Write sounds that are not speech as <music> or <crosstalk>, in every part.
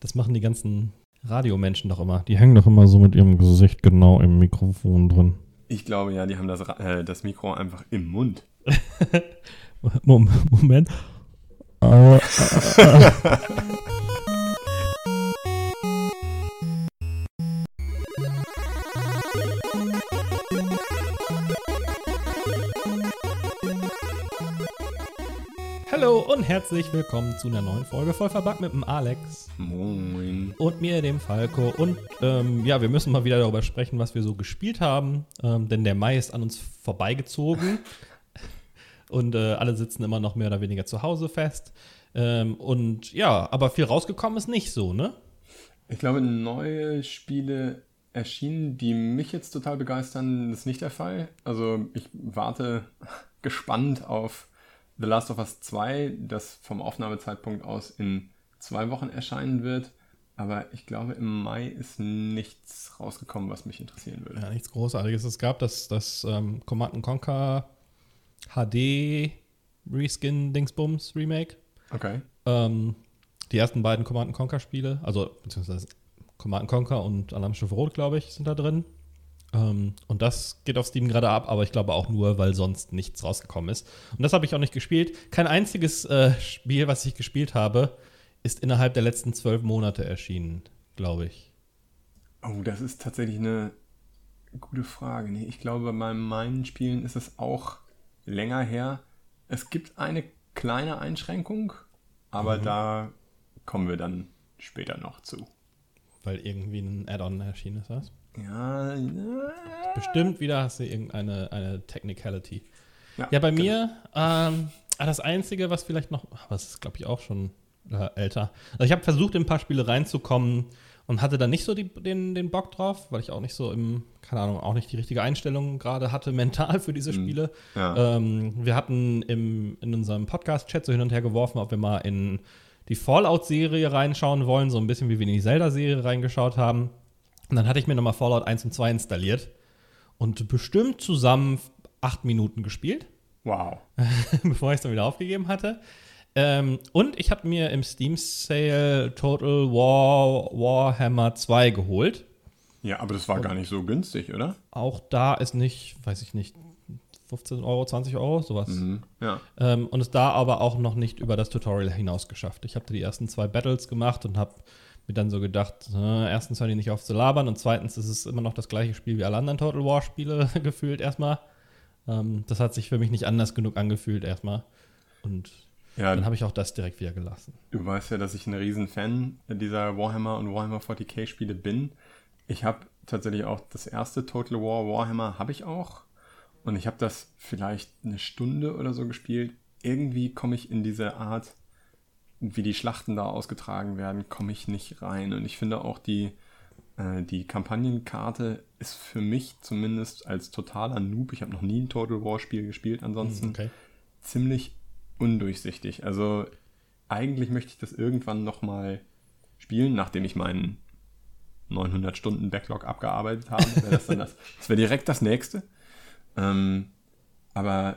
Das machen die ganzen Radiomenschen doch immer. Die hängen doch immer so mit ihrem Gesicht genau im Mikrofon drin. Ich glaube ja, die haben das, äh, das Mikro einfach im Mund. <laughs> Moment. <laughs> Hallo <laughs> herzlich willkommen zu einer neuen Folge voll verbackt mit dem Alex. Moin. Und mir, dem Falco. Und ähm, ja, wir müssen mal wieder darüber sprechen, was wir so gespielt haben. Ähm, denn der Mai ist an uns vorbeigezogen. <laughs> und äh, alle sitzen immer noch mehr oder weniger zu Hause fest. Ähm, und ja, aber viel rausgekommen ist nicht so, ne? Ich glaube, neue Spiele erschienen, die mich jetzt total begeistern, ist nicht der Fall. Also ich warte <laughs> gespannt auf The Last of Us 2, das vom Aufnahmezeitpunkt aus in zwei Wochen erscheinen wird. Aber ich glaube, im Mai ist nichts rausgekommen, was mich interessieren würde. Ja, nichts Großartiges. Es gab das, das ähm, Command Conquer HD Reskin Dingsbums Remake. Okay. Ähm, die ersten beiden Command Conquer Spiele, also beziehungsweise Command Conquer und Alarmstufe Rot, glaube ich, sind da drin. Ähm, und das geht auf Steam gerade ab, aber ich glaube auch nur, weil sonst nichts rausgekommen ist. Und das habe ich auch nicht gespielt. Kein einziges äh, Spiel, was ich gespielt habe, ist innerhalb der letzten zwölf Monate erschienen, glaube ich. Oh, das ist tatsächlich eine gute Frage. Nee, ich glaube, bei meinen Spielen ist es auch länger her. Es gibt eine kleine Einschränkung, aber mhm. da kommen wir dann später noch zu. Weil irgendwie ein Add-on erschienen ist, was? Ja, ja. Bestimmt wieder hast du irgendeine eine Technicality. Ja, ja bei genau. mir, ähm, ah, das Einzige, was vielleicht noch, aber es ist, glaube ich, auch schon äh, älter. Also ich habe versucht, in ein paar Spiele reinzukommen und hatte dann nicht so die, den, den Bock drauf, weil ich auch nicht so im, keine Ahnung, auch nicht die richtige Einstellung gerade hatte, <laughs> mental für diese mhm. Spiele. Ja. Ähm, wir hatten im, in unserem Podcast-Chat so hin und her geworfen, ob wir mal in die Fallout-Serie reinschauen wollen, so ein bisschen wie wir in die Zelda-Serie reingeschaut haben. Und dann hatte ich mir nochmal Fallout 1 und 2 installiert und bestimmt zusammen acht Minuten gespielt. Wow. <laughs> bevor ich es dann wieder aufgegeben hatte. Ähm, und ich habe mir im Steam Sale Total War Warhammer 2 geholt. Ja, aber das war und gar nicht so günstig, oder? Auch da ist nicht, weiß ich nicht, 15 Euro, 20 Euro, sowas. Mhm, ja. Ähm, und ist da aber auch noch nicht über das Tutorial hinaus geschafft. Ich habe die ersten zwei Battles gemacht und habe mir dann so gedacht, äh, erstens hören die nicht auf zu labern und zweitens ist es immer noch das gleiche Spiel wie alle anderen Total War Spiele <laughs> gefühlt erstmal. Ähm, das hat sich für mich nicht anders genug angefühlt erstmal. Und ja, dann habe ich auch das direkt wieder gelassen. Du weißt ja, dass ich ein Riesenfan dieser Warhammer und Warhammer 40k Spiele bin. Ich habe tatsächlich auch das erste Total War Warhammer habe ich auch. Und ich habe das vielleicht eine Stunde oder so gespielt. Irgendwie komme ich in diese Art wie die Schlachten da ausgetragen werden, komme ich nicht rein. Und ich finde auch die, äh, die Kampagnenkarte ist für mich zumindest als totaler Noob, ich habe noch nie ein Total War Spiel gespielt, ansonsten hm, okay. ziemlich undurchsichtig. Also eigentlich möchte ich das irgendwann nochmal spielen, nachdem ich meinen 900 Stunden Backlog abgearbeitet habe. Wär das das, das wäre direkt das nächste. Ähm, aber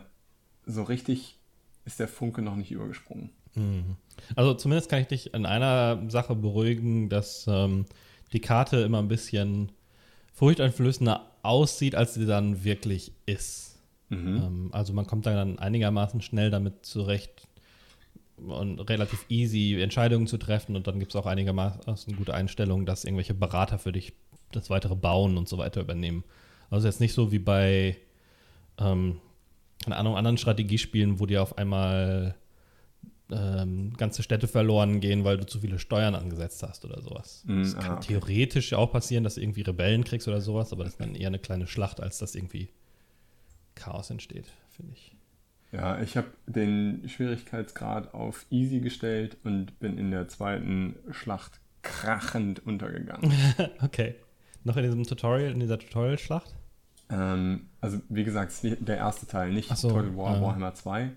so richtig ist der Funke noch nicht übergesprungen. Mhm. Also zumindest kann ich dich in einer Sache beruhigen, dass ähm, die Karte immer ein bisschen furchteinflößender aussieht, als sie dann wirklich ist. Mhm. Ähm, also man kommt dann einigermaßen schnell damit zurecht und relativ easy Entscheidungen zu treffen und dann gibt es auch einigermaßen gute Einstellungen, dass irgendwelche Berater für dich das weitere Bauen und so weiter übernehmen. Also jetzt nicht so wie bei ähm, Ahnung, anderen Strategiespielen, wo dir auf einmal ähm, ganze Städte verloren gehen, weil du zu viele Steuern angesetzt hast oder sowas. Mm, das kann ah, okay. theoretisch auch passieren, dass du irgendwie Rebellen kriegst oder sowas, aber das ist dann eher eine kleine Schlacht, als dass irgendwie Chaos entsteht, finde ich. Ja, ich habe den Schwierigkeitsgrad auf easy gestellt und bin in der zweiten Schlacht krachend untergegangen. <laughs> okay. Noch in diesem Tutorial, in dieser Tutorial-Schlacht? Ähm, also, wie gesagt, der erste Teil, nicht so, Total War, äh. Warhammer 2.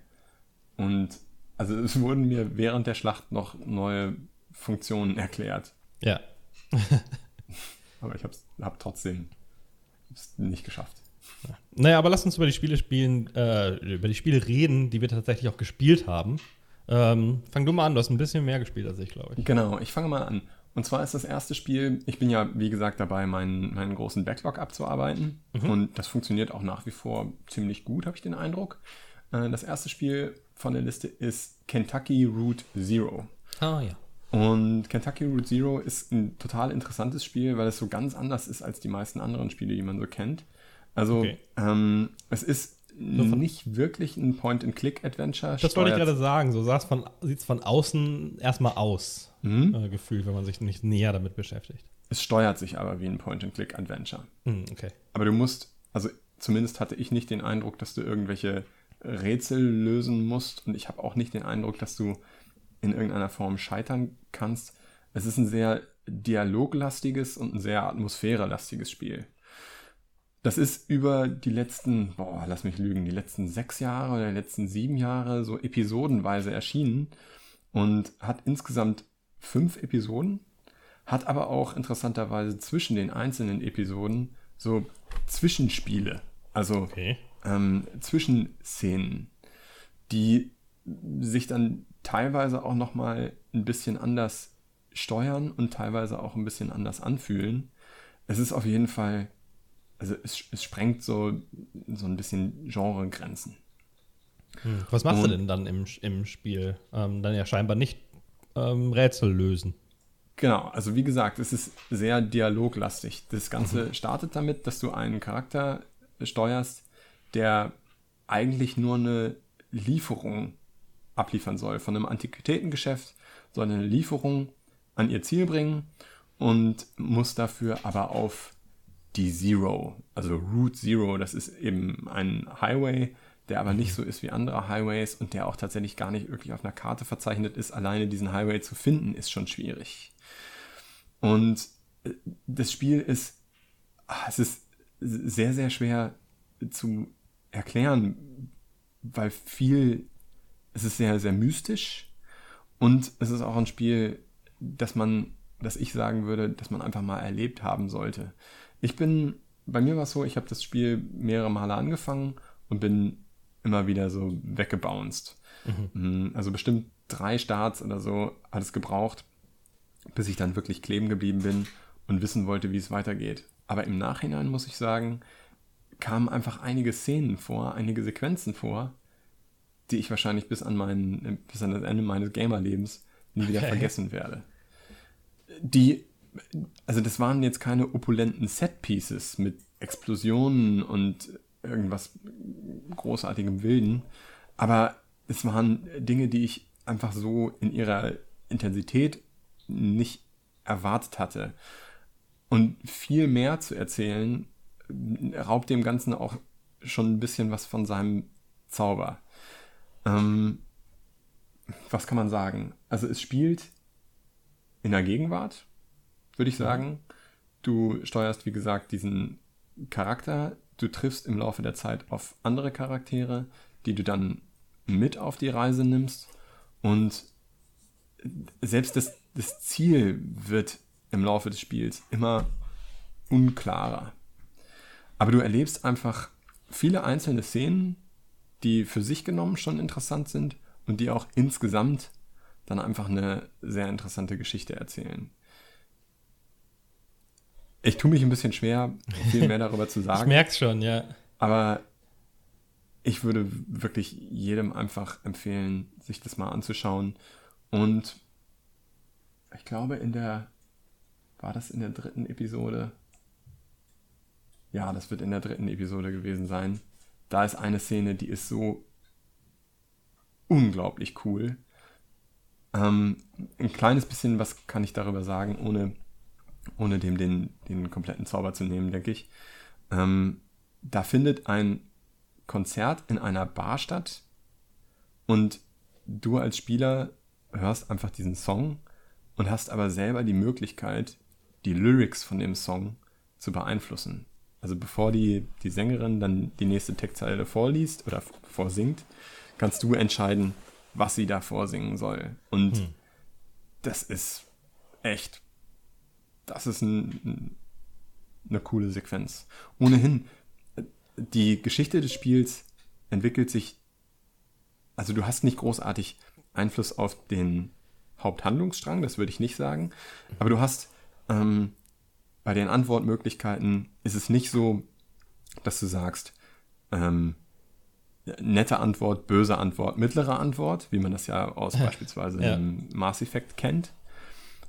Und also es wurden mir während der Schlacht noch neue Funktionen erklärt. Ja. <laughs> aber ich habe hab trotzdem nicht geschafft. Naja, aber lass uns über die Spiele spielen, äh, über die Spiele reden, die wir tatsächlich auch gespielt haben. Ähm, fang du mal an, du hast ein bisschen mehr gespielt als ich, glaube ich. Genau, ich fange mal an. Und zwar ist das erste Spiel, ich bin ja, wie gesagt, dabei, meinen, meinen großen Backlog abzuarbeiten. Mhm. Und das funktioniert auch nach wie vor ziemlich gut, habe ich den Eindruck. Äh, das erste Spiel von der Liste ist Kentucky Route Zero. Ah, ja. Und Kentucky Route Zero ist ein total interessantes Spiel, weil es so ganz anders ist als die meisten anderen Spiele, die man so kennt. Also, okay. ähm, es ist nicht wirklich ein Point-and-Click-Adventure. Das wollte ich gerade sagen. So sieht es von außen erstmal aus, mhm. äh, gefühlt, wenn man sich nicht näher damit beschäftigt. Es steuert sich aber wie ein Point-and-Click-Adventure. Mhm, okay. Aber du musst, also zumindest hatte ich nicht den Eindruck, dass du irgendwelche Rätsel lösen musst. Und ich habe auch nicht den Eindruck, dass du in irgendeiner Form scheitern kannst. Es ist ein sehr dialoglastiges und ein sehr atmosphärelastiges Spiel. Das ist über die letzten, boah, lass mich lügen, die letzten sechs Jahre oder die letzten sieben Jahre so episodenweise erschienen und hat insgesamt fünf Episoden, hat aber auch interessanterweise zwischen den einzelnen Episoden so Zwischenspiele, also okay. Ähm, Zwischenszenen, die sich dann teilweise auch nochmal ein bisschen anders steuern und teilweise auch ein bisschen anders anfühlen. Es ist auf jeden Fall also es, es sprengt so, so ein bisschen Genregrenzen. Hm. Was machst Und, du denn dann im, im Spiel? Ähm, dann ja scheinbar nicht ähm, Rätsel lösen. Genau, also wie gesagt, es ist sehr dialoglastig. Das Ganze mhm. startet damit, dass du einen Charakter steuerst, der eigentlich nur eine Lieferung abliefern soll. Von einem Antiquitätengeschäft soll eine Lieferung an ihr Ziel bringen und muss dafür aber auf die Zero, also Route Zero, das ist eben ein Highway, der aber nicht so ist wie andere Highways und der auch tatsächlich gar nicht wirklich auf einer Karte verzeichnet ist. Alleine diesen Highway zu finden, ist schon schwierig. Und äh, das Spiel ist, ah, es ist sehr, sehr schwer zu erklären, weil viel, es ist sehr, sehr mystisch und es ist auch ein Spiel, das man, das ich sagen würde, dass man einfach mal erlebt haben sollte. Ich bin, bei mir war es so, ich habe das Spiel mehrere Male angefangen und bin immer wieder so weggebounced. Mhm. Also bestimmt drei Starts oder so hat es gebraucht, bis ich dann wirklich kleben geblieben bin und wissen wollte, wie es weitergeht. Aber im Nachhinein muss ich sagen, kamen einfach einige Szenen vor, einige Sequenzen vor, die ich wahrscheinlich bis an, mein, bis an das Ende meines Gamerlebens nie wieder okay. vergessen werde. Die also das waren jetzt keine opulenten Set-Pieces mit Explosionen und irgendwas großartigem Wilden, aber es waren Dinge, die ich einfach so in ihrer Intensität nicht erwartet hatte. Und viel mehr zu erzählen, raubt dem Ganzen auch schon ein bisschen was von seinem Zauber. Ähm, was kann man sagen? Also es spielt in der Gegenwart, würde ich sagen. Du steuerst, wie gesagt, diesen Charakter. Du triffst im Laufe der Zeit auf andere Charaktere, die du dann mit auf die Reise nimmst. Und selbst das, das Ziel wird im Laufe des Spiels immer unklarer. Aber du erlebst einfach viele einzelne Szenen, die für sich genommen schon interessant sind und die auch insgesamt dann einfach eine sehr interessante Geschichte erzählen. Ich tue mich ein bisschen schwer, viel mehr darüber zu <laughs> sagen. ich merk's schon, ja. Aber ich würde wirklich jedem einfach empfehlen, sich das mal anzuschauen. Und ich glaube, in der, war das in der dritten Episode? Ja, das wird in der dritten Episode gewesen sein. Da ist eine Szene, die ist so unglaublich cool. Ähm, ein kleines bisschen was kann ich darüber sagen, ohne ohne dem den, den kompletten Zauber zu nehmen, denke ich. Ähm, da findet ein Konzert in einer Bar statt und du als Spieler hörst einfach diesen Song und hast aber selber die Möglichkeit, die Lyrics von dem Song zu beeinflussen. Also bevor die, die Sängerin dann die nächste Textzeile vorliest oder vorsingt, kannst du entscheiden, was sie da vorsingen soll. Und hm. das ist echt das ist ein, eine coole Sequenz. Ohnehin, die Geschichte des Spiels entwickelt sich, also du hast nicht großartig Einfluss auf den Haupthandlungsstrang, das würde ich nicht sagen. Aber du hast ähm, bei den Antwortmöglichkeiten ist es nicht so, dass du sagst, ähm, nette Antwort, böse Antwort, mittlere Antwort, wie man das ja aus beispielsweise ja. im Mass Effect kennt,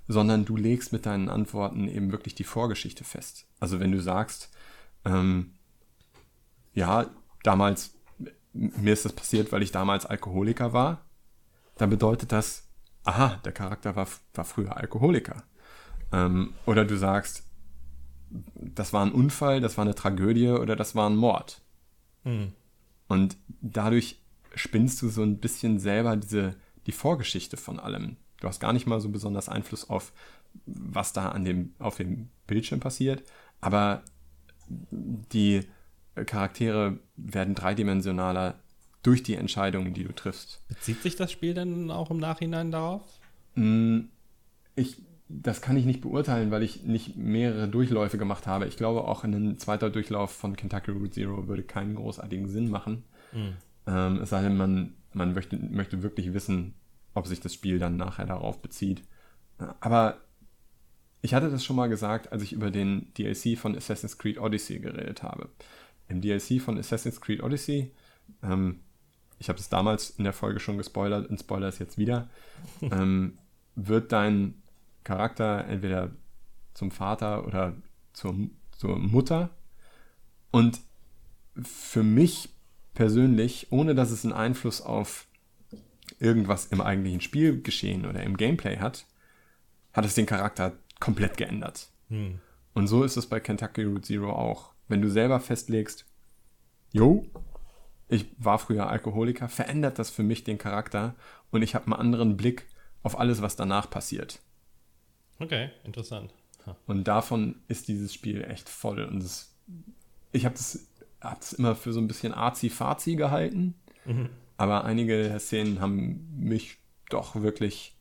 sondern du legst mit deinen Antworten eben wirklich die Vorgeschichte fest. Also wenn du sagst, ähm, ja, damals, mir ist das passiert, weil ich damals Alkoholiker war, dann bedeutet das, aha, der Charakter war, war früher Alkoholiker. Ähm, oder du sagst, das war ein Unfall, das war eine Tragödie oder das war ein Mord. Mhm. Und dadurch spinnst du so ein bisschen selber diese, die Vorgeschichte von allem. Du hast gar nicht mal so besonders Einfluss auf, was da an dem, auf dem Bildschirm passiert, aber die Charaktere werden dreidimensionaler durch die Entscheidungen, die du triffst. Bezieht sich das Spiel denn auch im Nachhinein darauf? Mm, ich, das kann ich nicht beurteilen, weil ich nicht mehrere Durchläufe gemacht habe. Ich glaube, auch ein zweiter Durchlauf von Kentucky Route Zero würde keinen großartigen Sinn machen. Mhm. Ähm, es sei denn, man, man möchte, möchte wirklich wissen, ob sich das Spiel dann nachher darauf bezieht. Aber ich hatte das schon mal gesagt, als ich über den DLC von Assassin's Creed Odyssey geredet habe. Im DLC von Assassin's Creed Odyssey, ähm, ich habe es damals in der Folge schon gespoilert und spoiler es jetzt wieder, <laughs> ähm, wird dein Charakter entweder zum Vater oder zur, zur Mutter. Und für mich persönlich, ohne dass es einen Einfluss auf irgendwas im eigentlichen Spielgeschehen oder im Gameplay hat, hat es den Charakter komplett geändert. Hm. Und so ist es bei Kentucky Route Zero auch. Wenn du selber festlegst, yo, ich war früher Alkoholiker, verändert das für mich den Charakter und ich habe einen anderen Blick auf alles, was danach passiert. Okay, interessant. Ha. Und davon ist dieses Spiel echt voll. Und das, ich habe das, hab das immer für so ein bisschen arzi-fazi gehalten. Mhm. Aber einige der Szenen haben mich doch wirklich,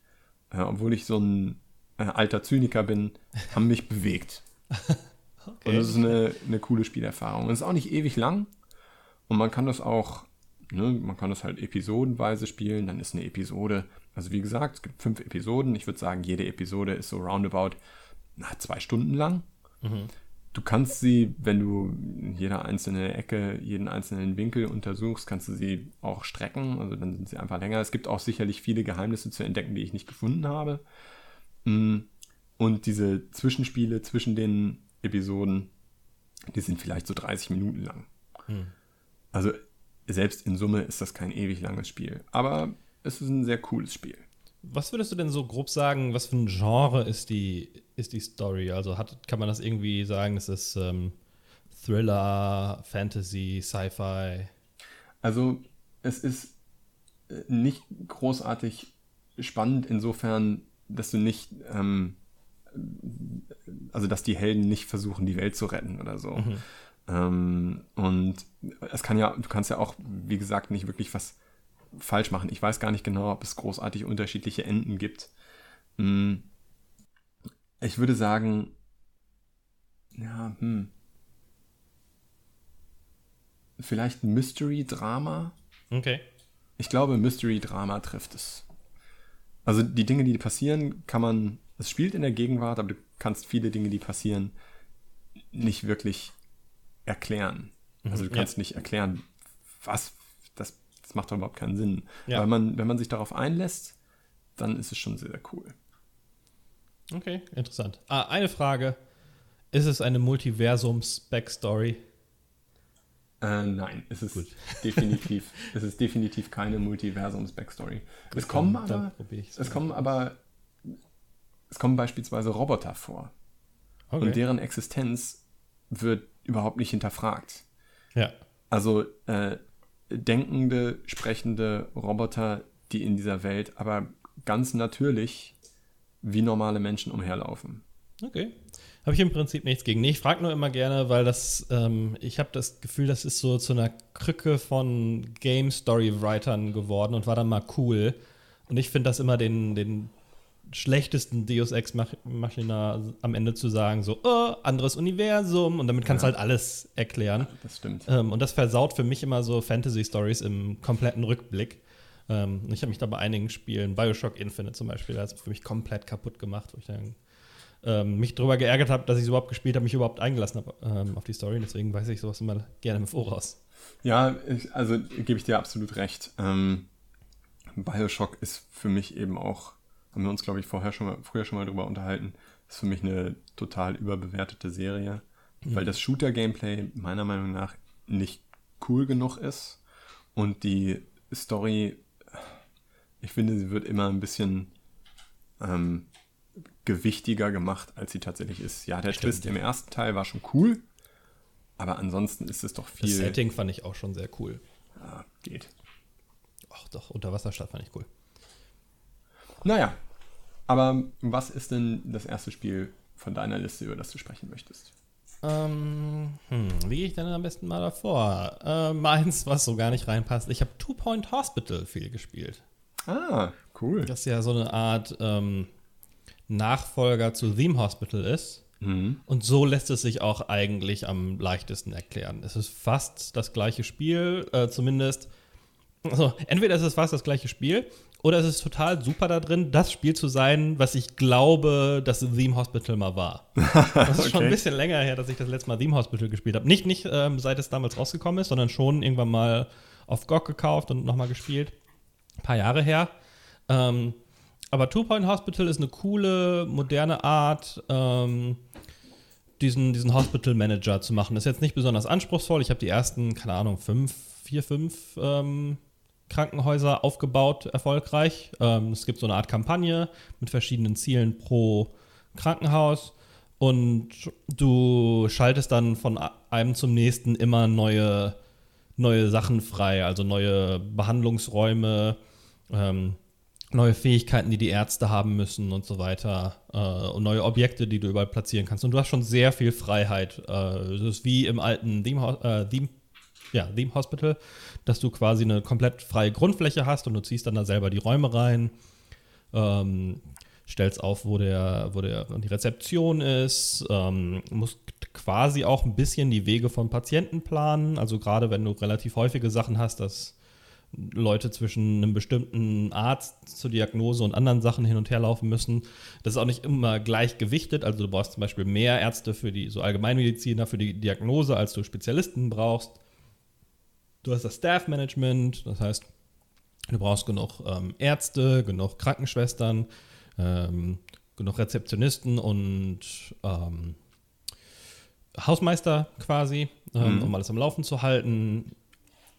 äh, obwohl ich so ein äh, alter Zyniker bin, haben mich bewegt. <laughs> okay. Und das ist eine, eine coole Spielerfahrung. es ist auch nicht ewig lang. Und man kann das auch, ne, man kann das halt episodenweise spielen. Dann ist eine Episode also wie gesagt, es gibt fünf Episoden. Ich würde sagen, jede Episode ist so roundabout na, zwei Stunden lang. Mhm. Du kannst sie, wenn du jede einzelne Ecke, jeden einzelnen Winkel untersuchst, kannst du sie auch strecken. Also dann sind sie einfach länger. Es gibt auch sicherlich viele Geheimnisse zu entdecken, die ich nicht gefunden habe. Mm, und diese Zwischenspiele zwischen den Episoden, die sind vielleicht so 30 Minuten lang. Mhm. Also selbst in Summe ist das kein ewig langes Spiel. Aber es ist ein sehr cooles Spiel. Was würdest du denn so grob sagen, was für ein Genre ist die, ist die Story? Also hat, kann man das irgendwie sagen, es ist ähm, Thriller, Fantasy, Sci-Fi? Also es ist äh, nicht großartig spannend insofern, dass du nicht, ähm, also dass die Helden nicht versuchen, die Welt zu retten oder so. Mhm. Ähm, und es kann ja, du kannst ja auch, wie gesagt, nicht wirklich was falsch machen. Ich weiß gar nicht genau, ob es großartig unterschiedliche Enden gibt. Hm. Ich würde sagen, ja, hm. Vielleicht Mystery-Drama. Okay. Ich glaube, Mystery-Drama trifft es. Also die Dinge, die passieren, kann man. Es spielt in der Gegenwart, aber du kannst viele Dinge, die passieren, nicht wirklich erklären. Also du mhm, kannst ja. nicht erklären, was das macht doch überhaupt keinen Sinn. Ja. Weil man, wenn man sich darauf einlässt, dann ist es schon sehr, sehr cool. Okay, interessant. Ah, eine Frage. Ist es eine Multiversums-Backstory? Äh, nein, es ist Gut. <laughs> definitiv, es ist definitiv keine Multiversums-Backstory. Es kommen aber, es kommen aber, es kommen beispielsweise Roboter vor. Okay. Und deren Existenz wird überhaupt nicht hinterfragt. Ja. Also äh, denkende, sprechende Roboter, die in dieser Welt aber ganz natürlich wie normale Menschen umherlaufen. Okay. Habe ich im Prinzip nichts gegen. Nee, ich frage nur immer gerne, weil das, ähm, ich habe das Gefühl, das ist so zu einer Krücke von Game Story Writern geworden und war dann mal cool. Und ich finde das immer den, den schlechtesten Deus Ex Machina am Ende zu sagen, so, oh, anderes Universum und damit kannst du ja. halt alles erklären. Das stimmt. Ähm, und das versaut für mich immer so Fantasy-Stories im kompletten Rückblick. Ähm, ich habe mich da bei einigen Spielen, Bioshock Infinite zum Beispiel, das hat für mich komplett kaputt gemacht, wo ich dann ähm, mich darüber geärgert habe, dass ich es überhaupt gespielt habe, mich überhaupt eingelassen habe ähm, auf die Story. Deswegen weiß ich sowas immer gerne im Voraus. Ja, ich, also gebe ich dir absolut recht. Ähm, Bioshock ist für mich eben auch, haben wir uns, glaube ich, vorher schon mal, früher schon mal darüber unterhalten, ist für mich eine total überbewertete Serie, mhm. weil das Shooter-Gameplay meiner Meinung nach nicht cool genug ist und die Story, ich finde, sie wird immer ein bisschen ähm, gewichtiger gemacht, als sie tatsächlich ist. Ja, der Stimmt, Twist im ersten Teil war schon cool, aber ansonsten ist es doch viel. Das Setting fand ich auch schon sehr cool. Ja, geht. Ach doch, Unterwasserstadt fand ich cool. Naja, aber was ist denn das erste Spiel von deiner Liste, über das du sprechen möchtest? Ähm, hm, wie gehe ich denn am besten mal davor? Äh, meins, was so gar nicht reinpasst. Ich habe Two Point Hospital viel gespielt. Ah, cool. Das ja so eine Art ähm, Nachfolger zu Theme Hospital ist. Mhm. Und so lässt es sich auch eigentlich am leichtesten erklären. Es ist fast das gleiche Spiel, äh, zumindest. Also, entweder ist es fast das gleiche Spiel oder es ist total super da drin, das Spiel zu sein, was ich glaube, dass Theme Hospital mal war. <laughs> Das ist okay. schon ein bisschen länger her, dass ich das letzte Mal Theme Hospital gespielt habe. Nicht, nicht ähm, seit es damals rausgekommen ist, sondern schon irgendwann mal auf GOG gekauft und nochmal gespielt. Ein paar Jahre her. Ähm, aber Two Point Hospital ist eine coole, moderne Art, ähm, diesen, diesen Hospital Manager zu machen. Das ist jetzt nicht besonders anspruchsvoll. Ich habe die ersten, keine Ahnung, fünf, vier, fünf ähm, Krankenhäuser aufgebaut, erfolgreich. Ähm, es gibt so eine Art Kampagne mit verschiedenen Zielen pro Krankenhaus. Und du schaltest dann von einem zum nächsten immer neue, neue Sachen frei, also neue Behandlungsräume, ähm, neue Fähigkeiten, die die Ärzte haben müssen und so weiter äh, und neue Objekte, die du überall platzieren kannst. Und du hast schon sehr viel Freiheit. Äh, ist wie im alten Theme, äh, Theme, ja, Theme Hospital, dass du quasi eine komplett freie Grundfläche hast und du ziehst dann da selber die Räume rein, ähm, stellst auf, wo der, wo der die Rezeption ist, ähm, musst quasi auch ein bisschen die Wege von Patienten planen. Also gerade wenn du relativ häufige Sachen hast, dass Leute zwischen einem bestimmten Arzt zur Diagnose und anderen Sachen hin und her laufen müssen. Das ist auch nicht immer gleich gewichtet. Also du brauchst zum Beispiel mehr Ärzte für die, so Allgemeinmediziner für die Diagnose, als du Spezialisten brauchst. Du hast das Staff-Management, das heißt, du brauchst genug ähm, Ärzte, genug Krankenschwestern, ähm, genug Rezeptionisten und ähm, Hausmeister quasi, ähm, mhm. um alles am Laufen zu halten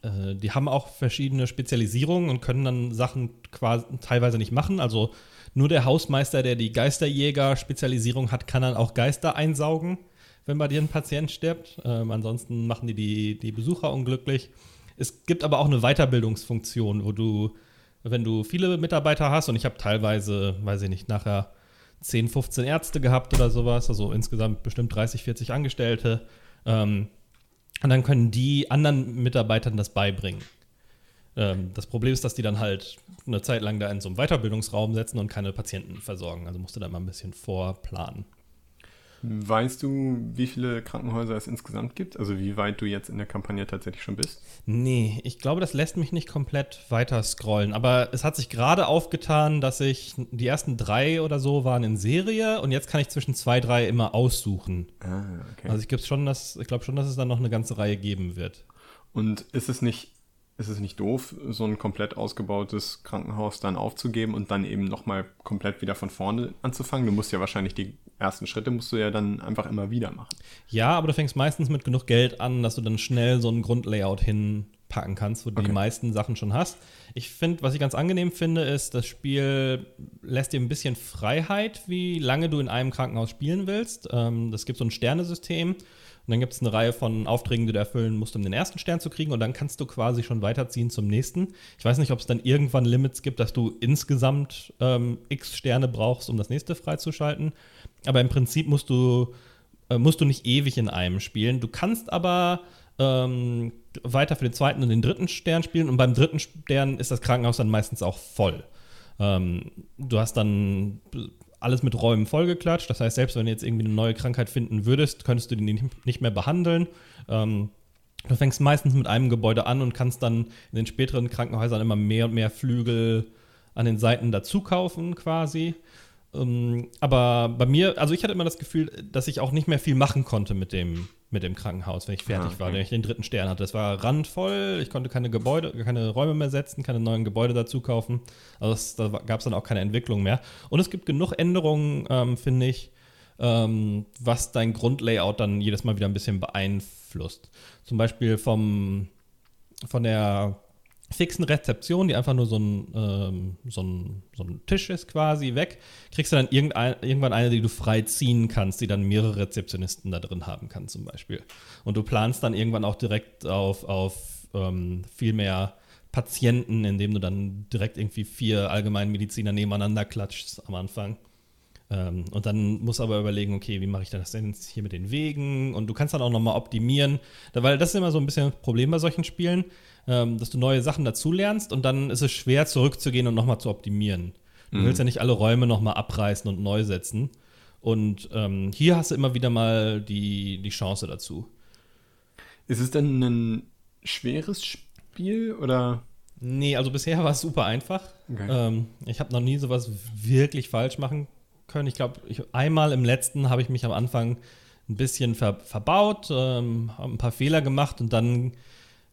äh, die haben auch verschiedene Spezialisierungen und können dann Sachen quasi teilweise nicht machen. Also nur der Hausmeister, der die Geisterjäger-Spezialisierung hat, kann dann auch Geister einsaugen, wenn bei dir ein Patient stirbt. Ähm, ansonsten machen die, die die Besucher unglücklich. Es gibt aber auch eine Weiterbildungsfunktion, wo du, wenn du viele Mitarbeiter hast, und ich habe teilweise, weiß ich nicht, nachher 10, 15 Ärzte gehabt oder sowas, also insgesamt bestimmt 30, 40 Angestellte, ähm, und dann können die anderen Mitarbeitern das beibringen. Ähm, das Problem ist, dass die dann halt eine Zeit lang da in so einem Weiterbildungsraum setzen und keine Patienten versorgen. Also musst du da mal ein bisschen vorplanen. Weißt du, wie viele Krankenhäuser es insgesamt gibt? Also wie weit du jetzt in der Kampagne tatsächlich schon bist? Nee, ich glaube, das lässt mich nicht komplett weiter scrollen. Aber es hat sich gerade aufgetan, dass ich die ersten drei oder so waren in Serie und jetzt kann ich zwischen zwei, drei immer aussuchen. Ah, okay. Also ich, ich glaube schon, dass es dann noch eine ganze Reihe geben wird. Und ist es nicht ist es nicht doof, so ein komplett ausgebautes Krankenhaus dann aufzugeben und dann eben nochmal komplett wieder von vorne anzufangen? Du musst ja wahrscheinlich die ersten Schritte musst du ja dann einfach immer wieder machen. Ja, aber du fängst meistens mit genug Geld an, dass du dann schnell so ein Grundlayout hinpacken kannst, wo du okay. die meisten Sachen schon hast. Ich finde, was ich ganz angenehm finde, ist, das Spiel lässt dir ein bisschen Freiheit, wie lange du in einem Krankenhaus spielen willst. Ähm, das gibt so ein Sternesystem und dann gibt es eine Reihe von Aufträgen, die du erfüllen musst, um den ersten Stern zu kriegen. Und dann kannst du quasi schon weiterziehen zum nächsten. Ich weiß nicht, ob es dann irgendwann Limits gibt, dass du insgesamt ähm, x Sterne brauchst, um das nächste freizuschalten. Aber im Prinzip musst du, äh, musst du nicht ewig in einem spielen. Du kannst aber ähm, weiter für den zweiten und den dritten Stern spielen. Und beim dritten Stern ist das Krankenhaus dann meistens auch voll. Ähm, du hast dann alles mit Räumen vollgeklatscht. Das heißt, selbst wenn du jetzt irgendwie eine neue Krankheit finden würdest, könntest du die nicht mehr behandeln. Ähm, Du fängst meistens mit einem Gebäude an und kannst dann in den späteren Krankenhäusern immer mehr und mehr Flügel an den Seiten dazu kaufen, quasi. Ähm, aber bei mir, also ich hatte immer das Gefühl, dass ich auch nicht mehr viel machen konnte mit dem, mit dem Krankenhaus, wenn ich fertig ah, okay. war, wenn ich den dritten Stern hatte. Es war randvoll, ich konnte keine Gebäude, keine Räume mehr setzen, keine neuen Gebäude dazu kaufen. Also es, da gab es dann auch keine Entwicklung mehr. Und es gibt genug Änderungen, ähm, finde ich, ähm, was dein Grundlayout dann jedes Mal wieder ein bisschen beeinflusst. Zum Beispiel vom, von der fixen Rezeption, die einfach nur so ein, ähm, so, ein, so ein Tisch ist quasi weg, kriegst du dann irgendwann eine, die du frei ziehen kannst, die dann mehrere Rezeptionisten da drin haben kann zum Beispiel. Und du planst dann irgendwann auch direkt auf, auf ähm, viel mehr Patienten, indem du dann direkt irgendwie vier Allgemeinmediziner nebeneinander klatschst am Anfang. Ähm, und dann musst du aber überlegen, okay, wie mache ich das denn jetzt hier mit den Wegen? Und du kannst dann auch nochmal optimieren, weil das ist immer so ein bisschen ein Problem bei solchen Spielen, ähm, dass du neue Sachen dazulernst und dann ist es schwer zurückzugehen und nochmal zu optimieren. Du mhm. willst ja nicht alle Räume nochmal abreißen und neu setzen. Und ähm, hier hast du immer wieder mal die, die Chance dazu. Ist es denn ein schweres Spiel oder? Nee, also bisher war es super einfach. Okay. Ähm, ich habe noch nie sowas wirklich falsch machen können. Ich glaube, einmal im letzten habe ich mich am Anfang ein bisschen ver verbaut, ähm, habe ein paar Fehler gemacht und dann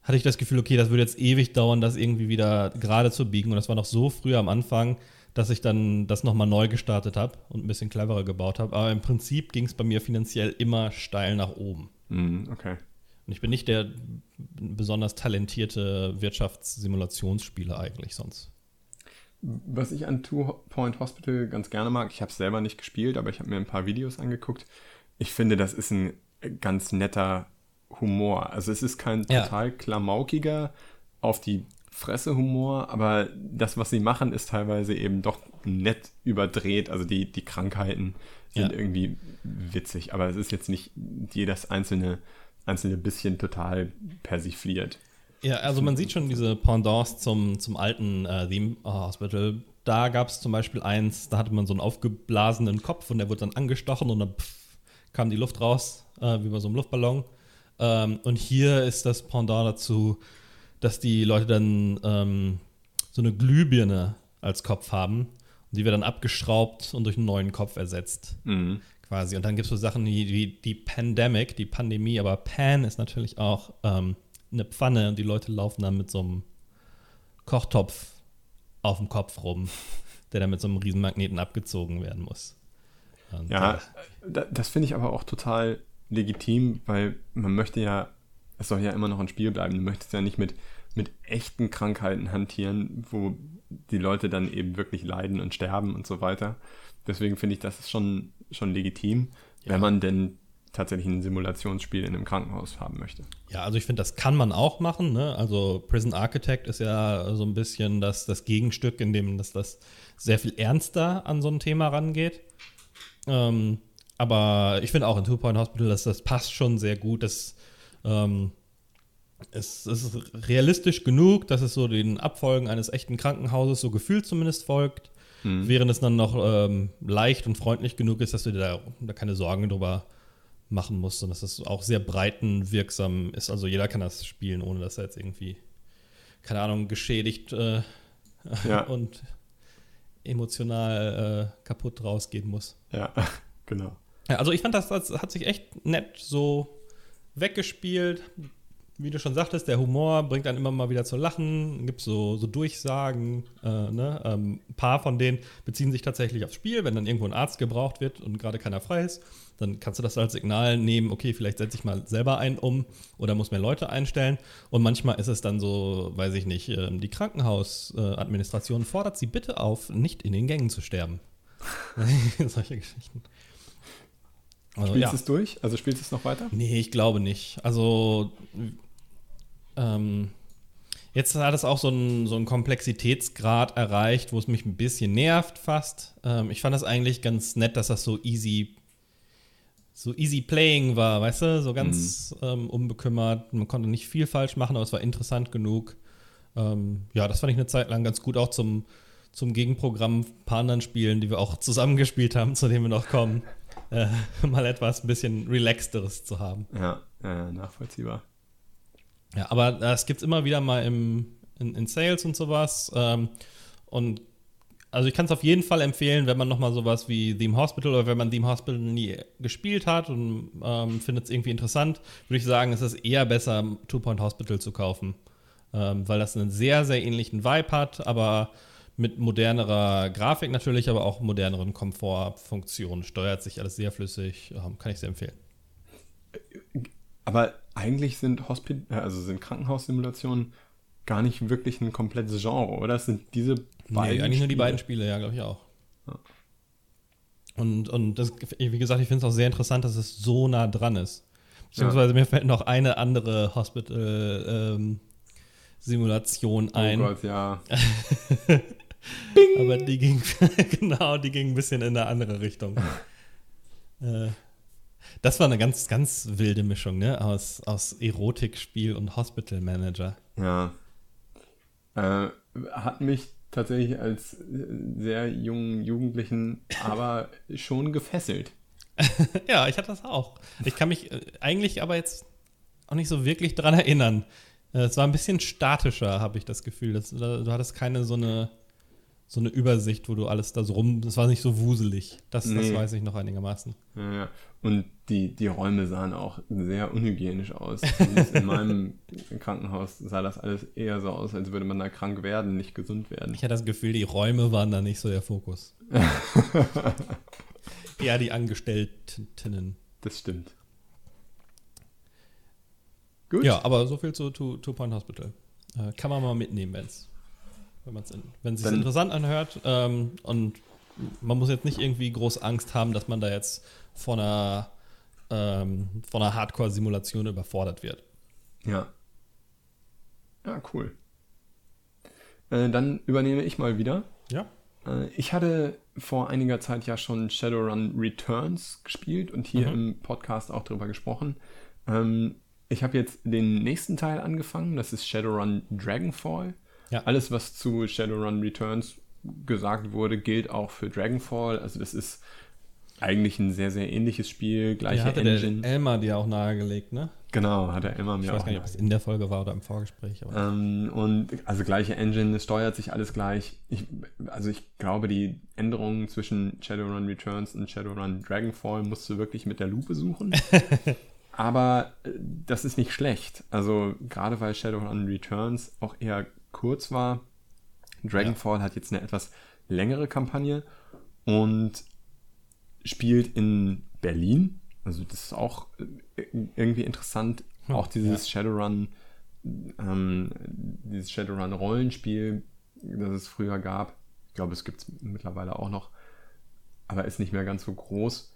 hatte ich das Gefühl, okay, das würde jetzt ewig dauern, das irgendwie wieder gerade zu biegen. Und das war noch so früh am Anfang, dass ich dann das nochmal neu gestartet habe und ein bisschen cleverer gebaut habe. Aber im Prinzip ging es bei mir finanziell immer steil nach oben. Mm, okay. Und ich bin nicht der besonders talentierte Wirtschaftssimulationsspieler eigentlich sonst. Was ich an Two Point Hospital ganz gerne mag, ich habe es selber nicht gespielt, aber ich habe mir ein paar Videos angeguckt. Ich finde, das ist ein ganz netter Humor. Also es ist kein ja. total klamaukiger auf die Fresse Humor, aber das, was sie machen, ist teilweise eben doch nett überdreht. Also die, die Krankheiten sind ja. irgendwie witzig, aber es ist jetzt nicht jedes einzelne, einzelne bisschen total persifliert. Ja, also man sieht schon diese Pendants zum, zum alten äh, Theme Hospital. Da gab es zum Beispiel eins, da hatte man so einen aufgeblasenen Kopf und der wurde dann angestochen und dann pff, kam die Luft raus, äh, wie bei so einem Luftballon. Ähm, und hier ist das Pendant dazu, dass die Leute dann ähm, so eine Glühbirne als Kopf haben und die wird dann abgeschraubt und durch einen neuen Kopf ersetzt. Mhm. Quasi. Und dann gibt es so Sachen wie, wie, die Pandemic, die Pandemie, aber Pan ist natürlich auch ähm, eine Pfanne und die Leute laufen dann mit so einem Kochtopf auf dem Kopf rum, der dann mit so einem Riesenmagneten abgezogen werden muss. Und, ja, das finde ich aber auch total legitim, weil man möchte ja, es soll ja immer noch ein Spiel bleiben. Du möchtest ja nicht mit, mit echten Krankheiten hantieren, wo die Leute dann eben wirklich leiden und sterben und so weiter. Deswegen finde ich, das ist schon, schon legitim, ja. wenn man denn tatsächlich ein Simulationsspiel in einem Krankenhaus haben möchte. Ja, also ich finde, das kann man auch machen. Ne? Also Prison Architect ist ja so ein bisschen das, das Gegenstück, in dem das, das sehr viel ernster an so ein Thema rangeht. Ähm, aber ich finde auch in Two Point Hospital, dass das passt schon sehr gut. Das ähm, es, es ist realistisch genug, dass es so den Abfolgen eines echten Krankenhauses so gefühlt zumindest folgt, mhm. während es dann noch ähm, leicht und freundlich genug ist, dass du dir da, da keine Sorgen drüber machen musst und dass es auch sehr breitenwirksam ist. Also jeder kann das spielen, ohne dass er jetzt irgendwie, keine Ahnung, geschädigt äh, <laughs> ja. und emotional äh, kaputt rausgehen muss. Ja, <laughs> genau. Ja, also ich fand, das, das hat sich echt nett so weggespielt. Wie du schon sagtest, der Humor bringt dann immer mal wieder zu Lachen. Gibt so, so Durchsagen. Äh, ne? ähm, ein paar von denen beziehen sich tatsächlich aufs Spiel. Wenn dann irgendwo ein Arzt gebraucht wird und gerade keiner frei ist, dann kannst du das als Signal nehmen, okay, vielleicht setze ich mal selber einen um oder muss mehr Leute einstellen. Und manchmal ist es dann so, weiß ich nicht, ähm, die Krankenhausadministration fordert sie bitte auf, nicht in den Gängen zu sterben. <laughs> Solche Geschichten. Also, spielst ja. du es durch? Also spielst du es noch weiter? Nee, ich glaube nicht. Also ähm, jetzt hat es auch so einen, so einen Komplexitätsgrad erreicht, wo es mich ein bisschen nervt fast. Ähm, ich fand das eigentlich ganz nett, dass das so easy so easy playing war, weißt du, so ganz mhm. ähm, unbekümmert. Man konnte nicht viel falsch machen, aber es war interessant genug. Ähm, ja, das fand ich eine Zeit lang ganz gut, auch zum, zum Gegenprogramm ein paar anderen Spielen, die wir auch <laughs> zusammengespielt haben, zu denen wir noch kommen äh, <laughs> mal etwas ein bisschen relaxteres zu haben. Ja, äh, nachvollziehbar. Ja, aber das gibt es immer wieder mal im, in, in Sales und sowas. Ähm, und also ich kann es auf jeden Fall empfehlen, wenn man nochmal sowas wie Theme Hospital oder wenn man Theme Hospital nie gespielt hat und ähm, findet es irgendwie interessant, würde ich sagen, es ist eher besser, Two Point Hospital zu kaufen. Ähm, weil das einen sehr, sehr ähnlichen Vibe hat, aber mit modernerer Grafik natürlich, aber auch moderneren Komfortfunktionen. Steuert sich alles sehr flüssig, ähm, kann ich sehr empfehlen. Aber eigentlich sind Hospit also sind Krankenhaussimulationen gar nicht wirklich ein komplettes Genre, oder? Das sind diese beiden. Nee, eigentlich Spiele. nur die beiden Spiele, ja, glaube ich auch. Ja. Und, und das, wie gesagt, ich finde es auch sehr interessant, dass es so nah dran ist. Beziehungsweise ja. mir fällt noch eine andere Hospital-Simulation ähm, ein. Oh Gott, ja. <laughs> Aber die ging, <laughs> genau, die ging ein bisschen in eine andere Richtung. <laughs> äh, das war eine ganz, ganz wilde Mischung, ne? Aus, aus Erotikspiel und Hospital Manager. Ja. Äh, hat mich tatsächlich als sehr jungen Jugendlichen <laughs> aber schon gefesselt. ja, ich hatte das auch. Ich kann mich äh, eigentlich aber jetzt auch nicht so wirklich dran erinnern. Äh, es war ein bisschen statischer, habe ich das Gefühl. Das, du hattest keine so eine so eine Übersicht, wo du alles da so rum. Das war nicht so wuselig. Das, nee. das weiß ich noch einigermaßen. Ja, ja. Und die, die Räume sahen auch sehr unhygienisch aus. in meinem <laughs> Krankenhaus sah das alles eher so aus, als würde man da krank werden, nicht gesund werden. Ich hatte das Gefühl, die Räume waren da nicht so der Fokus. <laughs> eher die Angestellten. Das stimmt. Gut. Ja, aber so viel zu Two, Two Point Hospital. Äh, kann man mal mitnehmen, wenn es wenn man es wenn sich interessant anhört. Ähm, und man muss jetzt nicht irgendwie groß Angst haben, dass man da jetzt von einer, ähm, von einer Hardcore-Simulation überfordert wird. Ja. Ja, cool. Äh, dann übernehme ich mal wieder. Ja. Äh, ich hatte vor einiger Zeit ja schon Shadowrun Returns gespielt und hier mhm. im Podcast auch drüber gesprochen. Ähm, ich habe jetzt den nächsten Teil angefangen, das ist Shadowrun Dragonfall. Ja. Alles, was zu Shadowrun Returns gesagt wurde, gilt auch für Dragonfall. Also das ist eigentlich ein sehr, sehr ähnliches Spiel, gleiche ja, hatte Engine. Der Elmar dir auch nahegelegt, ne? Genau, hat der Elmar mir auch. Ich weiß gar nicht, ob es in der Folge war oder im Vorgespräch. Ähm, und also gleiche Engine, es steuert sich alles gleich. Ich, also ich glaube, die Änderungen zwischen Shadowrun Returns und Shadowrun Dragonfall musst du wirklich mit der Lupe suchen. <laughs> Aber äh, das ist nicht schlecht. Also gerade weil Shadowrun Returns auch eher kurz war. Dragonfall ja. hat jetzt eine etwas längere Kampagne und spielt in Berlin. Also das ist auch äh, irgendwie interessant. Hm, auch dieses ja. Shadowrun, ähm, dieses Shadowrun-Rollenspiel, das es früher gab. Ich glaube, es gibt es mittlerweile auch noch, aber ist nicht mehr ganz so groß.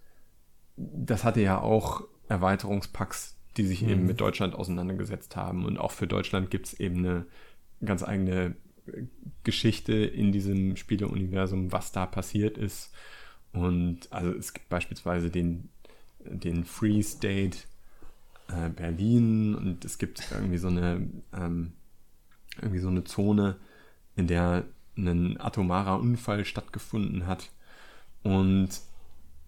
Das hatte ja auch Erweiterungspacks, die sich mhm. eben mit Deutschland auseinandergesetzt haben. Und auch für Deutschland gibt es eben eine ganz eigene Geschichte in diesem Spieleuniversum, was da passiert ist. Und also es gibt beispielsweise den, den Free State äh, Berlin und es gibt irgendwie so eine ähm, irgendwie so eine Zone, in der ein atomarer Unfall stattgefunden hat. Und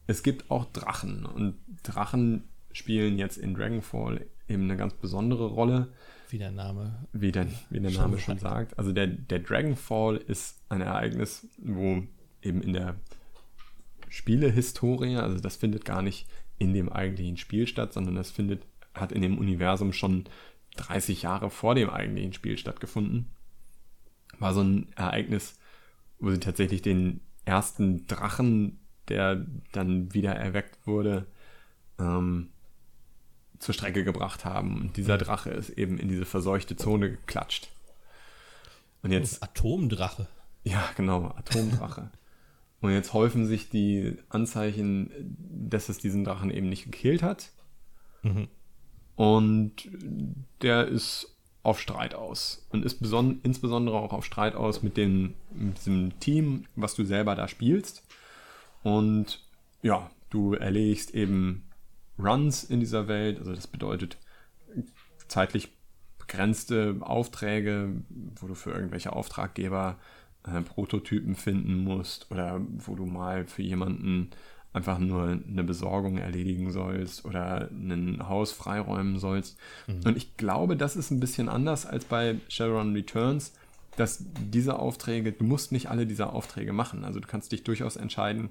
es gibt auch Drachen. Und Drachen spielen jetzt in Dragonfall eben eine ganz besondere Rolle. Wie der Name. Wie der, wie der Name schon sagt. Also der, der Dragonfall ist ein Ereignis, wo eben in der Spielehistorie, also das findet gar nicht in dem eigentlichen Spiel statt, sondern das findet, hat in dem Universum schon 30 Jahre vor dem eigentlichen Spiel stattgefunden. War so ein Ereignis, wo sie tatsächlich den ersten Drachen, der dann wieder erweckt wurde, ähm, zur Strecke gebracht haben. Und dieser Drache ist eben in diese verseuchte Zone geklatscht. Und jetzt. Atomdrache. Ja, genau, Atomdrache. <laughs> Und jetzt häufen sich die Anzeichen, dass es diesen Drachen eben nicht gekillt hat. Mhm. Und der ist auf Streit aus. Und ist insbesondere auch auf Streit aus mit, den, mit diesem Team, was du selber da spielst. Und ja, du erlegst eben Runs in dieser Welt. Also das bedeutet zeitlich begrenzte Aufträge, wo du für irgendwelche Auftraggeber äh, Prototypen finden musst oder wo du mal für jemanden einfach nur eine Besorgung erledigen sollst oder ein Haus freiräumen sollst. Mhm. Und ich glaube, das ist ein bisschen anders als bei Shadowrun Returns, dass diese Aufträge, du musst nicht alle dieser Aufträge machen. Also du kannst dich durchaus entscheiden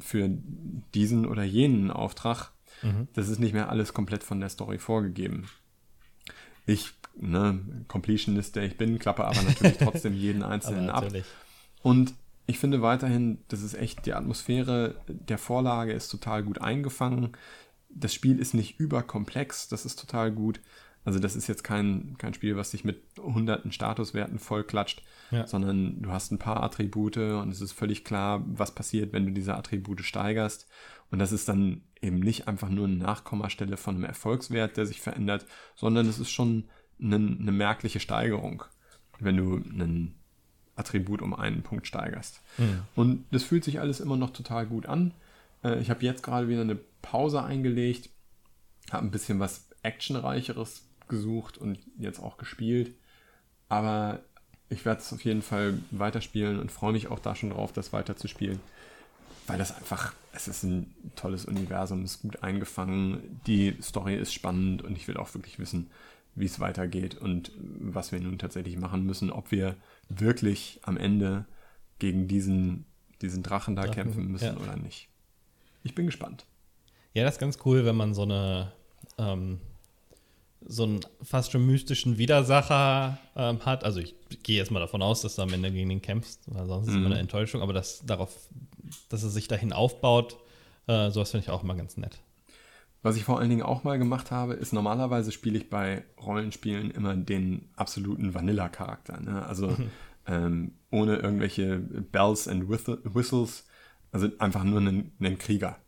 für diesen oder jenen Auftrag. Mhm. Das ist nicht mehr alles komplett von der Story vorgegeben. Ich, ne, Completionist, der ich bin, klappe aber natürlich <laughs> trotzdem jeden einzelnen ab. Und ich finde weiterhin, das ist echt, die Atmosphäre der Vorlage ist total gut eingefangen. Das Spiel ist nicht überkomplex, das ist total gut. Also das ist jetzt kein, kein Spiel, was sich mit hunderten Statuswerten vollklatscht, ja. sondern du hast ein paar Attribute und es ist völlig klar, was passiert, wenn du diese Attribute steigerst. Und das ist dann eben nicht einfach nur eine Nachkommastelle von einem Erfolgswert, der sich verändert, sondern es ist schon eine, eine merkliche Steigerung, wenn du einen Attribut um einen Punkt steigerst. Mhm. Und das fühlt sich alles immer noch total gut an. Äh, ich habe jetzt gerade wieder eine Pause eingelegt, habe ein bisschen was actionreicheres gesucht und jetzt auch gespielt. Aber ich werde es auf jeden Fall weiterspielen und freue mich auch da schon drauf, das weiterzuspielen. Weil das einfach, es ist ein tolles Universum, ist gut eingefangen, die Story ist spannend und ich will auch wirklich wissen, wie es weitergeht und was wir nun tatsächlich machen müssen, ob wir wirklich am Ende gegen diesen, diesen Drachen da Drachen, kämpfen müssen ja. oder nicht. Ich bin gespannt. Ja, das ist ganz cool, wenn man so eine ähm, so einen fast schon mystischen Widersacher ähm, hat. Also ich gehe jetzt mal davon aus, dass du am Ende gegen ihn kämpfst, weil sonst mhm. ist immer eine Enttäuschung, aber dass darauf, dass er sich dahin aufbaut, äh, sowas finde ich auch immer ganz nett. Was ich vor allen Dingen auch mal gemacht habe, ist normalerweise spiele ich bei Rollenspielen immer den absoluten Vanilla-Charakter. Ne? Also mhm. <laughs> ähm, ohne irgendwelche Bells and Whistles, also einfach nur einen, einen Krieger.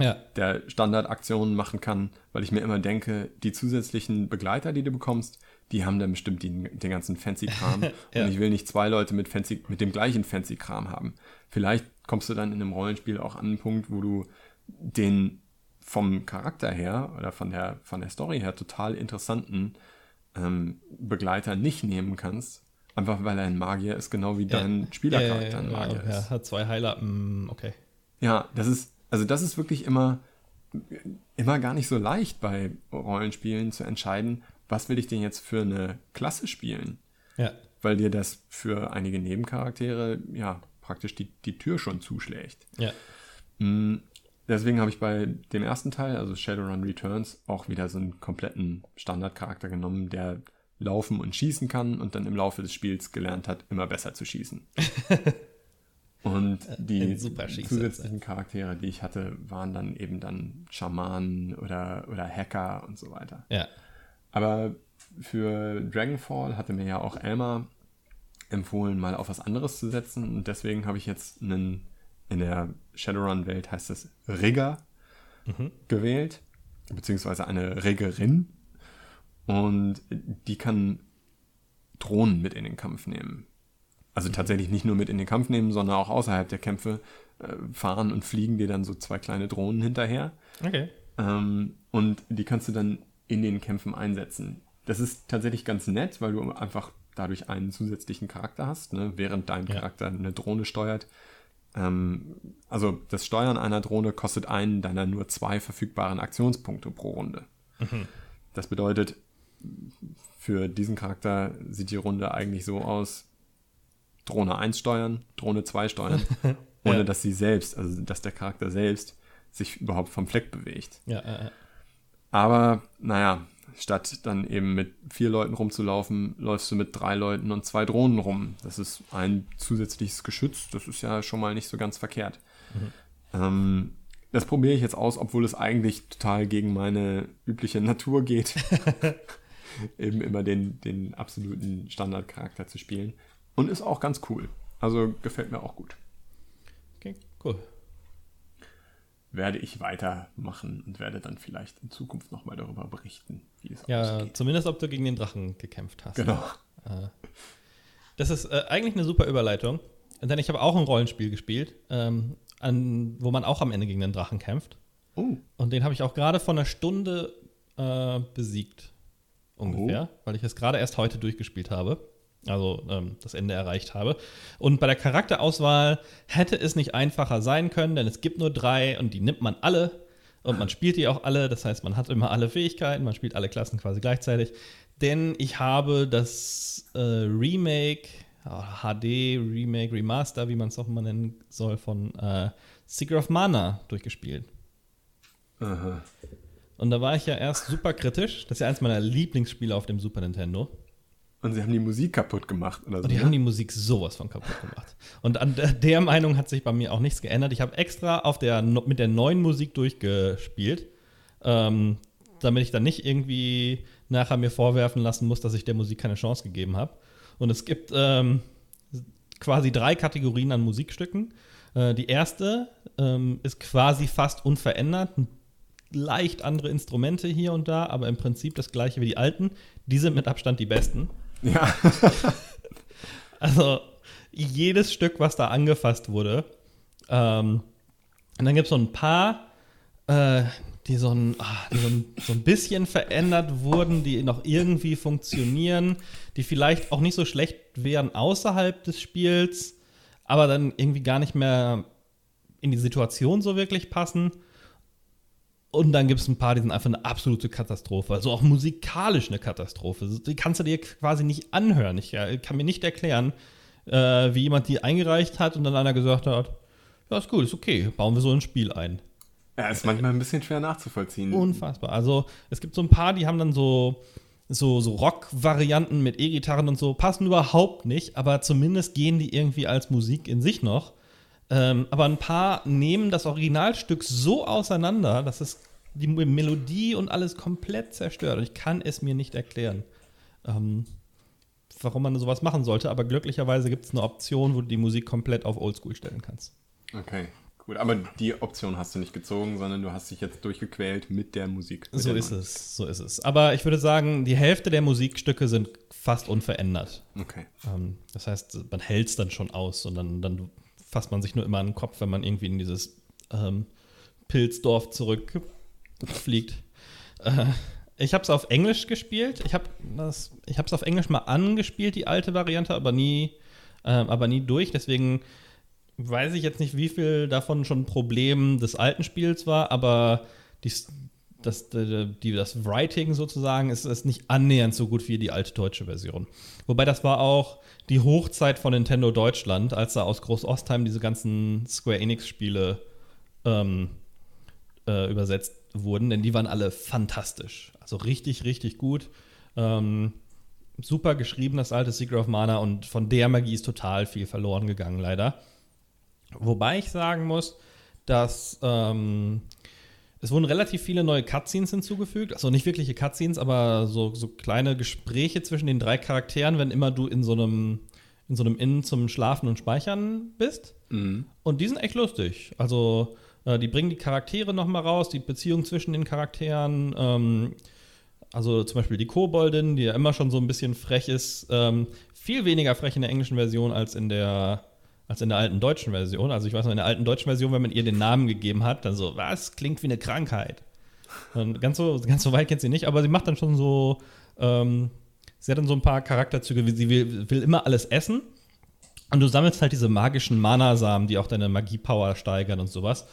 Ja. Der Standardaktionen machen kann, weil ich mir immer denke, die zusätzlichen Begleiter, die du bekommst, die haben dann bestimmt den, den ganzen Fancy-Kram. <laughs> ja. Und ich will nicht zwei Leute mit, Fancy, mit dem gleichen Fancy-Kram haben. Vielleicht kommst du dann in einem Rollenspiel auch an einen Punkt, wo du den vom Charakter her oder von der, von der Story her total interessanten ähm, Begleiter nicht nehmen kannst. Einfach weil er ein Magier ist, genau wie ja. dein Spielercharakter ein Magier ja, ist. Ja, hat zwei Heiler, mm, okay. Ja, das ist, also das ist wirklich immer, immer gar nicht so leicht bei Rollenspielen zu entscheiden, was will ich denn jetzt für eine Klasse spielen? Ja. Weil dir das für einige Nebencharaktere ja praktisch die, die Tür schon zuschlägt. Ja. Mm, Deswegen habe ich bei dem ersten Teil, also Shadowrun Returns, auch wieder so einen kompletten Standardcharakter genommen, der laufen und schießen kann und dann im Laufe des Spiels gelernt hat, immer besser zu schießen. <laughs> und die zusätzlichen Charaktere, die ich hatte, waren dann eben dann Schamanen oder, oder Hacker und so weiter. Ja. Aber für Dragonfall hatte mir ja auch Elmar empfohlen, mal auf was anderes zu setzen und deswegen habe ich jetzt einen in der Shadowrun-Welt heißt es Rigger mhm. gewählt, beziehungsweise eine Riggerin. Und die kann Drohnen mit in den Kampf nehmen. Also tatsächlich nicht nur mit in den Kampf nehmen, sondern auch außerhalb der Kämpfe äh, fahren und fliegen dir dann so zwei kleine Drohnen hinterher. Okay. Ähm, und die kannst du dann in den Kämpfen einsetzen. Das ist tatsächlich ganz nett, weil du einfach dadurch einen zusätzlichen Charakter hast. Ne? Während dein ja. Charakter eine Drohne steuert, ähm, also das Steuern einer Drohne kostet einen deiner nur zwei verfügbaren Aktionspunkte pro Runde. Mhm. Das bedeutet, für diesen Charakter sieht die Runde eigentlich so aus: Drohne 1 steuern, Drohne 2 steuern, <laughs> ohne ja. dass sie selbst, also dass der Charakter selbst sich überhaupt vom Fleck bewegt. Ja, äh, Aber naja, statt dann eben mit vier Leuten rumzulaufen, läufst du mit drei Leuten und zwei Drohnen rum. Das ist ein zusätzliches Geschütz, das ist ja schon mal nicht so ganz verkehrt. Mhm. Ähm, das probiere ich jetzt aus, obwohl es eigentlich total gegen meine übliche Natur geht, <laughs> <laughs> eben immer den, den absoluten Standardcharakter zu spielen. Und ist auch ganz cool. Also gefällt mir auch gut. Okay, cool werde ich weitermachen und werde dann vielleicht in Zukunft nochmal darüber berichten, wie es ja, ausgeht. Ja, zumindest ob du gegen den Drachen gekämpft hast. Genau. Äh, das ist äh, eigentlich eine super Überleitung, denn ich habe auch ein Rollenspiel gespielt, ähm, wo man auch am Ende gegen den Drachen kämpft. Oh. Und den habe ich auch gerade vor einer Stunde äh, besiegt, ungefähr, oh. weil ich es gerade erst heute durchgespielt habe. Also ähm, das Ende erreicht habe. Und bei der Charakterauswahl hätte es nicht einfacher sein können, denn es gibt nur drei und die nimmt man alle und man spielt die auch alle. Das heißt, man hat immer alle Fähigkeiten, man spielt alle Klassen quasi gleichzeitig. Denn ich habe das äh, Remake, HD, Remake, Remaster, wie man es auch mal nennen soll, von äh, Secret of Mana durchgespielt. Aha. Und da war ich ja erst super kritisch. Das ist ja eins meiner Lieblingsspiele auf dem Super Nintendo. Und sie haben die Musik kaputt gemacht oder so. Und die ne? haben die Musik sowas von kaputt gemacht. Und an der Meinung hat sich bei mir auch nichts geändert. Ich habe extra auf der, mit der neuen Musik durchgespielt, ähm, damit ich dann nicht irgendwie nachher mir vorwerfen lassen muss, dass ich der Musik keine Chance gegeben habe. Und es gibt ähm, quasi drei Kategorien an Musikstücken. Äh, die erste ähm, ist quasi fast unverändert, leicht andere Instrumente hier und da, aber im Prinzip das gleiche wie die alten. Die sind mit Abstand die besten. Ja. <laughs> also jedes Stück, was da angefasst wurde. Ähm, und dann gibt es so ein paar, äh, die, so ein, ach, die so ein, so ein bisschen verändert wurden, die noch irgendwie funktionieren, die vielleicht auch nicht so schlecht wären außerhalb des Spiels, aber dann irgendwie gar nicht mehr in die Situation so wirklich passen. Und dann gibt es ein paar, die sind einfach eine absolute Katastrophe. Also auch musikalisch eine Katastrophe. Die kannst du dir quasi nicht anhören. Ich äh, kann mir nicht erklären, äh, wie jemand die eingereicht hat und dann einer gesagt hat, ja, ist gut, ist okay, bauen wir so ein Spiel ein. Ja, ist manchmal ein bisschen schwer nachzuvollziehen. Unfassbar. Also es gibt so ein paar, die haben dann so, so, so Rock-Varianten mit E-Gitarren und so, passen überhaupt nicht, aber zumindest gehen die irgendwie als Musik in sich noch. Ähm, aber ein paar nehmen das Originalstück so auseinander, dass es die Melodie und alles komplett zerstört. Und ich kann es mir nicht erklären, ähm, warum man sowas machen sollte. Aber glücklicherweise gibt es eine Option, wo du die Musik komplett auf Oldschool stellen kannst. Okay, gut. Aber die Option hast du nicht gezogen, sondern du hast dich jetzt durchgequält mit der Musik. Mit so der ist es, so ist es. Aber ich würde sagen, die Hälfte der Musikstücke sind fast unverändert. Okay. Ähm, das heißt, man hält es dann schon aus und dann, dann fasst man sich nur immer an den Kopf, wenn man irgendwie in dieses ähm, Pilzdorf zurückfliegt. Äh, ich habe es auf Englisch gespielt. Ich habe es auf Englisch mal angespielt, die alte Variante, aber nie, äh, aber nie durch. Deswegen weiß ich jetzt nicht, wie viel davon schon ein Problem des alten Spiels war, aber die, das, die, das Writing sozusagen ist, ist nicht annähernd so gut wie die alte deutsche Version. Wobei das war auch die Hochzeit von Nintendo Deutschland, als da aus Groß-Ostheim diese ganzen Square Enix-Spiele ähm, äh, übersetzt wurden, denn die waren alle fantastisch. Also richtig, richtig gut. Ähm, super geschrieben, das alte Secret of Mana, und von der Magie ist total viel verloren gegangen, leider. Wobei ich sagen muss, dass ähm, es wurden relativ viele neue Cutscenes hinzugefügt. Also nicht wirkliche Cutscenes, aber so, so kleine Gespräche zwischen den drei Charakteren, wenn immer du in so einem, in so einem Inn zum Schlafen und Speichern bist. Mhm. Und die sind echt lustig. Also äh, die bringen die Charaktere nochmal raus, die Beziehung zwischen den Charakteren. Ähm, also zum Beispiel die Koboldin, die ja immer schon so ein bisschen frech ist. Ähm, viel weniger frech in der englischen Version als in der als in der alten deutschen Version. Also ich weiß noch, in der alten deutschen Version, wenn man ihr den Namen gegeben hat, dann so, was, klingt wie eine Krankheit. Und ganz so, ganz so weit kennt sie nicht, aber sie macht dann schon so, ähm, sie hat dann so ein paar Charakterzüge, wie sie will, will immer alles essen. Und du sammelst halt diese magischen Mana-Samen, die auch deine Magie-Power steigern und sowas.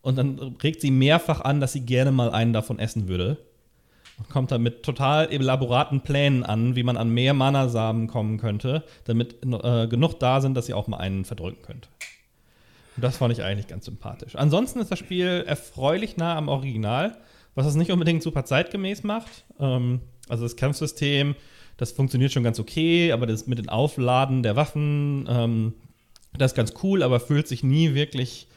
Und dann regt sie mehrfach an, dass sie gerne mal einen davon essen würde und kommt dann mit total elaboraten Plänen an, wie man an mehr Mana-Samen kommen könnte, damit äh, genug da sind, dass sie auch mal einen verdrücken könnte. Und das fand ich eigentlich ganz sympathisch. Ansonsten ist das Spiel erfreulich nah am Original, was es nicht unbedingt super zeitgemäß macht. Ähm, also das Kampfsystem, das funktioniert schon ganz okay, aber das mit den Aufladen der Waffen, ähm, das ist ganz cool, aber fühlt sich nie wirklich,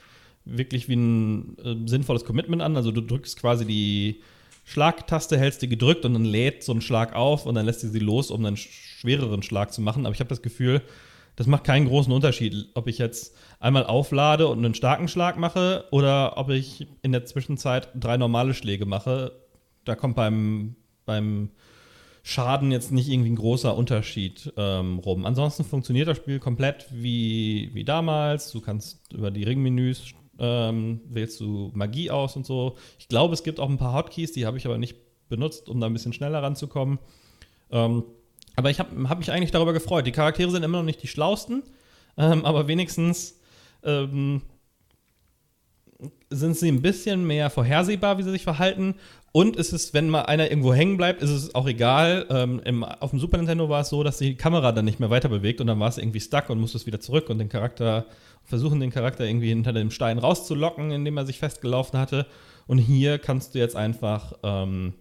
wirklich wie ein äh, sinnvolles Commitment an. Also du drückst quasi die Schlagtaste hältst du gedrückt und dann lädt so ein Schlag auf und dann lässt du sie los, um einen schwereren Schlag zu machen. Aber ich habe das Gefühl, das macht keinen großen Unterschied, ob ich jetzt einmal auflade und einen starken Schlag mache oder ob ich in der Zwischenzeit drei normale Schläge mache. Da kommt beim, beim Schaden jetzt nicht irgendwie ein großer Unterschied ähm, rum. Ansonsten funktioniert das Spiel komplett wie, wie damals. Du kannst über die Ringmenüs ähm, wählst du Magie aus und so. Ich glaube, es gibt auch ein paar Hotkeys, die habe ich aber nicht benutzt, um da ein bisschen schneller ranzukommen. Ähm, Aber ich habe hab mich eigentlich darüber gefreut. Die Charaktere sind immer noch nicht die schlausten, ähm, aber wenigstens ähm, sind sie ein bisschen mehr vorhersehbar, wie sie sich verhalten. Und ist es wenn mal einer irgendwo hängen bleibt, ist es auch egal. Ähm, im, auf dem Super Nintendo war es so, dass die Kamera dann nicht mehr weiter bewegt und dann war es irgendwie stuck und musste es wieder zurück und den Charakter versuchen, den Charakter irgendwie hinter dem Stein rauszulocken, indem er sich festgelaufen hatte. Und hier kannst du jetzt einfach ähm,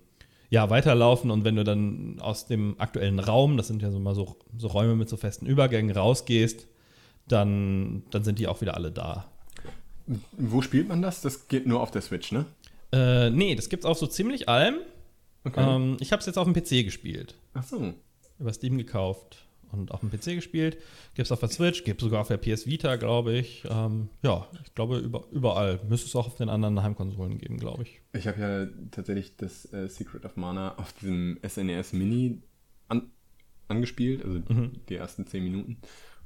ja, weiterlaufen und wenn du dann aus dem aktuellen Raum, das sind ja so mal so, so Räume mit so festen Übergängen, rausgehst, dann, dann sind die auch wieder alle da. Wo spielt man das? Das geht nur auf der Switch, ne? Äh, nee, das gibt's auf so ziemlich allem. Okay. Ähm, ich habe es jetzt auf dem PC gespielt. Ach so. Über Steam gekauft und auf dem PC gespielt. Gibt es auf der Switch, gibt es sogar auf der PS Vita, glaube ich. Ähm, ja, ich glaube über, überall. Müsste es auch auf den anderen Heimkonsolen geben, glaube ich. Ich habe ja tatsächlich das äh, Secret of Mana auf diesem SNES e Mini an, angespielt, also mhm. die ersten zehn Minuten.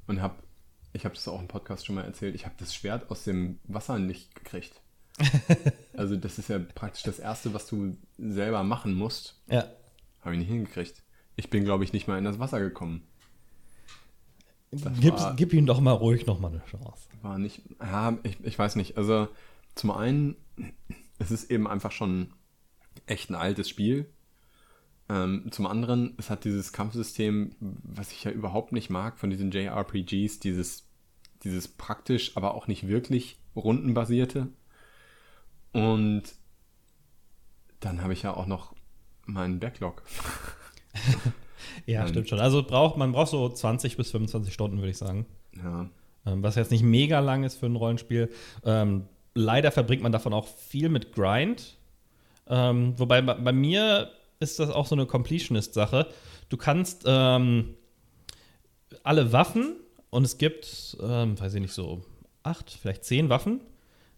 Und habe, ich habe das auch im Podcast schon mal erzählt, ich habe das Schwert aus dem Wasser nicht gekriegt. <laughs> also das ist ja praktisch das Erste, was du selber machen musst. Ja. Habe ich nicht hingekriegt. Ich bin, glaube ich, nicht mal in das Wasser gekommen. Gib, war, gib ihm doch mal ruhig noch mal eine Chance. War nicht, ja, ich, ich weiß nicht. Also zum einen, es ist eben einfach schon echt ein altes Spiel. Ähm, zum anderen, es hat dieses Kampfsystem, was ich ja überhaupt nicht mag von diesen JRPGs, dieses, dieses praktisch, aber auch nicht wirklich rundenbasierte. Und dann habe ich ja auch noch meinen Backlog. <laughs> Ja, ähm, stimmt schon. Also braucht, man braucht so 20 bis 25 Stunden, würde ich sagen. Ja. Ähm, was jetzt nicht mega lang ist für ein Rollenspiel. Ähm, leider verbringt man davon auch viel mit Grind. Ähm, wobei bei, bei, mir ist das auch so eine Completionist-Sache. Du kannst ähm, alle Waffen und es gibt, ähm, weiß ich nicht, so acht, vielleicht zehn Waffen.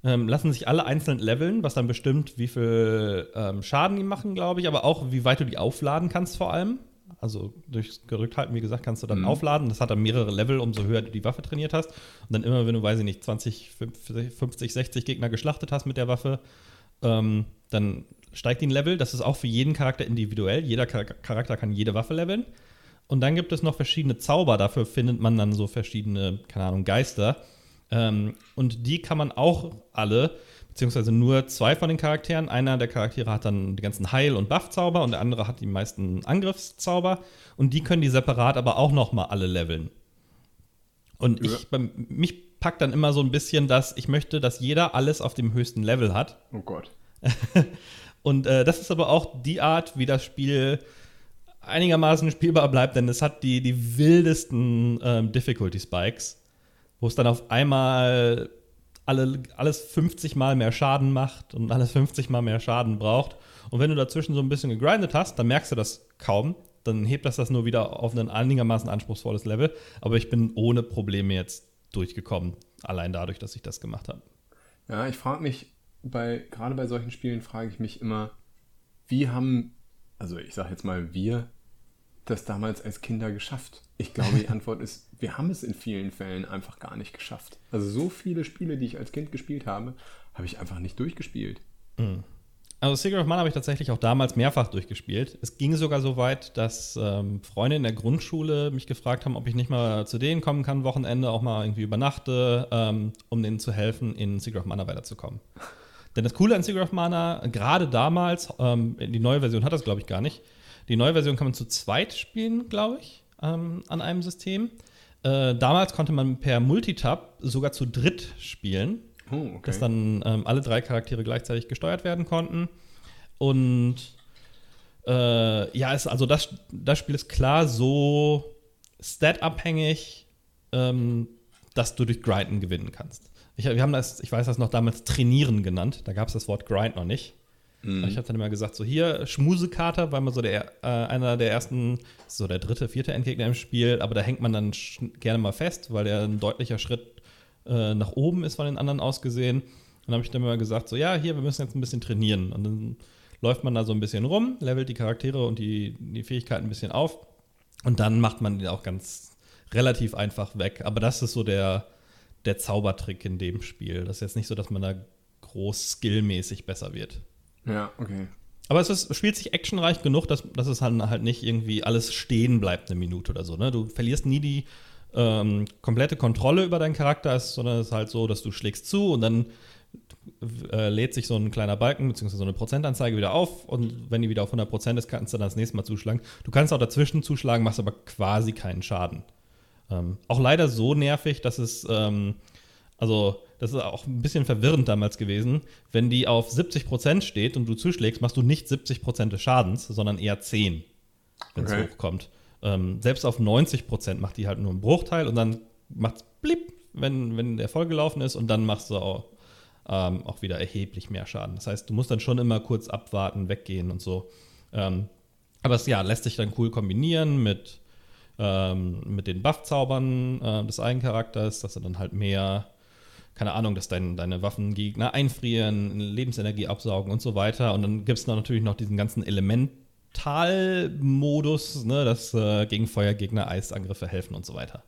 Ähm, lassen sich alle einzeln leveln, was dann bestimmt, wie viel ähm, Schaden die machen, glaube ich, aber auch, wie weit du die aufladen kannst, vor allem. Also durchs Gerückthalten, wie gesagt, kannst du dann mhm. aufladen. Das hat dann mehrere Level, umso höher du die Waffe trainiert hast. Und dann immer, wenn du, weiß ich nicht, 20, 50, 60 Gegner geschlachtet hast mit der Waffe, ähm, dann steigt die ein Level. Das ist auch für jeden Charakter individuell. Jeder Charakter kann jede Waffe leveln. Und dann gibt es noch verschiedene Zauber. Dafür findet man dann so verschiedene, keine Ahnung, Geister. Ähm, und die kann man auch alle beziehungsweise nur zwei von den Charakteren. Einer der Charaktere hat dann die ganzen Heil- und Buff-Zauber und der andere hat die meisten Angriffszauber. Und die können die separat aber auch noch mal alle leveln. Und ja. ich, bei, mich packt dann immer so ein bisschen, dass ich möchte, dass jeder alles auf dem höchsten Level hat. Oh Gott. <laughs> und äh, das ist aber auch die Art, wie das Spiel einigermaßen spielbar bleibt, denn es hat die, die wildesten ähm, Difficulty Spikes, wo es dann auf einmal alle, alles 50 Mal mehr Schaden macht und alles 50 Mal mehr Schaden braucht. Und wenn du dazwischen so ein bisschen gegrindet hast, dann merkst du das kaum. Dann hebt das das nur wieder auf ein einigermaßen anspruchsvolles Level. Aber ich bin ohne Probleme jetzt durchgekommen, allein dadurch, dass ich das gemacht habe. Ja, ich frage mich, bei, gerade bei solchen Spielen frage ich mich immer, wie haben, also ich sage jetzt mal wir, das damals als Kinder geschafft? Ich glaube, die <laughs> Antwort ist, wir haben es in vielen Fällen einfach gar nicht geschafft. Also so viele Spiele, die ich als Kind gespielt habe, habe ich einfach nicht durchgespielt. Mhm. Also Secret of Mana habe ich tatsächlich auch damals mehrfach durchgespielt. Es ging sogar so weit, dass ähm, Freunde in der Grundschule mich gefragt haben, ob ich nicht mal zu denen kommen kann, Wochenende auch mal irgendwie übernachte, ähm, um denen zu helfen, in Secret of Mana weiterzukommen. Denn das Coole an Secret of Mana, gerade damals, ähm, die neue Version hat das glaube ich gar nicht, die neue Version kann man zu zweit spielen, glaube ich, ähm, an einem System. Äh, damals konnte man per Multitab sogar zu dritt spielen, oh, okay. dass dann ähm, alle drei Charaktere gleichzeitig gesteuert werden konnten. Und äh, ja, ist, also das, das Spiel ist klar so statabhängig, ähm, dass du durch Grinden gewinnen kannst. Ich, wir haben das, ich weiß das noch damals Trainieren genannt. Da gab es das Wort Grind noch nicht. Mhm. Ich habe dann immer gesagt, so hier, Schmusekater war immer so der, äh, einer der ersten, so der dritte, vierte Endgegner im Spiel, aber da hängt man dann gerne mal fest, weil der ein deutlicher Schritt äh, nach oben ist von den anderen aus gesehen. Und dann habe ich dann immer gesagt, so ja, hier, wir müssen jetzt ein bisschen trainieren. Und dann läuft man da so ein bisschen rum, levelt die Charaktere und die, die Fähigkeiten ein bisschen auf. Und dann macht man die auch ganz relativ einfach weg. Aber das ist so der, der Zaubertrick in dem Spiel. Das ist jetzt nicht so, dass man da groß skillmäßig besser wird. Ja, okay. Aber es ist, spielt sich actionreich genug, dass, dass es halt, halt nicht irgendwie alles stehen bleibt eine Minute oder so. Ne? Du verlierst nie die ähm, komplette Kontrolle über deinen Charakter, sondern es ist halt so, dass du schlägst zu und dann äh, lädt sich so ein kleiner Balken bzw. so eine Prozentanzeige wieder auf und wenn die wieder auf 100% ist, kannst du dann das nächste Mal zuschlagen. Du kannst auch dazwischen zuschlagen, machst aber quasi keinen Schaden. Ähm, auch leider so nervig, dass es, ähm, also das ist auch ein bisschen verwirrend damals gewesen, wenn die auf 70% steht und du zuschlägst, machst du nicht 70% des Schadens, sondern eher 10, wenn es okay. hochkommt. Ähm, selbst auf 90% macht die halt nur einen Bruchteil und dann macht es blip, wenn, wenn der vollgelaufen ist und dann machst du auch ähm, auch wieder erheblich mehr Schaden. Das heißt, du musst dann schon immer kurz abwarten, weggehen und so. Ähm, aber es ja, lässt sich dann cool kombinieren mit, ähm, mit den Buff-Zaubern äh, des Eigencharakters, dass er dann halt mehr, keine Ahnung, dass dein, deine Waffen Gegner einfrieren, Lebensenergie absaugen und so weiter. Und dann gibt es natürlich noch diesen ganzen Elemental-Modus, ne, dass äh, gegen Feuergegner Eisangriffe helfen und so weiter.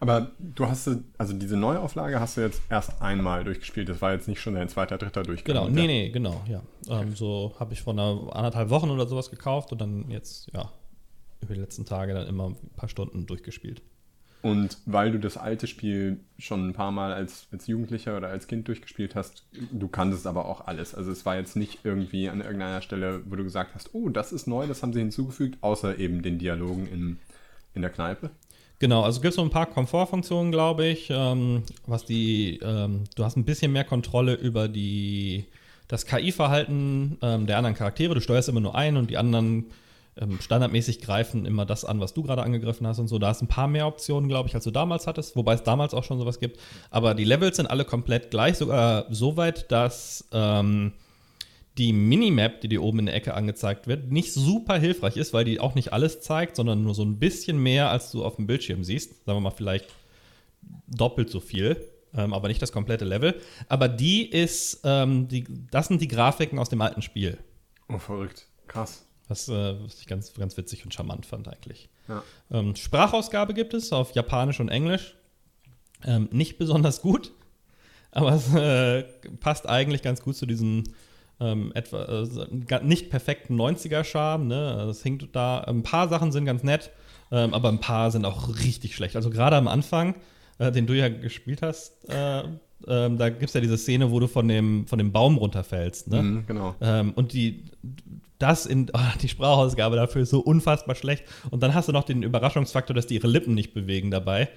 Aber du hast, also diese Neuauflage hast du jetzt erst einmal durchgespielt. Das war jetzt nicht schon dein zweiter, dritter Durchgang. Genau, nee, nee, genau, ja. Ähm, so habe ich vor einer anderthalb Wochen oder sowas gekauft und dann jetzt, ja, über die letzten Tage dann immer ein paar Stunden durchgespielt. Und weil du das alte Spiel schon ein paar Mal als, als Jugendlicher oder als Kind durchgespielt hast, du kanntest aber auch alles. Also es war jetzt nicht irgendwie an irgendeiner Stelle, wo du gesagt hast, oh, das ist neu, das haben sie hinzugefügt, außer eben den Dialogen in, in der Kneipe. Genau, also gibt es so ein paar Komfortfunktionen, glaube ich, ähm, was die, ähm, du hast ein bisschen mehr Kontrolle über die, das KI-Verhalten ähm, der anderen Charaktere. Du steuerst immer nur einen und die anderen ähm, standardmäßig greifen immer das an, was du gerade angegriffen hast und so. Da hast ein paar mehr Optionen, glaube ich, als du damals hattest, wobei es damals auch schon sowas gibt. Aber die Levels sind alle komplett gleich, sogar so weit, dass ähm, die Minimap, die dir oben in der Ecke angezeigt wird, nicht super hilfreich ist, weil die auch nicht alles zeigt, sondern nur so ein bisschen mehr, als du auf dem Bildschirm siehst. Sagen wir mal vielleicht doppelt so viel, ähm, aber nicht das komplette Level. Aber die ist, ähm, die, das sind die Grafiken aus dem alten Spiel. Oh, verrückt. Krass. Was, äh, was ich ganz, ganz witzig und charmant fand eigentlich. Ja. Ähm, Sprachausgabe gibt es auf Japanisch und Englisch. Ähm, nicht besonders gut, <laughs> aber es äh, passt eigentlich ganz gut zu diesen ähm, etwa äh, nicht perfekten 90er-Charme. Ne? Es hinkt da, ein paar Sachen sind ganz nett, ähm, aber ein paar sind auch richtig schlecht. Also gerade am Anfang, äh, den du ja gespielt hast, äh, ähm, da gibt es ja diese Szene, wo du von dem, von dem Baum runterfällst. Ne? Mhm, genau. Ähm, und die, das in <laughs> oh, die Sprachausgabe dafür ist so unfassbar schlecht. Und dann hast du noch den Überraschungsfaktor, dass die ihre Lippen nicht bewegen dabei.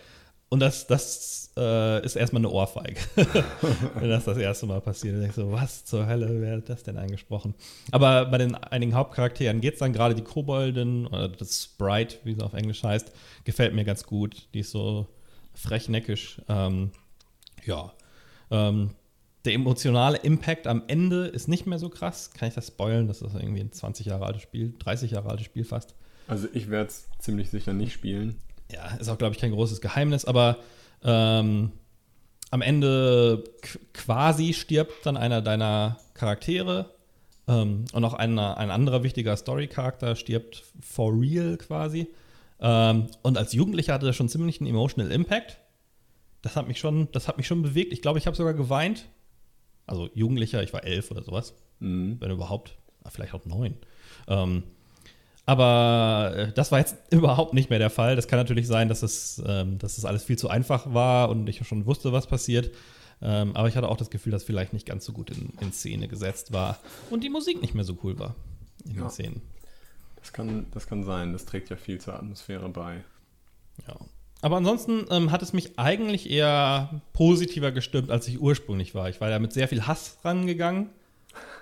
Und das, das äh, ist erstmal eine Ohrfeige, <laughs> wenn das das erste Mal passiert. Ich denke so, was zur Hölle, wer hat das denn angesprochen? Aber bei den einigen Hauptcharakteren geht es dann gerade die Koboldin oder das Sprite, wie sie auf Englisch heißt, gefällt mir ganz gut. Die ist so frechneckisch. Ähm, ja. Ähm, der emotionale Impact am Ende ist nicht mehr so krass. Kann ich das spoilen? Das ist irgendwie ein 20 Jahre altes Spiel, 30 Jahre altes Spiel fast. Also ich werde es ziemlich sicher nicht spielen ja, ist auch, glaube ich, kein großes Geheimnis, aber ähm, am Ende quasi stirbt dann einer deiner Charaktere ähm, und auch einer, ein anderer wichtiger Story-Charakter stirbt for real quasi. Ähm, und als Jugendlicher hatte das schon ziemlich einen emotional Impact. Das hat mich schon, das hat mich schon bewegt. Ich glaube, ich habe sogar geweint. Also Jugendlicher, ich war elf oder sowas. Mhm. Wenn überhaupt. Vielleicht auch neun. Ähm, aber äh, das war jetzt <laughs> überhaupt nicht mehr der Fall. Das kann natürlich sein, dass es, ähm, dass es alles viel zu einfach war und ich schon wusste, was passiert. Ähm, aber ich hatte auch das Gefühl, dass vielleicht nicht ganz so gut in, in Szene gesetzt war und die Musik nicht mehr so cool war in ja. den Szenen. Das kann, das kann sein. Das trägt ja viel zur Atmosphäre bei. Ja. Aber ansonsten ähm, hat es mich eigentlich eher positiver gestimmt, als ich ursprünglich war. Ich war da mit sehr viel Hass rangegangen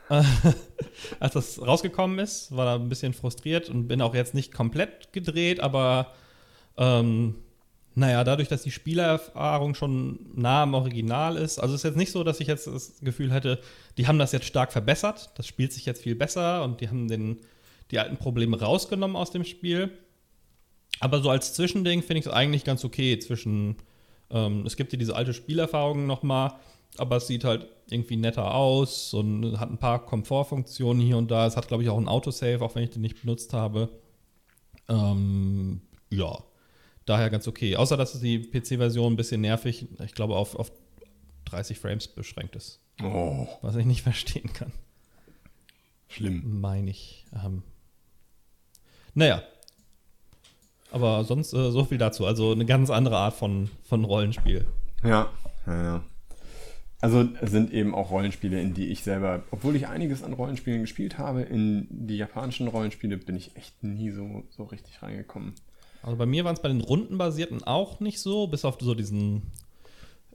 <laughs> als das rausgekommen ist, war da ein bisschen frustriert und bin auch jetzt nicht komplett gedreht, aber ähm, naja, dadurch, dass die Spielererfahrung schon nah am Original ist, also es ist jetzt nicht so, dass ich jetzt das Gefühl hätte, die haben das jetzt stark verbessert, das spielt sich jetzt viel besser und die haben den, die alten Probleme rausgenommen aus dem Spiel. Aber so als Zwischending finde ich es eigentlich ganz okay zwischen, ähm, es gibt dir diese alte Spielerfahrung nochmal, aber es sieht halt irgendwie netter aus und hat ein paar Komfortfunktionen hier und da. Es hat, glaube ich, auch ein Autosave, auch wenn ich den nicht benutzt habe. Ähm, ja, daher ganz okay. Außer, dass die PC-Version ein bisschen nervig, ich glaube, auf, auf 30 Frames beschränkt ist. Oh. Was ich nicht <laughs> verstehen kann. Schlimm. Meine ich. Ähm, naja. Aber sonst äh, so viel dazu. Also eine ganz andere Art von, von Rollenspiel. Ja, ja, ja. Also es sind eben auch Rollenspiele, in die ich selber, obwohl ich einiges an Rollenspielen gespielt habe, in die japanischen Rollenspiele bin ich echt nie so, so richtig reingekommen. Also bei mir waren es bei den rundenbasierten auch nicht so, bis auf so diesen,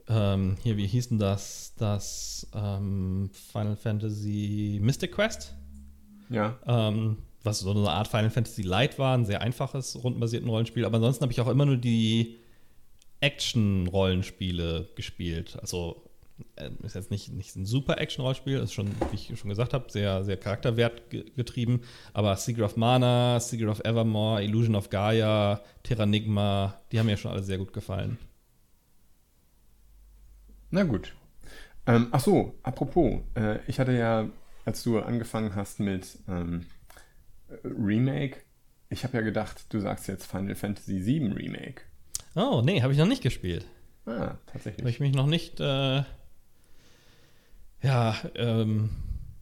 ähm, hier, wie hieß denn das? Das ähm, Final Fantasy Mystic Quest. Ja. Ähm, was so eine Art Final Fantasy Light war, ein sehr einfaches rundenbasierten Rollenspiel. Aber ansonsten habe ich auch immer nur die Action-Rollenspiele gespielt. Also äh, ist jetzt nicht, nicht ein super Action-Rollenspiel, ist schon, wie ich schon gesagt habe, sehr, sehr charakterwert getrieben. Aber Secret of Mana, Secret of Evermore, Illusion of Gaia, Terranigma, die haben mir schon alle sehr gut gefallen. Na gut. Ähm, ach so, apropos, äh, ich hatte ja, als du angefangen hast mit ähm, Remake, ich habe ja gedacht, du sagst jetzt Final Fantasy VII Remake. Oh, nee, habe ich noch nicht gespielt. Ah, tatsächlich. Habe ich mich noch nicht äh, ja, ähm,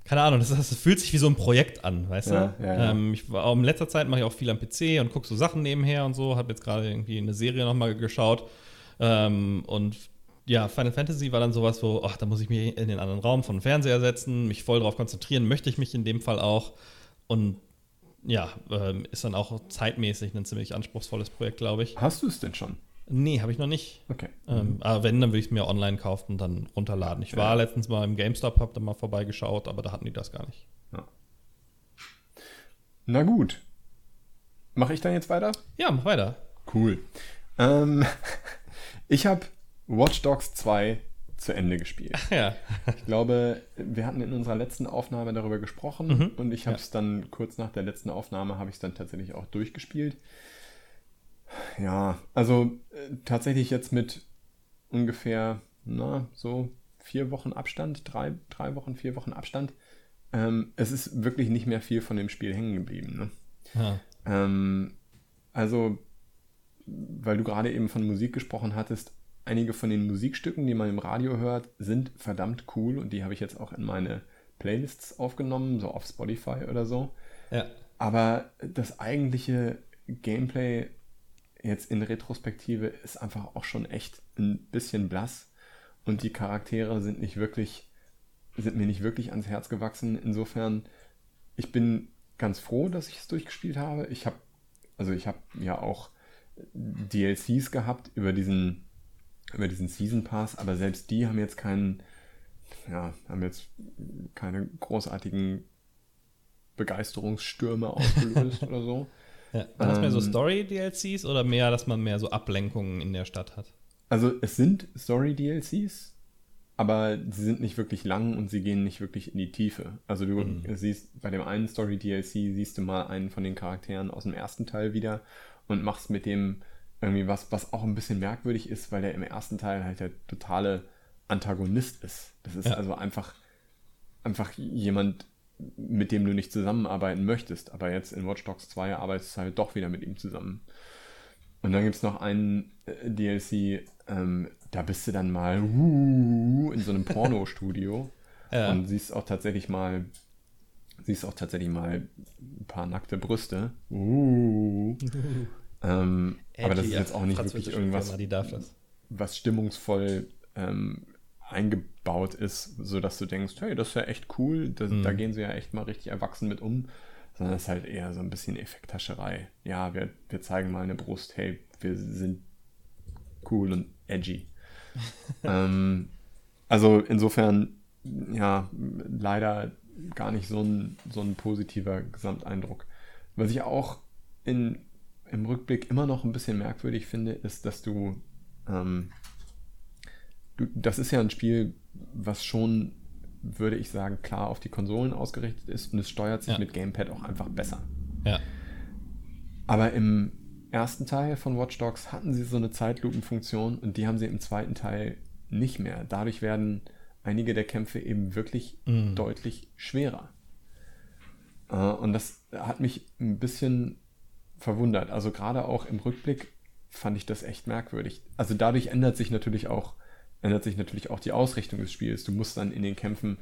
keine Ahnung, das, das, fühlt sich wie so ein Projekt an, weißt ja, du? Ja, ja. Ähm, ich war, in letzter Zeit mache ich auch viel am PC und gucke so Sachen nebenher und so. Habe jetzt gerade irgendwie eine Serie nochmal geschaut. Ähm, und ja, Final Fantasy war dann sowas, wo, ach, da muss ich mich in den anderen Raum von Fernseher setzen, mich voll drauf konzentrieren, möchte ich mich in dem Fall auch. Und ja, ähm, ist dann auch zeitmäßig ein ziemlich anspruchsvolles Projekt, glaube ich. Hast du es denn schon? Nee, habe ich noch nicht. Okay. Ähm, aber wenn, dann würde ich es mir online kaufen und dann runterladen. Ich war Ja. letztens mal im GameStop, habe da mal vorbeigeschaut, aber da hatten die das gar nicht. Na gut. Mache ich dann jetzt weiter? Ja, mach weiter. Cool. Ähm, <laughs> ich habe Watch Dogs 2 zu Ende gespielt. Ja. Ich glaube, wir hatten in unserer letzten Aufnahme darüber gesprochen Mhm. und ich habe Ja. es dann kurz nach der letzten Aufnahme habe ich es dann tatsächlich auch durchgespielt. Ja, also äh, tatsächlich jetzt mit ungefähr, na, so vier Wochen Abstand, drei, drei Wochen, vier Wochen Abstand. Ähm, es ist wirklich nicht mehr viel von dem Spiel hängen geblieben. Ne? ja. Ähm, also, weil du gerade eben von Musik gesprochen hattest, einige von den Musikstücken, die man im Radio hört, sind verdammt cool und die habe ich jetzt auch in meine Playlists aufgenommen, so auf Spotify oder so. Ja. Aber das eigentliche Gameplay jetzt in Retrospektive ist einfach auch schon echt ein bisschen blass und die Charaktere sind nicht wirklich, sind mir nicht wirklich ans Herz gewachsen. Insofern, ich bin ganz froh, dass ich es durchgespielt habe. Ich habe, also ich habe ja auch DLCs gehabt über diesen, über diesen Season Pass, aber selbst die haben jetzt keinen, ja, haben jetzt keine großartigen Begeisterungsstürme <laughs> ausgelöst oder so. ja. Waren das mehr so Ähm, Story-DLCs oder mehr, dass man mehr so Ablenkungen in der Stadt hat? Also es sind Story-DLCs, aber sie sind nicht wirklich lang und sie gehen nicht wirklich in die Tiefe. Also du Mhm. siehst bei dem einen Story-DLC siehst du mal einen von den Charakteren aus dem ersten Teil wieder und machst mit dem irgendwie was, was auch ein bisschen merkwürdig ist, weil der im ersten Teil halt der totale Antagonist ist. Das ist Ja. also einfach, einfach jemand, mit dem du nicht zusammenarbeiten möchtest. Aber jetzt in Watch Dogs 2 arbeitest du halt doch wieder mit ihm zusammen. Und dann gibt es noch einen äh, DLC, ähm, da bist du dann mal uh, in so einem Pornostudio <laughs> Ja. und siehst auch tatsächlich mal, siehst auch tatsächlich mal ein paar nackte Brüste. Uh. <laughs> ähm, aber das ist jetzt auch nicht wirklich irgendwas, was stimmungsvoll ähm, eingebaut ist, sodass du denkst, hey, das ist ja echt cool, das, Mhm. da gehen sie ja echt mal richtig erwachsen mit um, sondern es ist halt eher so ein bisschen Effekthascherei. Ja, wir, wir zeigen mal eine Brust, hey, wir sind cool und edgy. <laughs> ähm, also insofern, ja, leider gar nicht so ein, so ein positiver Gesamteindruck. Was ich auch in, im Rückblick immer noch ein bisschen merkwürdig finde, ist, dass du, ähm, du, das ist ja ein Spiel, was schon, würde ich sagen, klar auf die Konsolen ausgerichtet ist und es steuert sich Ja. mit Gamepad auch einfach besser. Ja. Aber im ersten Teil von Watch Dogs hatten sie so eine Zeitlupenfunktion und die haben sie im zweiten Teil nicht mehr. Dadurch werden einige der Kämpfe eben wirklich Mhm. deutlich schwerer. Äh, Und das hat mich ein bisschen verwundert. Also gerade auch im Rückblick fand ich das echt merkwürdig. Also dadurch ändert sich natürlich auch ändert sich natürlich auch die Ausrichtung des Spiels. Du musst dann in den Kämpfen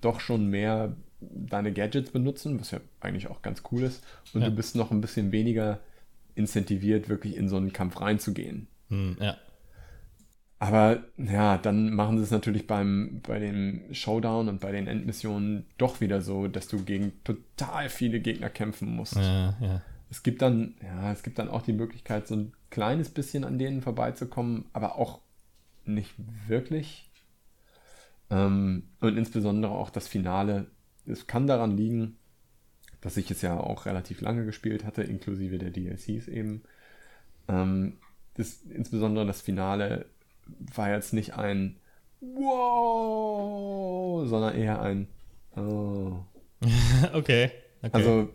doch schon mehr deine Gadgets benutzen, was ja eigentlich auch ganz cool ist. Und ja. du bist noch ein bisschen weniger incentiviert, wirklich in so einen Kampf reinzugehen. Hm, ja. Aber ja, dann machen sie es natürlich beim, bei dem Showdown und bei den Endmissionen doch wieder so, dass du gegen total viele Gegner kämpfen musst. Ja, ja. Es gibt dann, ja, es gibt dann auch die Möglichkeit, so ein kleines bisschen an denen vorbeizukommen, aber auch nicht wirklich. Ähm, und insbesondere auch das Finale. Es kann daran liegen, dass ich es ja auch relativ lange gespielt hatte, inklusive der DLCs eben. Ähm, das, insbesondere das Finale war jetzt nicht ein Wow, sondern eher ein Oh. <laughs> okay, okay. Also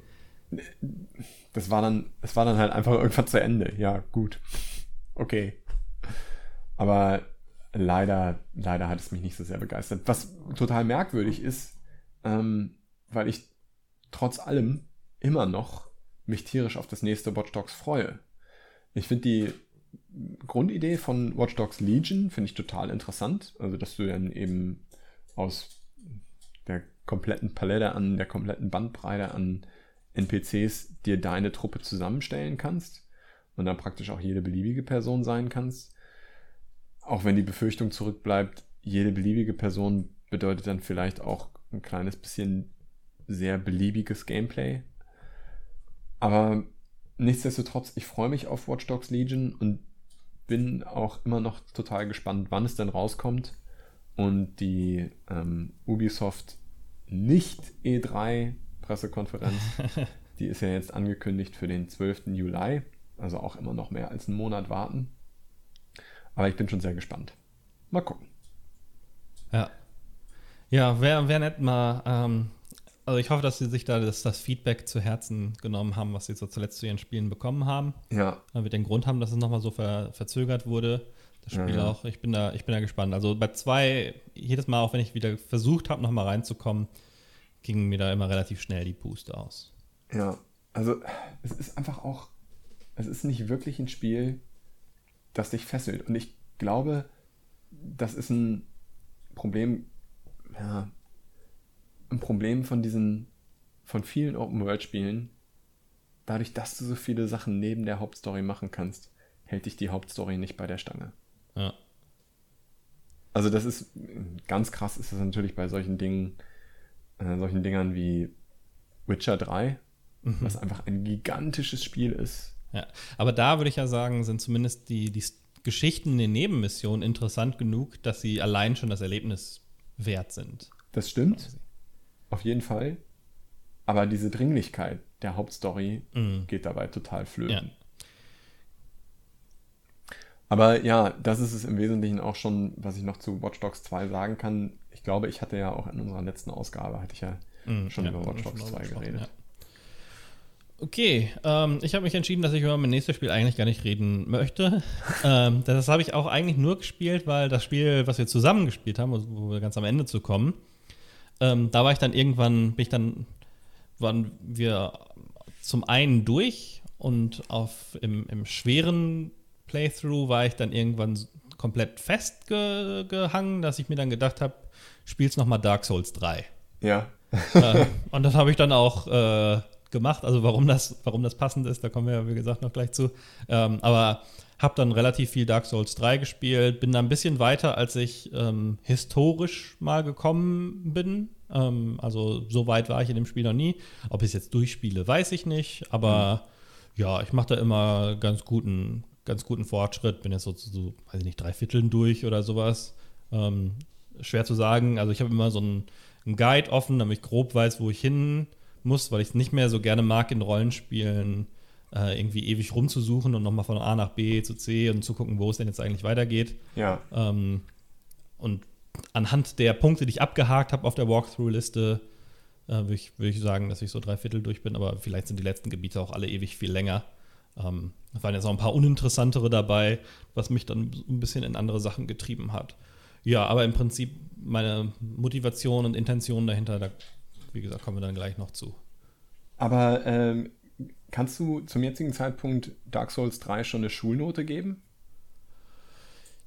das war dann, es war dann halt einfach irgendwann zu Ende. Ja, gut. Okay. Aber leider, leider hat es mich nicht so sehr begeistert. Was total merkwürdig ist, ähm, weil ich trotz allem immer noch mich tierisch auf das nächste Watch Dogs freue. Ich finde die Grundidee von Watch Dogs Legion finde ich total interessant. Also, dass du dann eben aus der kompletten Palette an, der kompletten Bandbreite an NPCs dir deine Truppe zusammenstellen kannst und dann praktisch auch jede beliebige Person sein kannst. Auch wenn die Befürchtung zurückbleibt, jede beliebige Person bedeutet dann vielleicht auch ein kleines bisschen sehr beliebiges Gameplay. Aber nichtsdestotrotz, ich freue mich auf Watch Dogs Legion und bin auch immer noch total gespannt, wann es denn rauskommt. Und die ähm, Ubisoft nicht E3 Pressekonferenz, <laughs> die ist ja jetzt angekündigt für den 12. Juli. Also auch immer noch mehr als einen Monat warten. Aber ich bin schon sehr gespannt. Mal gucken. Ja. Ja, wäre wär nett mal ähm, also ich hoffe, dass sie sich da das, das, Feedback zu Herzen genommen haben, was sie so zuletzt zu ihren Spielen bekommen haben. Ja. Weil wir den Grund haben, dass es nochmal so ver, verzögert wurde. Das Spiel ja, ja. auch. Ich bin, da, ich bin da gespannt. Also bei zwei, jedes Mal, auch wenn ich wieder versucht habe, nochmal reinzukommen, ging mir da immer relativ schnell die Puste aus. Ja, also es ist einfach auch, es ist nicht wirklich ein Spiel, das dich fesselt. Und ich glaube, das ist ein Problem, ja, ein Problem von diesen, von vielen Open-World-Spielen. Dadurch, dass du so viele Sachen neben der Hauptstory machen kannst, hält dich die Hauptstory nicht bei der Stange. Ja. Also das ist, ganz krass ist das natürlich bei solchen Dingen, äh, solchen Dingern wie Witcher 3, mhm. was einfach ein gigantisches Spiel ist. Ja, aber da würde ich ja sagen, sind zumindest die, die Geschichten in den Nebenmissionen interessant genug, dass sie allein schon das Erlebnis wert sind. Das stimmt. Quasi. Auf jeden Fall. Aber diese Dringlichkeit der Hauptstory mhm. geht dabei total flöten. Ja. Aber ja, das ist es im Wesentlichen auch schon, was ich noch zu Watch Dogs 2 sagen kann. Ich glaube, ich hatte ja auch in unserer letzten Ausgabe, hatte ich ja mhm, schon ja, über Watch Dogs 2 geredet. Ja. Okay, ähm, ich habe mich entschieden, dass ich über mein nächstes Spiel eigentlich gar nicht reden möchte. <laughs> ähm, das habe ich auch eigentlich nur gespielt, weil das Spiel, was wir zusammen gespielt haben, wo wir ganz am Ende zu kommen, ähm, da war ich dann irgendwann, bin ich dann, waren wir zum einen durch und auf, im, im schweren Playthrough war ich dann irgendwann komplett festgehangen, dass ich mir dann gedacht habe, spielst nochmal Dark Souls 3. Ja. äh, und das habe ich dann auch äh, gemacht. Also warum das, warum das passend ist, da kommen wir ja wie gesagt noch gleich zu. Ähm, aber habe dann relativ viel Dark Souls 3 gespielt, bin da ein bisschen weiter, als ich ähm, historisch mal gekommen bin. Ähm, also so weit war ich in dem Spiel noch nie. Ob ich es jetzt durchspiele, weiß ich nicht. Aber mhm. ja, ich mache da immer ganz guten, ganz guten Fortschritt. Bin jetzt so, so weiß ich nicht, drei Vierteln durch oder sowas. Ähm, schwer zu sagen. Also ich habe immer so einen, einen Guide offen, damit ich grob weiß, wo ich hin muss, weil ich es nicht mehr so gerne mag in Rollenspielen äh, irgendwie ewig rumzusuchen und nochmal von A nach B zu C und zu gucken, wo es denn jetzt eigentlich weitergeht. Ja. Ähm, und anhand der Punkte, die ich abgehakt habe auf der Walkthrough-Liste, äh, würde ich, würd ich sagen, dass ich so drei Viertel durch bin, aber vielleicht sind die letzten Gebiete auch alle ewig viel länger. Ähm, da waren jetzt auch ein paar uninteressantere dabei, was mich dann ein bisschen in andere Sachen getrieben hat. Ja, aber im Prinzip meine Motivation und Intention dahinter, da, wie gesagt, kommen wir dann gleich noch zu. Aber ähm, Kannst du zum jetzigen Zeitpunkt Dark Souls 3 schon eine Schulnote geben?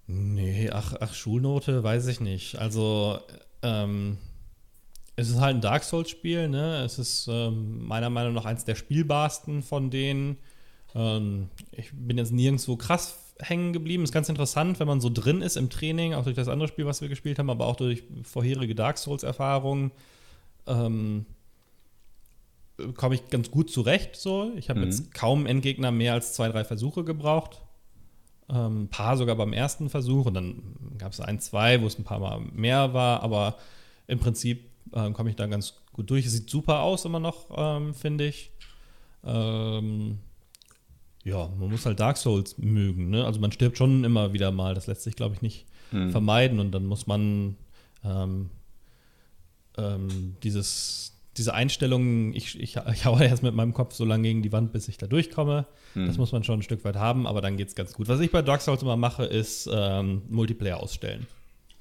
Nee, ach, ach Schulnote weiß ich nicht. Also, ähm, es ist halt ein Dark Souls-Spiel, ne? Es ist ähm, meiner Meinung nach eins der spielbarsten von denen. Ähm, ich bin jetzt nirgendwo krass hängen geblieben. Ist ganz interessant, wenn man so drin ist im Training, auch durch das andere Spiel, was wir gespielt haben, aber auch durch vorherige Dark Souls-Erfahrungen. Ähm, komme ich ganz gut zurecht. So. Ich habe mhm. jetzt kaum Endgegner mehr als zwei, drei Versuche gebraucht. Ähm, ein paar sogar beim ersten Versuch und dann gab es ein, zwei, wo es ein paar Mal mehr war, aber im Prinzip ähm, komme ich da ganz gut durch. Es sieht super aus immer noch, ähm, finde ich. Ähm, ja, man muss halt Dark Souls mögen. Ne? Also man stirbt schon immer wieder mal. Das lässt sich, glaube ich, nicht mhm. vermeiden. Und dann muss man ähm, ähm, dieses, diese Einstellung, ich, ich, ich haue erst mit meinem Kopf so lange gegen die Wand, bis ich da durchkomme. Mhm. Das muss man schon ein Stück weit haben, aber dann geht es ganz gut. Was ich bei Dark Souls immer mache, ist ähm, Multiplayer ausstellen.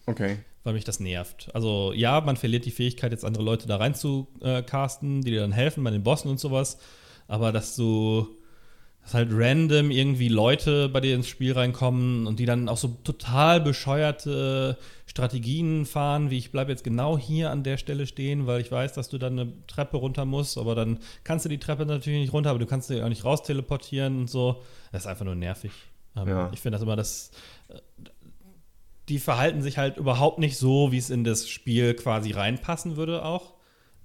Okay weil mich das nervt. Also ja, man verliert die Fähigkeit, jetzt andere Leute da rein zu äh, casten, die dir dann helfen bei den Bossen und sowas. Aber dass du dass halt random irgendwie Leute bei dir ins Spiel reinkommen und die dann auch so total bescheuerte Strategien fahren, wie ich bleibe jetzt genau hier an der Stelle stehen, weil ich weiß, dass du dann eine Treppe runter musst, aber dann kannst du die Treppe natürlich nicht runter, aber du kannst dich auch nicht raus teleportieren und so. Das ist einfach nur nervig. Ähm, ja. Ich finde das immer das die verhalten sich halt überhaupt nicht so, wie es in das Spiel quasi reinpassen würde auch.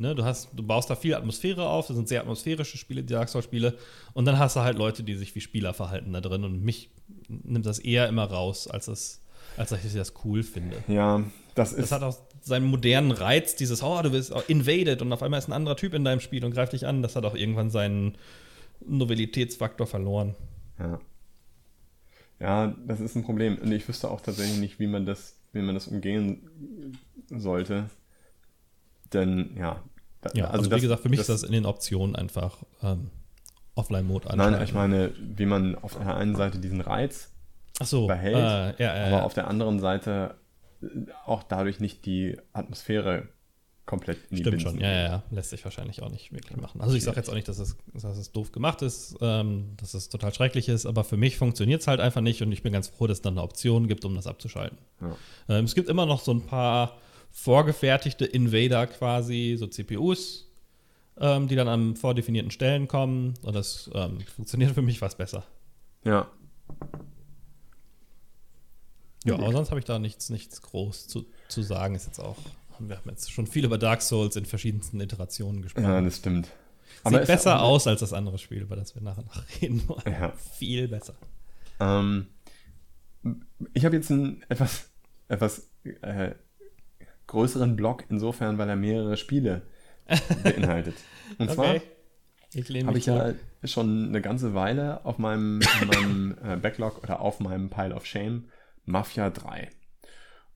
Ne, du, hast, du baust da viel Atmosphäre auf, das sind sehr atmosphärische Spiele, die Dark Souls-Spiele. Und dann hast du halt Leute, die sich wie Spieler verhalten da drin. Und mich nimmt das eher immer raus, als, das, als dass ich das cool finde. Ja, das ist. Das hat auch seinen modernen Reiz, dieses, oh, du bist invaded und auf einmal ist ein anderer Typ in deinem Spiel und greift dich an. Das hat auch irgendwann seinen Novelitätsfaktor verloren. Ja. Ja, das ist ein Problem. Und ich wüsste auch tatsächlich nicht, wie man das, wie man das umgehen sollte. Denn ja. Ja, also, also das, wie gesagt, für mich das, ist das in den Optionen einfach ähm, Offline-Mode Nein, ich meine, wie man auf der einen Seite diesen Reiz so, behält, äh, ja, ja, aber auf der anderen Seite auch dadurch nicht die Atmosphäre komplett in die Stimmt Binsen. schon, ja, ja, ja. Lässt sich wahrscheinlich auch nicht wirklich machen. Also ich sage jetzt auch nicht, dass es, dass es doof gemacht ist, ähm, dass es total schrecklich ist, aber für mich funktioniert es halt einfach nicht und ich bin ganz froh, dass es dann eine Option gibt, um das abzuschalten. Ja. Ähm, es gibt immer noch so ein paar vorgefertigte Invader quasi, so CPUs, ähm, die dann an vordefinierten Stellen kommen und das ähm, funktioniert für mich was besser. Ja. Ja, aber sonst habe ich da nichts, nichts groß zu, zu sagen. Ist jetzt auch wir haben jetzt schon viel über Dark Souls in verschiedensten Iterationen gesprochen. Ja, das stimmt. Sieht Aber besser aus als das andere Spiel, über das wir nachher noch <laughs> reden wollen. Ja. Viel besser. Ähm, ich habe jetzt einen etwas, etwas äh, größeren Block insofern, weil er mehrere Spiele <laughs> beinhaltet. Und okay. zwar habe ich ja schon eine ganze Weile auf meinem, meinem <laughs> äh, Backlog oder auf meinem Pile of Shame Mafia 3.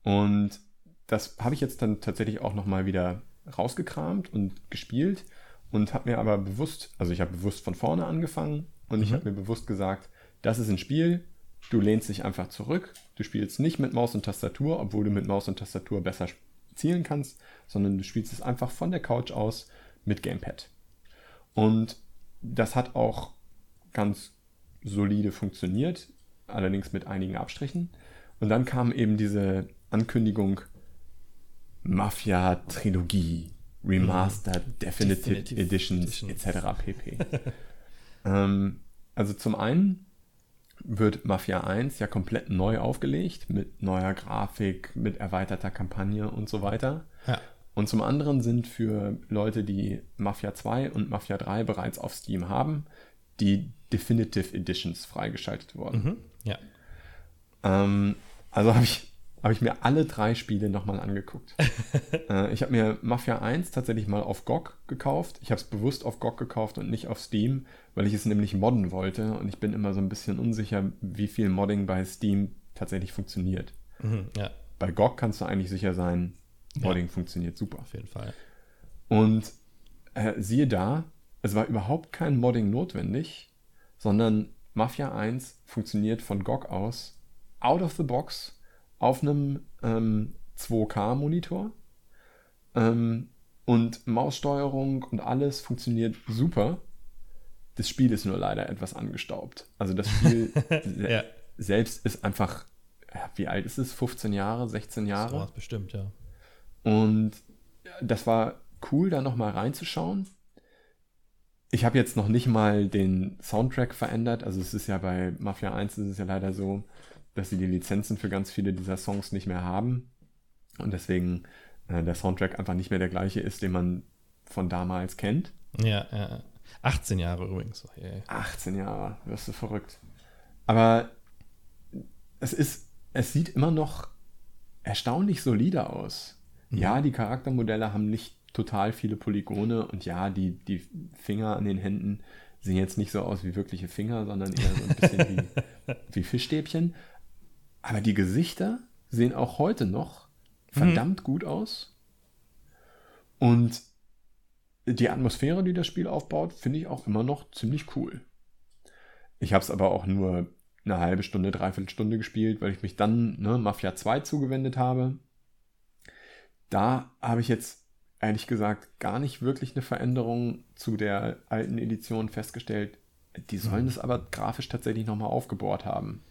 Und das habe ich jetzt dann tatsächlich auch nochmal wieder rausgekramt und gespielt und habe mir aber bewusst, also ich habe bewusst von vorne angefangen und mhm. ich habe mir bewusst gesagt, das ist ein Spiel, du lehnst dich einfach zurück, du spielst nicht mit Maus und Tastatur, obwohl du mit Maus und Tastatur besser zielen kannst, sondern du spielst es einfach von der Couch aus mit Gamepad. Und das hat auch ganz solide funktioniert, allerdings mit einigen Abstrichen. Und dann kam eben diese Ankündigung, Mafia-Trilogie, Remastered, mhm. Definitive, Definitive Editions, Editions. etc. pp. <laughs> ähm, also zum einen wird Mafia 1 ja komplett neu aufgelegt mit neuer Grafik, mit erweiterter Kampagne und so weiter. Ja. Und zum anderen sind für Leute, die Mafia 2 und Mafia 3 bereits auf Steam haben, die Definitive Editions freigeschaltet worden. Mhm, ja. Ähm, also habe ich habe ich mir alle drei Spiele nochmal angeguckt. <laughs> äh, ich habe mir Mafia 1 tatsächlich mal auf GOG gekauft. Ich habe es bewusst auf GOG gekauft und nicht auf Steam, weil ich es nämlich modden wollte. Und ich bin immer so ein bisschen unsicher, wie viel Modding bei Steam tatsächlich funktioniert. Mhm, ja. Bei GOG kannst du eigentlich sicher sein, Modding ja. funktioniert super. Auf jeden Fall. Und äh, siehe da, es war überhaupt kein Modding notwendig, sondern Mafia 1 funktioniert von GOG aus out of the box auf einem ähm, 2K-Monitor. Ähm, und Maussteuerung und alles funktioniert super. Das Spiel ist nur leider etwas angestaubt. Also das Spiel <laughs> ja. selbst ist einfach, wie alt ist es? 15 Jahre, 16 Jahre? Das bestimmt, ja. Und das war cool, da nochmal reinzuschauen. Ich habe jetzt noch nicht mal den Soundtrack verändert. Also es ist ja bei Mafia 1 ist es ja leider so, dass sie die Lizenzen für ganz viele dieser Songs nicht mehr haben. Und deswegen äh, der Soundtrack einfach nicht mehr der gleiche ist, den man von damals kennt. Ja, ja. 18 Jahre übrigens. Yeah. 18 Jahre, wirst du verrückt. Aber es ist, es sieht immer noch erstaunlich solide aus. Mhm. Ja, die Charaktermodelle haben nicht total viele Polygone und ja, die, die Finger an den Händen sehen jetzt nicht so aus wie wirkliche Finger, sondern eher so ein bisschen wie, <laughs> wie Fischstäbchen. Aber die Gesichter sehen auch heute noch verdammt mhm. gut aus. Und die Atmosphäre, die das Spiel aufbaut, finde ich auch immer noch ziemlich cool. Ich habe es aber auch nur eine halbe Stunde, dreiviertel Stunde gespielt, weil ich mich dann ne, Mafia 2 zugewendet habe. Da habe ich jetzt ehrlich gesagt gar nicht wirklich eine Veränderung zu der alten Edition festgestellt. Die sollen mhm. es aber grafisch tatsächlich nochmal aufgebohrt haben.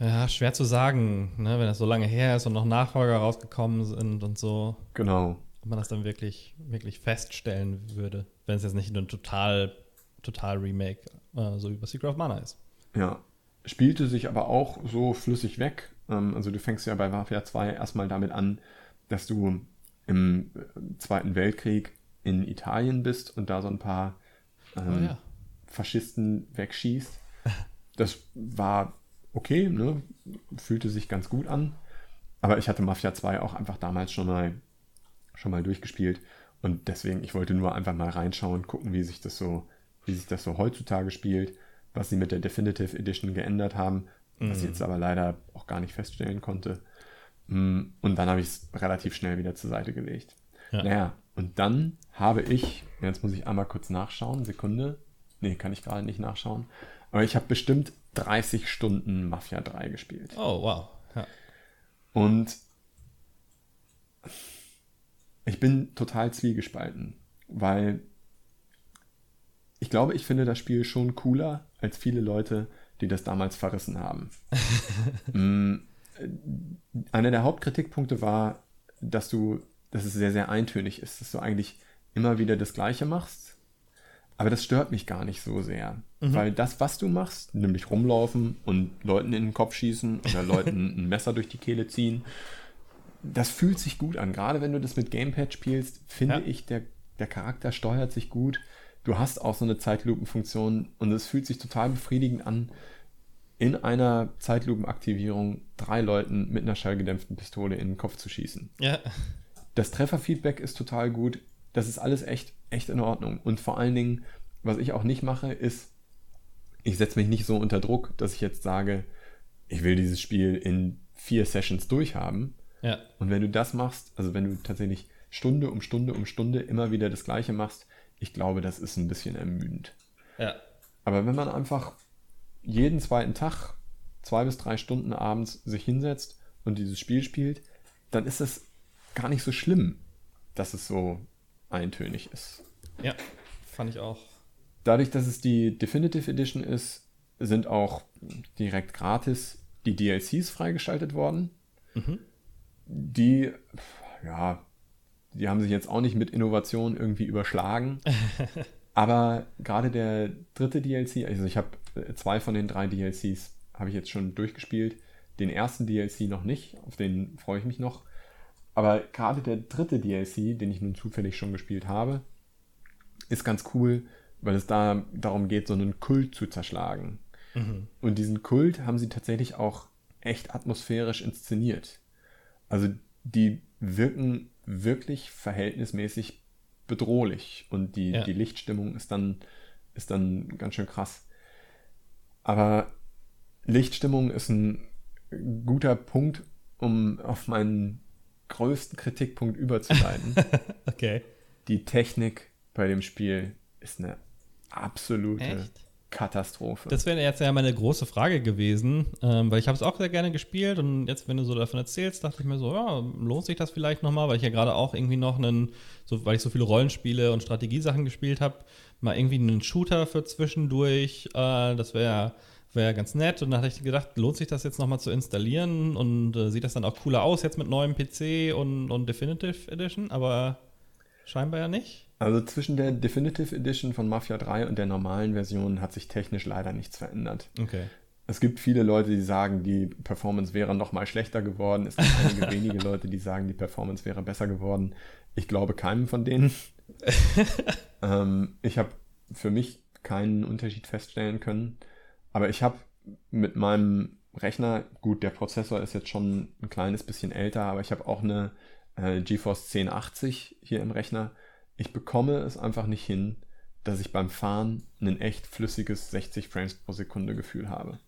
Ja, schwer zu sagen, ne, wenn das so lange her ist und noch Nachfolger rausgekommen sind und so. Genau. Ob man das dann wirklich, wirklich feststellen würde, wenn es jetzt nicht ein total, total Remake, äh, so wie bei Secret of Mana ist. Ja, spielte sich aber auch so flüssig weg. Ähm, also du fängst ja bei Mafia 2 erstmal damit an, dass du im äh, Zweiten Weltkrieg in Italien bist und da so ein paar ähm, oh ja. Faschisten wegschießt. Das war okay, ne? fühlte sich ganz gut an. Aber ich hatte Mafia 2 auch einfach damals schon mal, schon mal durchgespielt. Und deswegen, ich wollte nur einfach mal reinschauen, gucken, wie sich das so, wie sich das so heutzutage spielt was sie mit der Definitive Edition geändert haben, mhm. was ich jetzt aber leider auch gar nicht feststellen konnte. Mm, und dann habe ich es relativ schnell wieder zur Seite gelegt. Ja. Naja, und dann habe ich, jetzt muss ich einmal kurz nachschauen, Sekunde. Nee, kann ich gerade nicht nachschauen. Aber ich habe bestimmt 30 Stunden Mafia 3 gespielt. Oh, wow. Ja. Und ich bin total zwiegespalten, weil ich glaube, ich finde das Spiel schon cooler als viele Leute, die das damals verrissen haben. <laughs> mm, einer der Hauptkritikpunkte war, dass du, dass es sehr, sehr eintönig ist, dass du eigentlich immer wieder das Gleiche machst. Aber das stört mich gar nicht so sehr. Mhm. Weil das, was du machst, nämlich rumlaufen und Leuten in den Kopf schießen oder Leuten <laughs> ein Messer durch die Kehle ziehen, das fühlt sich gut an. Gerade wenn du das mit Gamepad spielst, finde ja. ich, der, der Charakter steuert sich gut du hast auch so eine Zeitlupenfunktion und es fühlt sich total befriedigend an, in einer Zeitlupenaktivierung drei Leuten mit einer schallgedämpften Pistole in den Kopf zu schießen. Ja. Das Trefferfeedback ist total gut. Das ist alles echt, echt in Ordnung. Und vor allen Dingen, was ich auch nicht mache, ist, ich setze mich nicht so unter Druck, dass ich jetzt sage, ich will dieses Spiel in vier Sessions durchhaben. Ja. Und wenn du das machst, also wenn du tatsächlich Stunde um Stunde um Stunde immer wieder das Gleiche machst, ich glaube, das ist ein bisschen ermüdend. Ja. Aber wenn man einfach jeden zweiten Tag zwei bis drei Stunden abends sich hinsetzt und dieses Spiel spielt, dann ist es gar nicht so schlimm, dass es so eintönig ist. Ja, fand ich auch. Dadurch, dass es die Definitive Edition ist, sind auch direkt gratis die DLCs freigeschaltet worden. Mhm. Die, ja, die haben sich jetzt auch nicht mit Innovation irgendwie überschlagen. <laughs> Aber gerade der dritte DLC, also ich habe äh, zwei von den drei DLCs habe ich jetzt schon durchgespielt. Den ersten DLC noch nicht, auf den freue ich mich noch. Aber gerade der dritte DLC, den ich nun zufällig schon gespielt habe, ist ganz cool, weil es da darum geht, so einen Kult zu zerschlagen. Mhm. Und diesen Kult haben sie tatsächlich auch echt atmosphärisch inszeniert. Also die wirken wirklich verhältnismäßig bedrohlich und die, ja. die Lichtstimmung ist dann, ist dann ganz schön krass. Aber Lichtstimmung ist ein guter Punkt, um auf meinen größten Kritikpunkt überzuleiten. <laughs> okay. Die Technik bei dem Spiel ist eine absolute Echt? Katastrophe. Das wäre jetzt ja meine große Frage gewesen, ähm, weil ich habe es auch sehr gerne gespielt und jetzt, wenn du so davon erzählst, dachte ich mir so, ja, lohnt sich das vielleicht nochmal, weil ich ja gerade auch irgendwie noch einen, so, weil ich so viele Rollenspiele und Strategiesachen gespielt habe, mal irgendwie einen Shooter für zwischendurch, äh, das wäre wäre ganz nett. Und dann hatte ich gedacht, lohnt sich das jetzt nochmal zu installieren und äh, sieht das dann auch cooler aus jetzt mit neuem PC und, und Definitive Edition, aber scheinbar ja nicht. Also zwischen der Definitive Edition von Mafia 3 und der normalen Version hat sich technisch leider nichts verändert. Okay. Es gibt viele Leute, die sagen, die Performance wäre noch mal schlechter geworden. Es gibt <laughs> einige wenige Leute, die sagen, die Performance wäre besser geworden. Ich glaube keinem von denen. <laughs> ähm, ich habe für mich keinen Unterschied feststellen können. Aber ich habe mit meinem Rechner, gut, der Prozessor ist jetzt schon ein kleines bisschen älter, aber ich habe auch eine äh, GeForce 1080 hier im Rechner. Ich bekomme es einfach nicht hin, dass ich beim Fahren ein echt flüssiges 60 Frames pro Sekunde Gefühl habe.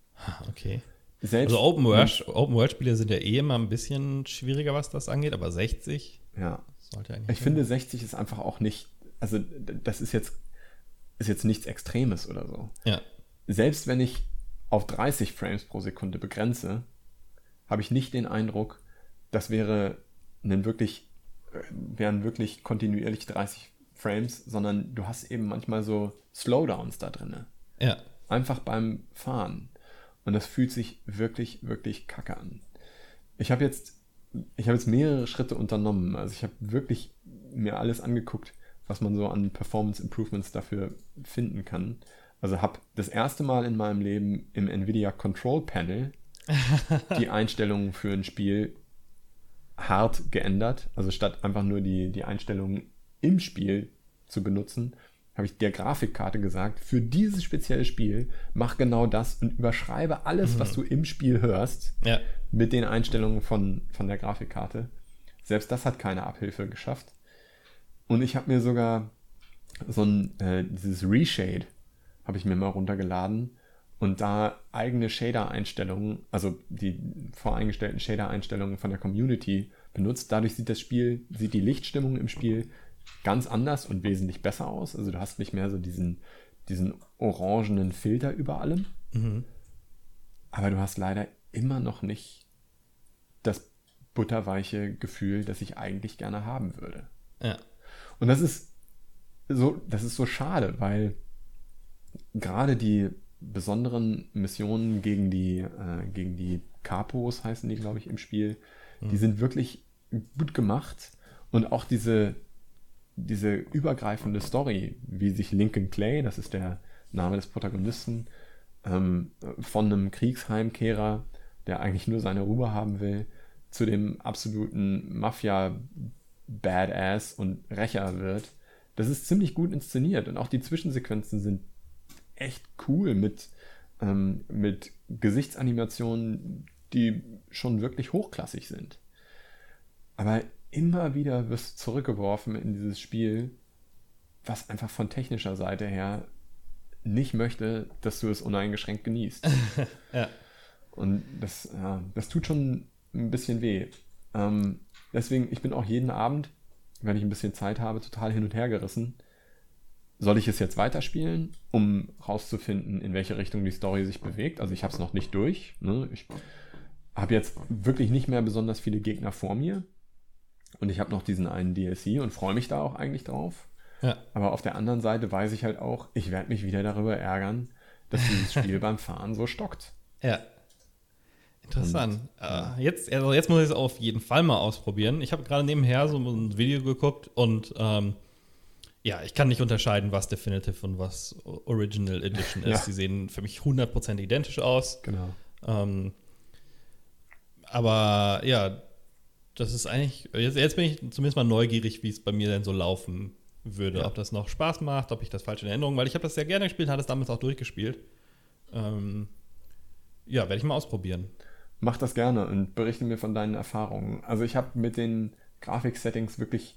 Okay. Selbst Also Open World, Open World Spiele sind ja eh immer ein bisschen schwieriger, was das angeht, aber 60 ja, sollte eigentlich. ich finde 60 ist einfach auch nicht, also das ist jetzt, ist jetzt nichts Extremes oder so. Ja. Selbst wenn ich auf 30 Frames pro Sekunde begrenze, habe ich nicht den Eindruck, das wäre ein wirklich, äh, wären wirklich kontinuierlich 30 Frames, sondern du hast eben manchmal so Slowdowns da drinne. Ja. Einfach beim Fahren. Und das fühlt sich wirklich, wirklich kacke an. Ich habe jetzt, ich habe jetzt mehrere Schritte unternommen. Also ich habe wirklich mir alles angeguckt, was man so an Performance Improvements dafür finden kann. Also habe das erste Mal in meinem Leben im Nvidia Control Panel <laughs> die Einstellungen für ein Spiel hart geändert. Also statt einfach nur die, die Einstellungen im Spiel zu benutzen, habe ich der Grafikkarte gesagt, für dieses spezielle Spiel mach genau das und überschreibe alles, was du im Spiel hörst, Ja. mit den Einstellungen von, von der Grafikkarte. Selbst das hat keine Abhilfe geschafft. Und ich habe mir sogar so ein, äh, dieses Reshade habe ich mir mal runtergeladen und da eigene Shader-Einstellungen, also die voreingestellten Shader-Einstellungen von der Community benutzt. Dadurch sieht das Spiel, sieht die Lichtstimmung im Spiel ganz anders und wesentlich besser aus. Also du hast nicht mehr so diesen, diesen orangenen Filter über allem. Aber du hast leider immer noch nicht das butterweiche Gefühl, das ich eigentlich gerne haben würde. Ja. Und das ist so, das ist so schade, weil gerade die besonderen Missionen gegen die, äh, gegen die Capos heißen die, glaube ich, im Spiel, die sind wirklich gut gemacht. Und auch diese, diese übergreifende Story, wie sich Lincoln Clay, das ist der Name des Protagonisten, ähm, von einem Kriegsheimkehrer, der eigentlich nur seine Ruhe haben will, zu dem absoluten Mafia-Badass und Rächer wird. Das ist ziemlich gut inszeniert und auch die Zwischensequenzen sind echt cool mit, ähm, mit Gesichtsanimationen, die schon wirklich hochklassig sind. Aber immer wieder wirst du zurückgeworfen in dieses Spiel, was einfach von technischer Seite her nicht möchte, dass du es uneingeschränkt genießt. <laughs> Ja. Und das, ja, das tut schon ein bisschen weh. Ähm, deswegen, ich bin auch jeden Abend, wenn ich ein bisschen Zeit habe, total hin und her gerissen. Soll ich es jetzt weiterspielen, um rauszufinden, in welche Richtung die Story sich bewegt? Also ich habe es noch nicht durch. Ne? Ich habe jetzt wirklich nicht mehr besonders viele Gegner vor mir. Und ich habe noch diesen einen DLC und freue mich da auch eigentlich drauf. Ja. Aber auf der anderen Seite weiß ich halt auch, ich werde mich wieder darüber ärgern, dass dieses <laughs> Spiel beim Fahren so stockt. Ja. Interessant. Äh, jetzt, also jetzt muss ich es auf jeden Fall mal ausprobieren. Ich habe gerade nebenher so ein Video geguckt und ähm, ja, ich kann nicht unterscheiden, was Definitive und was Original Edition ist. Ja. Sie sehen für mich 100% identisch aus. Genau. Ähm, aber ja, das ist eigentlich, jetzt, jetzt bin ich zumindest mal neugierig, wie es bei mir denn so laufen würde. Ja. Ob das noch Spaß macht, ob ich das falsch in Erinnerung, weil ich habe das sehr gerne gespielt, hatte es damals auch durchgespielt. Ähm, ja, werde ich mal ausprobieren. Mach das gerne und berichte mir von deinen Erfahrungen. Also ich habe mit den Grafik-Settings wirklich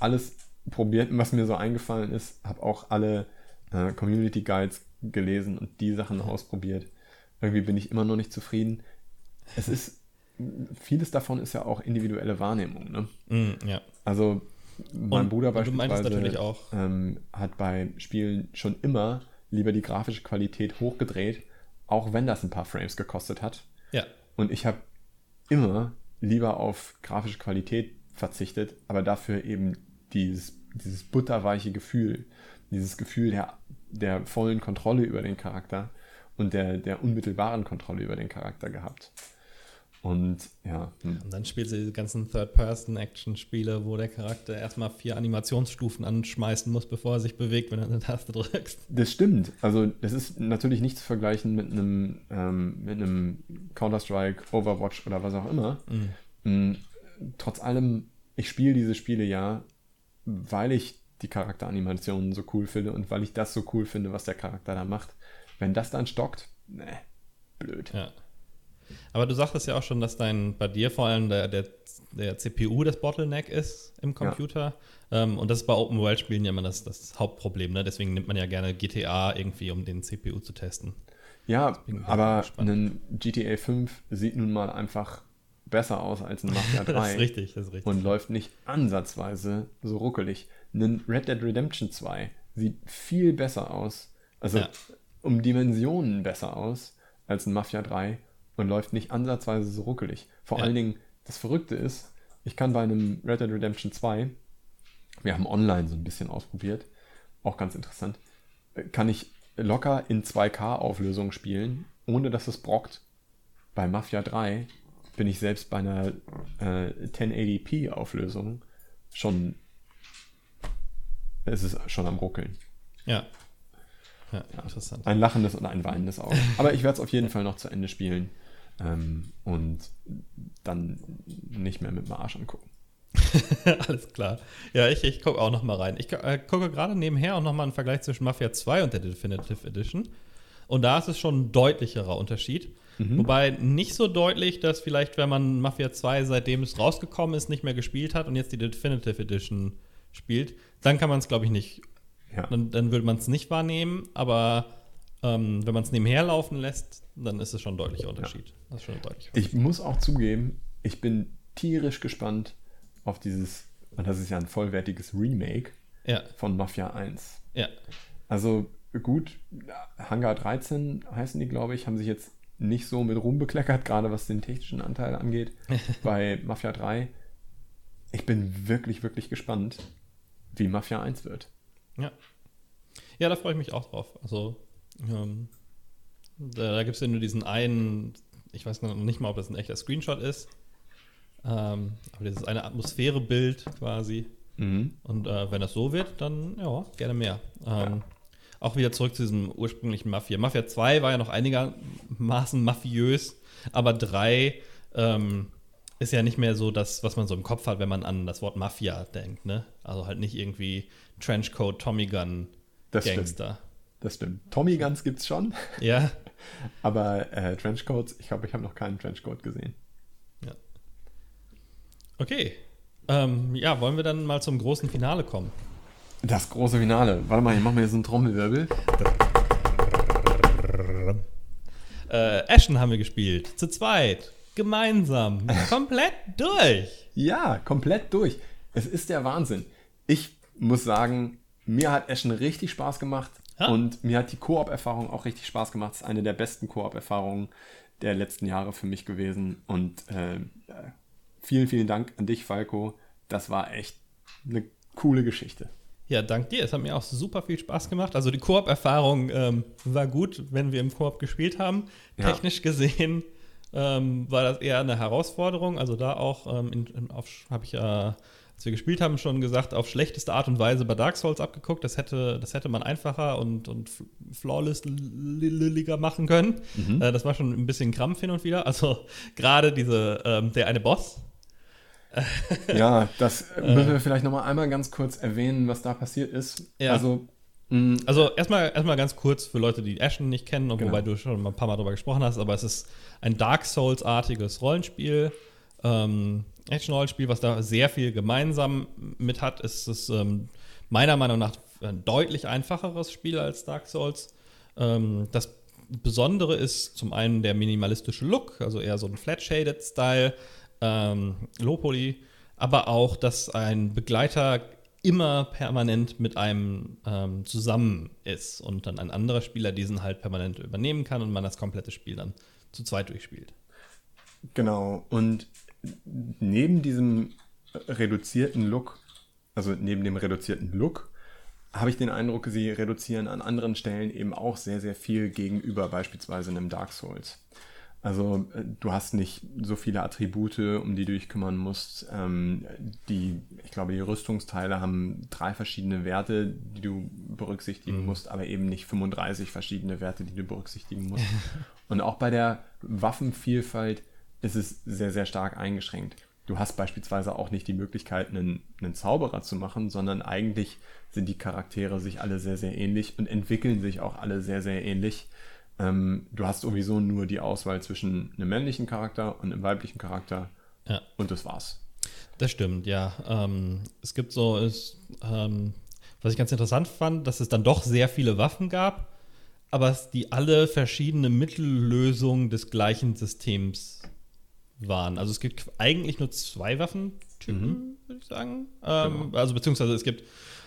alles probiert, was mir so eingefallen ist. Habe auch alle äh, Community Guides gelesen und die Sachen ausprobiert. Irgendwie bin ich immer noch nicht zufrieden. Es ist, vieles davon ist ja auch individuelle Wahrnehmung. Ne? Mm, ja. Also mein Und- Bruder beispielsweise Ähm, hat bei Spielen schon immer lieber die grafische Qualität hochgedreht, auch wenn das ein paar Frames gekostet hat. Ja. Und ich habe immer lieber auf grafische Qualität verzichtet, aber dafür eben dieses, dieses butterweiche Gefühl, dieses Gefühl der, der vollen Kontrolle über den Charakter und der, der unmittelbaren Kontrolle über den Charakter gehabt. Und ja. Hm. Und dann spielst du diese ganzen Third-Person-Action-Spiele, wo der Charakter erstmal vier Animationsstufen anschmeißen muss, bevor er sich bewegt, wenn du eine Taste drückst. Das stimmt. Also, das ist natürlich nicht zu vergleichen mit einem, ähm, mit einem Counter-Strike, Overwatch oder was auch immer. Mhm. Trotz allem, ich spiele diese Spiele ja, weil ich die Charakteranimationen so cool finde und weil ich das so cool finde, was der Charakter da macht. Wenn das dann stockt, ne, blöd. Ja. Aber du sagtest ja auch schon, dass dein bei dir vor allem der, der, der CPU das Bottleneck ist im Computer. Ja. Ähm, und das ist bei Open World Spielen ja immer das, das Hauptproblem. Ne? Deswegen nimmt man ja gerne GTA irgendwie, um den CPU zu testen. Ja, aber ein GTA 5 sieht nun mal einfach besser aus als ein Mafia 3. <laughs> das ist richtig, das ist richtig. Und läuft nicht ansatzweise so ruckelig. Ein Red Dead Redemption 2 sieht viel besser aus. Also ja. um Dimensionen besser aus als ein Mafia 3 und läuft nicht ansatzweise so ruckelig. Vor ja. allen Dingen, das Verrückte ist, ich kann bei einem Red Dead Redemption 2, wir haben online so ein bisschen ausprobiert, auch ganz interessant, kann ich locker in 2K-Auflösung spielen, ohne dass es brockt. Bei Mafia 3 bin ich selbst bei einer äh, 1080p-Auflösung schon, es ist schon am Ruckeln. Ja. Ja, interessant. Ein lachendes und ein weinendes Auge. Aber ich werde es auf jeden Fall noch zu Ende spielen. Ähm, und dann nicht mehr mit dem Arsch angucken. <laughs> Alles klar. Ja, ich, ich gucke auch noch mal rein. Ich äh, gucke gerade nebenher auch noch mal einen Vergleich zwischen Mafia 2 und der Definitive Edition. Und da ist es schon ein deutlicherer Unterschied. Mhm. Wobei nicht so deutlich, dass vielleicht, wenn man Mafia 2, seitdem es rausgekommen ist, nicht mehr gespielt hat und jetzt die Definitive Edition spielt, dann kann man es, glaube ich, nicht. Ja. Dann, dann würde man es nicht wahrnehmen, aber ähm, wenn man es nebenher laufen lässt, dann ist es schon ein deutlicher Unterschied. Ja. Das ist schon ein deutlicher Ich muss auch zugeben, ich bin tierisch gespannt auf dieses, und das ist ja ein vollwertiges Remake ja. von Mafia 1. Ja. Also gut, Hangar 13 heißen die, glaube ich, haben sich jetzt nicht so mit Ruhm bekleckert, gerade was den technischen Anteil angeht. <laughs> bei Mafia 3. Ich bin wirklich, wirklich gespannt, wie Mafia 1 wird. Ja. Ja, da freue ich mich auch drauf. Also ähm, da, da gibt es ja nur diesen einen, ich weiß noch nicht mal, ob das ein echter Screenshot ist, ähm, aber das ist eine Atmosphärebild quasi. Mhm. Und äh, wenn das so wird, dann ja, gerne mehr. Ähm, ja. Auch wieder zurück zu diesem ursprünglichen Mafia. Mafia 2 war ja noch einigermaßen mafiös, aber 3 ähm, ist ja nicht mehr so das, was man so im Kopf hat, wenn man an das Wort Mafia denkt. Ne? Also halt nicht irgendwie Trenchcoat, Tommy Gun, das Gangster. Stimmt. Das stimmt. Tommy Guns gibt's schon. <laughs> Ja. Aber äh, Trenchcoats, ich glaube, ich habe noch keinen Trenchcoat gesehen. Ja. Okay. Ähm, ja, wollen wir dann mal zum großen Finale kommen? Das große Finale. Warte mal, ich mache mir jetzt einen Trommelwirbel. Äh, Ashen haben wir gespielt. Zu zweit. Gemeinsam. <laughs> komplett durch. Ja, komplett durch. Es ist der Wahnsinn. Ich muss sagen, mir hat Ashen richtig Spaß gemacht. Ja. Und mir hat die Koop-Erfahrung auch richtig Spaß gemacht. Es ist eine der besten Koop-Erfahrungen der letzten Jahre für mich gewesen. Und äh, vielen, vielen Dank an dich, Falco. Das war echt eine coole Geschichte. Ja, dank dir. Es hat mir auch super viel Spaß gemacht. Also die Koop-Erfahrung ähm, war gut, wenn wir im Koop gespielt haben. Ja. Technisch gesehen ähm, war das eher eine Herausforderung. Also da auch ähm, habe ich ja als wir gespielt haben, schon gesagt, auf schlechteste Art und Weise bei Dark Souls abgeguckt. Das hätte, das hätte man einfacher und, und flawless-lilliger machen können. Mhm. Äh, das war schon ein bisschen Krampf hin und wieder. Also <laughs> gerade diese, ähm, der eine Boss. <laughs> ja, das müssen wir vielleicht nochmal einmal ganz kurz erwähnen, was da passiert ist. Ja. Also, mm, also erstmal, erstmal ganz kurz für Leute, die Ashen nicht kennen, genau. wobei du schon ein paar Mal darüber gesprochen hast, aber es ist ein Dark Souls-artiges Rollenspiel. Ähm, Action-Rollenspiel, was da sehr viel gemeinsam mit hat, ist es ähm, meiner Meinung nach ein deutlich einfacheres Spiel als Dark Souls. Ähm, das Besondere ist zum einen der minimalistische Look, also eher so ein Flat-Shaded-Style, ähm, Low-Poly, aber auch, dass ein Begleiter immer permanent mit einem ähm, zusammen ist und dann ein anderer Spieler diesen halt permanent übernehmen kann und man das komplette Spiel dann zu zweit durchspielt. Genau, und neben diesem reduzierten Look, also neben dem reduzierten Look, habe ich den Eindruck, sie reduzieren an anderen Stellen eben auch sehr, sehr viel gegenüber beispielsweise einem Dark Souls. Also äh, du hast nicht so viele Attribute, um die du dich kümmern musst. Ähm, die, ich glaube, die Rüstungsteile haben drei verschiedene Werte, die du berücksichtigen mhm. musst, aber eben nicht 35 verschiedene Werte, die du berücksichtigen musst. <laughs> Und auch bei der Waffenvielfalt ist es sehr, sehr stark eingeschränkt. Du hast beispielsweise auch nicht die Möglichkeit, einen, einen Zauberer zu machen, sondern eigentlich sind die Charaktere sich alle sehr, sehr ähnlich und entwickeln sich auch alle sehr, sehr ähnlich. Ähm, du hast sowieso nur die Auswahl zwischen einem männlichen Charakter und einem weiblichen Charakter. Ja. Und das war's. Das stimmt, ja. Ähm, es gibt so, ist, ähm, was ich ganz interessant fand, dass es dann doch sehr viele Waffen gab, aber es die alle verschiedene Mittellösungen des gleichen Systems waren. Also es gibt eigentlich nur zwei Waffentypen, mhm. würde ich sagen. Ähm, genau. Also beziehungsweise es gibt,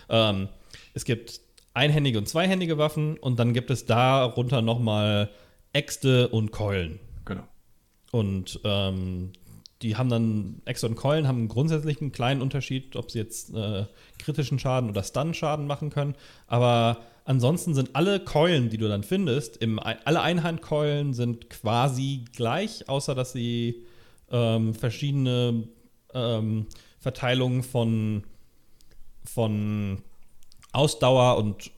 ähm, es gibt einhändige und zweihändige Waffen und dann gibt es darunter nochmal Äxte und Keulen. Genau. Und ähm, die haben dann, Äxte und Keulen haben grundsätzlich einen kleinen Unterschied, ob sie jetzt äh, kritischen Schaden oder Stun-Schaden machen können. Aber ansonsten sind alle Keulen, die du dann findest, im, alle Einhandkeulen sind quasi gleich, außer dass sie ähm, verschiedene ähm, Verteilungen von, von Ausdauer und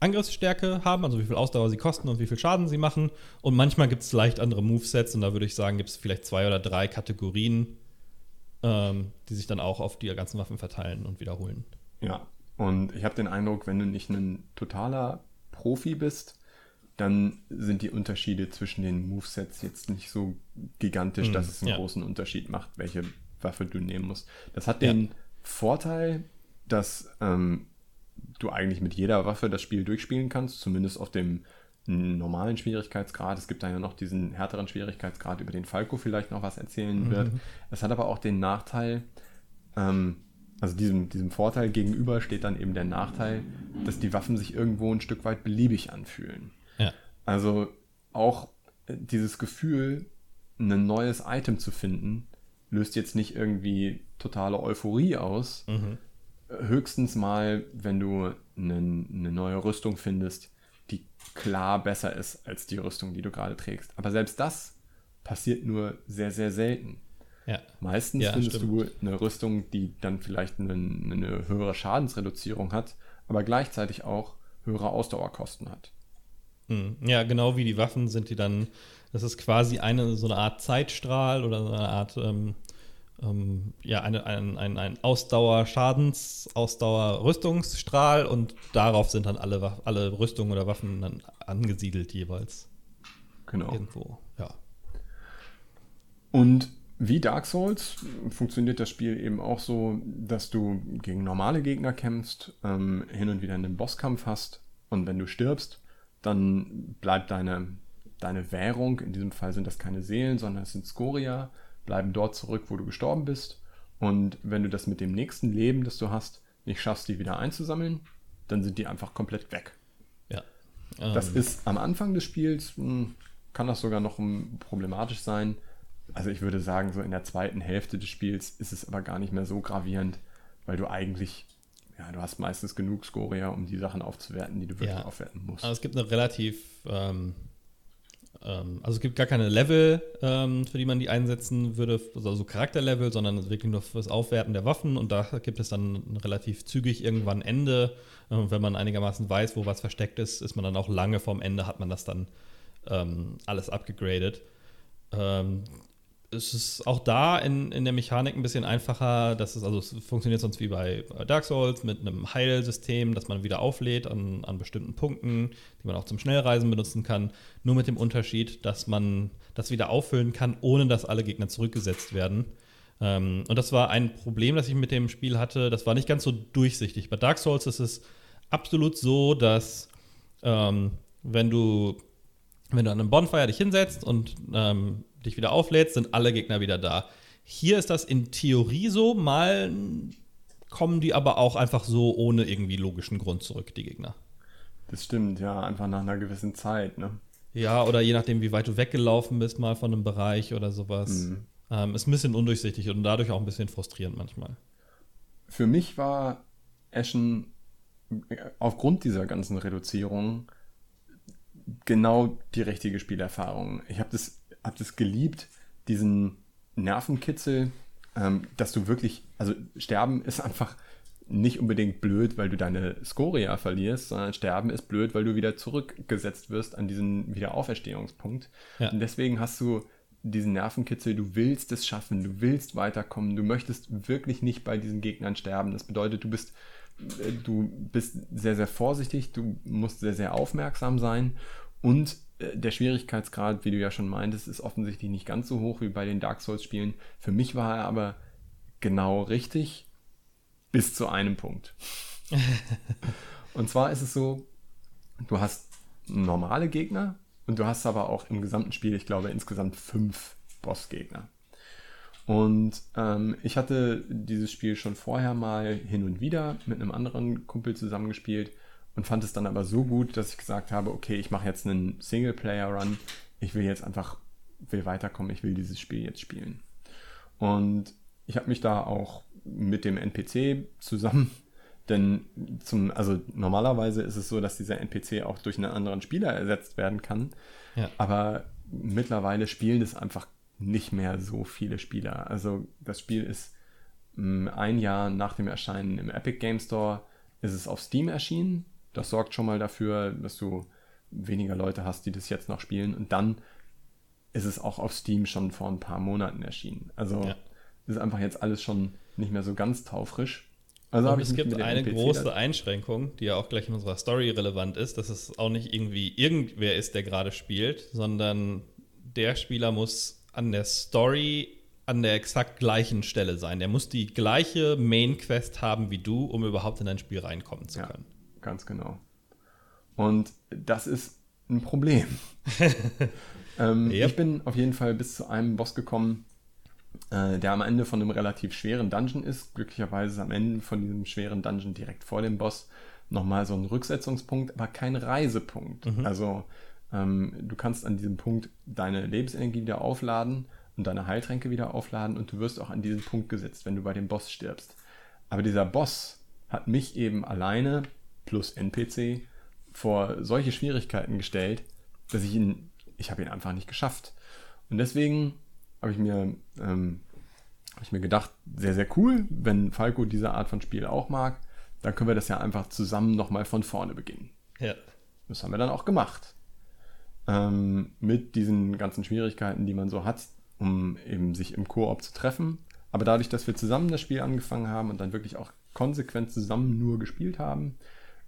Angriffsstärke haben, also wie viel Ausdauer sie kosten und wie viel Schaden sie machen. Und manchmal gibt es leicht andere Movesets und da würde ich sagen, gibt es vielleicht zwei oder drei Kategorien, ähm, die sich dann auch auf die ganzen Waffen verteilen und wiederholen. Ja, und ich habe den Eindruck, wenn du nicht ein totaler Profi bist, dann sind die Unterschiede zwischen den Movesets jetzt nicht so gigantisch, mm, dass es einen ja. großen Unterschied macht, welche Waffe du nehmen musst. Das hat den ja. Vorteil, dass ähm, du eigentlich mit jeder Waffe das Spiel durchspielen kannst, zumindest auf dem normalen Schwierigkeitsgrad. Es gibt dann ja noch diesen härteren Schwierigkeitsgrad, über den Falco vielleicht noch was erzählen mhm. wird. Es hat aber auch den Nachteil, ähm, also diesem, diesem Vorteil gegenüber steht dann eben der Nachteil, dass die Waffen sich irgendwo ein Stück weit beliebig anfühlen. Ja. Also auch dieses Gefühl, ein neues Item zu finden, löst jetzt nicht irgendwie totale Euphorie aus, mhm höchstens mal, wenn du eine, eine neue Rüstung findest, die klar besser ist als die Rüstung, die du gerade trägst. Aber selbst das passiert nur sehr, sehr selten. Ja. Meistens ja, findest stimmt. du eine Rüstung, die dann vielleicht eine, eine, höhere Schadensreduzierung hat, aber gleichzeitig auch höhere Ausdauerkosten hat. Hm. Ja, genau wie die Waffen sind die dann, das ist quasi eine so eine Art Zeitstrahl oder so eine Art ähm, ähm, ja, eine, ein, ein, ein Ausdauer-Schadens-, Ausdauer-Rüstungsstrahl und darauf sind dann alle, alle Rüstungen oder Waffen dann angesiedelt jeweils. Genau. Irgendwo, ja. Und wie Dark Souls funktioniert das Spiel eben auch so, dass du gegen normale Gegner kämpfst, ähm, hin und wieder einen Bosskampf hast und wenn du stirbst, dann bleibt deine, deine Währung, in diesem Fall sind das keine Seelen, sondern es sind Skoria, bleiben dort zurück, wo du gestorben bist. Und wenn du das mit dem nächsten Leben, das du hast, nicht schaffst, die wieder einzusammeln, dann sind die einfach komplett weg. Ja. Ähm. Das ist am Anfang des Spiels, hm, kann das sogar noch problematisch sein. Also ich würde sagen, so in der zweiten Hälfte des Spiels ist es aber gar nicht mehr so gravierend, weil du eigentlich, ja, du hast meistens genug Scoria, um die Sachen aufzuwerten, die du wirklich ja. aufwerten musst. Also es gibt eine relativ ähm, also es gibt gar keine Level, ähm, für die man die einsetzen würde, also Charakterlevel, sondern wirklich nur fürs Aufwerten der Waffen und da gibt es dann relativ zügig irgendwann Ende. Ähm, wenn man einigermaßen weiß, wo was versteckt ist, ist man dann auch lange vorm Ende, hat man das dann ähm, alles abgegradet. Es ist auch da in, in der Mechanik ein bisschen einfacher. Das ist, also es funktioniert sonst wie bei Dark Souls mit einem Heilsystem, das man wieder auflädt an, an bestimmten Punkten, die man auch zum Schnellreisen benutzen kann. Nur mit dem Unterschied, dass man das wieder auffüllen kann, ohne dass alle Gegner zurückgesetzt werden. Ähm, und das war ein Problem, das ich mit dem Spiel hatte. Das war nicht ganz so durchsichtig. Bei Dark Souls ist es absolut so, dass ähm, wenn du wenn du an einem Bonfire dich hinsetzt und ähm, dich wieder auflädst, sind alle Gegner wieder da. Hier ist das in Theorie so, mal kommen die aber auch einfach so ohne irgendwie logischen Grund zurück, die Gegner. Das stimmt, ja, einfach nach einer gewissen Zeit, ne? Ja, oder je nachdem, wie weit du weggelaufen bist, mal von einem Bereich oder sowas. Mhm. Ähm, ist ein bisschen undurchsichtig und dadurch auch ein bisschen frustrierend manchmal. Für mich war Ashen äh, aufgrund dieser ganzen Reduzierung genau die richtige Spielerfahrung. Ich habe das habe das geliebt, diesen Nervenkitzel, ähm, dass du wirklich, also Sterben ist einfach nicht unbedingt blöd, weil du deine Skoria verlierst, sondern Sterben ist blöd, weil du wieder zurückgesetzt wirst an diesen Wiederauferstehungspunkt. Ja. Und deswegen hast du diesen Nervenkitzel, du willst es schaffen, du willst weiterkommen, du möchtest wirklich nicht bei diesen Gegnern sterben. Das bedeutet, du bist, äh, du bist sehr, sehr vorsichtig, du musst sehr, sehr aufmerksam sein und der Schwierigkeitsgrad, wie du ja schon meintest, ist offensichtlich nicht ganz so hoch wie bei den Dark Souls-Spielen. Für mich war er aber genau richtig bis zu einem Punkt. <laughs> und zwar ist es so, du hast normale Gegner und du hast aber auch im gesamten Spiel, ich glaube, insgesamt fünf Bossgegner. Und ähm, ich hatte dieses Spiel schon vorher mal hin und wieder mit einem anderen Kumpel zusammengespielt und fand es dann aber so gut, dass ich gesagt habe, okay, ich mache jetzt einen Singleplayer-Run. Ich will jetzt einfach, will weiterkommen, ich will dieses Spiel jetzt spielen. Und ich habe mich da auch mit dem NPC zusammen, <laughs> denn zum, also normalerweise ist es so, dass dieser NPC auch durch einen anderen Spieler ersetzt werden kann. Ja. Aber mittlerweile spielen es einfach nicht mehr so viele Spieler. Also das Spiel ist mm, ein Jahr nach dem Erscheinen im Epic Game Store ist es auf Steam erschienen. Das sorgt schon mal dafür, dass du weniger Leute hast, die das jetzt noch spielen. Und dann ist es auch auf Steam schon vor ein paar Monaten erschienen. Also ja. ist einfach jetzt alles schon nicht mehr so ganz taufrisch. Also und es gibt eine NPC große Einschränkung, die ja auch gleich in unserer Story relevant ist, dass es auch nicht irgendwie irgendwer ist, der gerade spielt, sondern der Spieler muss an der Story an der exakt gleichen Stelle sein. Der muss die gleiche Main Quest haben wie du, um überhaupt in dein Spiel reinkommen zu können. Ganz genau. Und das ist ein Problem. <laughs> ähm, yep. Ich bin auf jeden Fall bis zu einem Boss gekommen, äh, der am Ende von einem relativ schweren Dungeon ist. Glücklicherweise ist am Ende von diesem schweren Dungeon direkt vor dem Boss nochmal so ein Rücksetzungspunkt, aber kein Reisepunkt. Mhm. Also ähm, du kannst an diesem Punkt deine Lebensenergie wieder aufladen und deine Heiltränke wieder aufladen und du wirst auch an diesen Punkt gesetzt, wenn du bei dem Boss stirbst. Aber dieser Boss hat mich eben alleine plus NPC vor solche Schwierigkeiten gestellt, dass ich ihn, ich habe ihn einfach nicht geschafft. Und deswegen habe ich mir, ähm, habe ich mir gedacht, sehr, sehr cool, wenn Falco diese Art von Spiel auch mag, dann können wir das ja einfach zusammen nochmal von vorne beginnen. Ja. Das haben wir dann auch gemacht. Ähm, mit diesen ganzen Schwierigkeiten, die man so hat, um eben sich im Koop zu treffen. Aber dadurch, dass wir zusammen das Spiel angefangen haben und dann wirklich auch konsequent zusammen nur gespielt haben,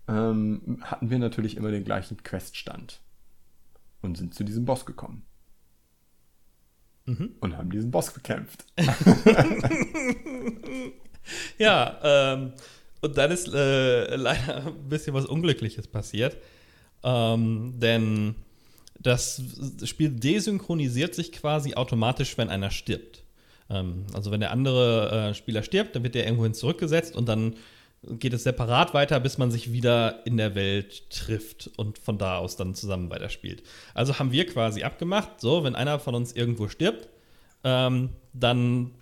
ähm, hatten wir natürlich immer den gleichen Queststand und sind zu diesem Boss gekommen mhm. und haben diesen Boss bekämpft. <laughs> ja, ähm, und dann ist äh, leider ein bisschen was Unglückliches passiert. Ähm, denn das Spiel desynchronisiert sich quasi automatisch, wenn einer stirbt. Ähm, also wenn der andere äh, Spieler stirbt, dann wird der irgendwohin zurückgesetzt und dann geht es separat weiter, bis man sich wieder in der Welt trifft und von da aus dann zusammen weiterspielt. Also haben wir quasi abgemacht, so, wenn einer von uns irgendwo stirbt, ähm, dann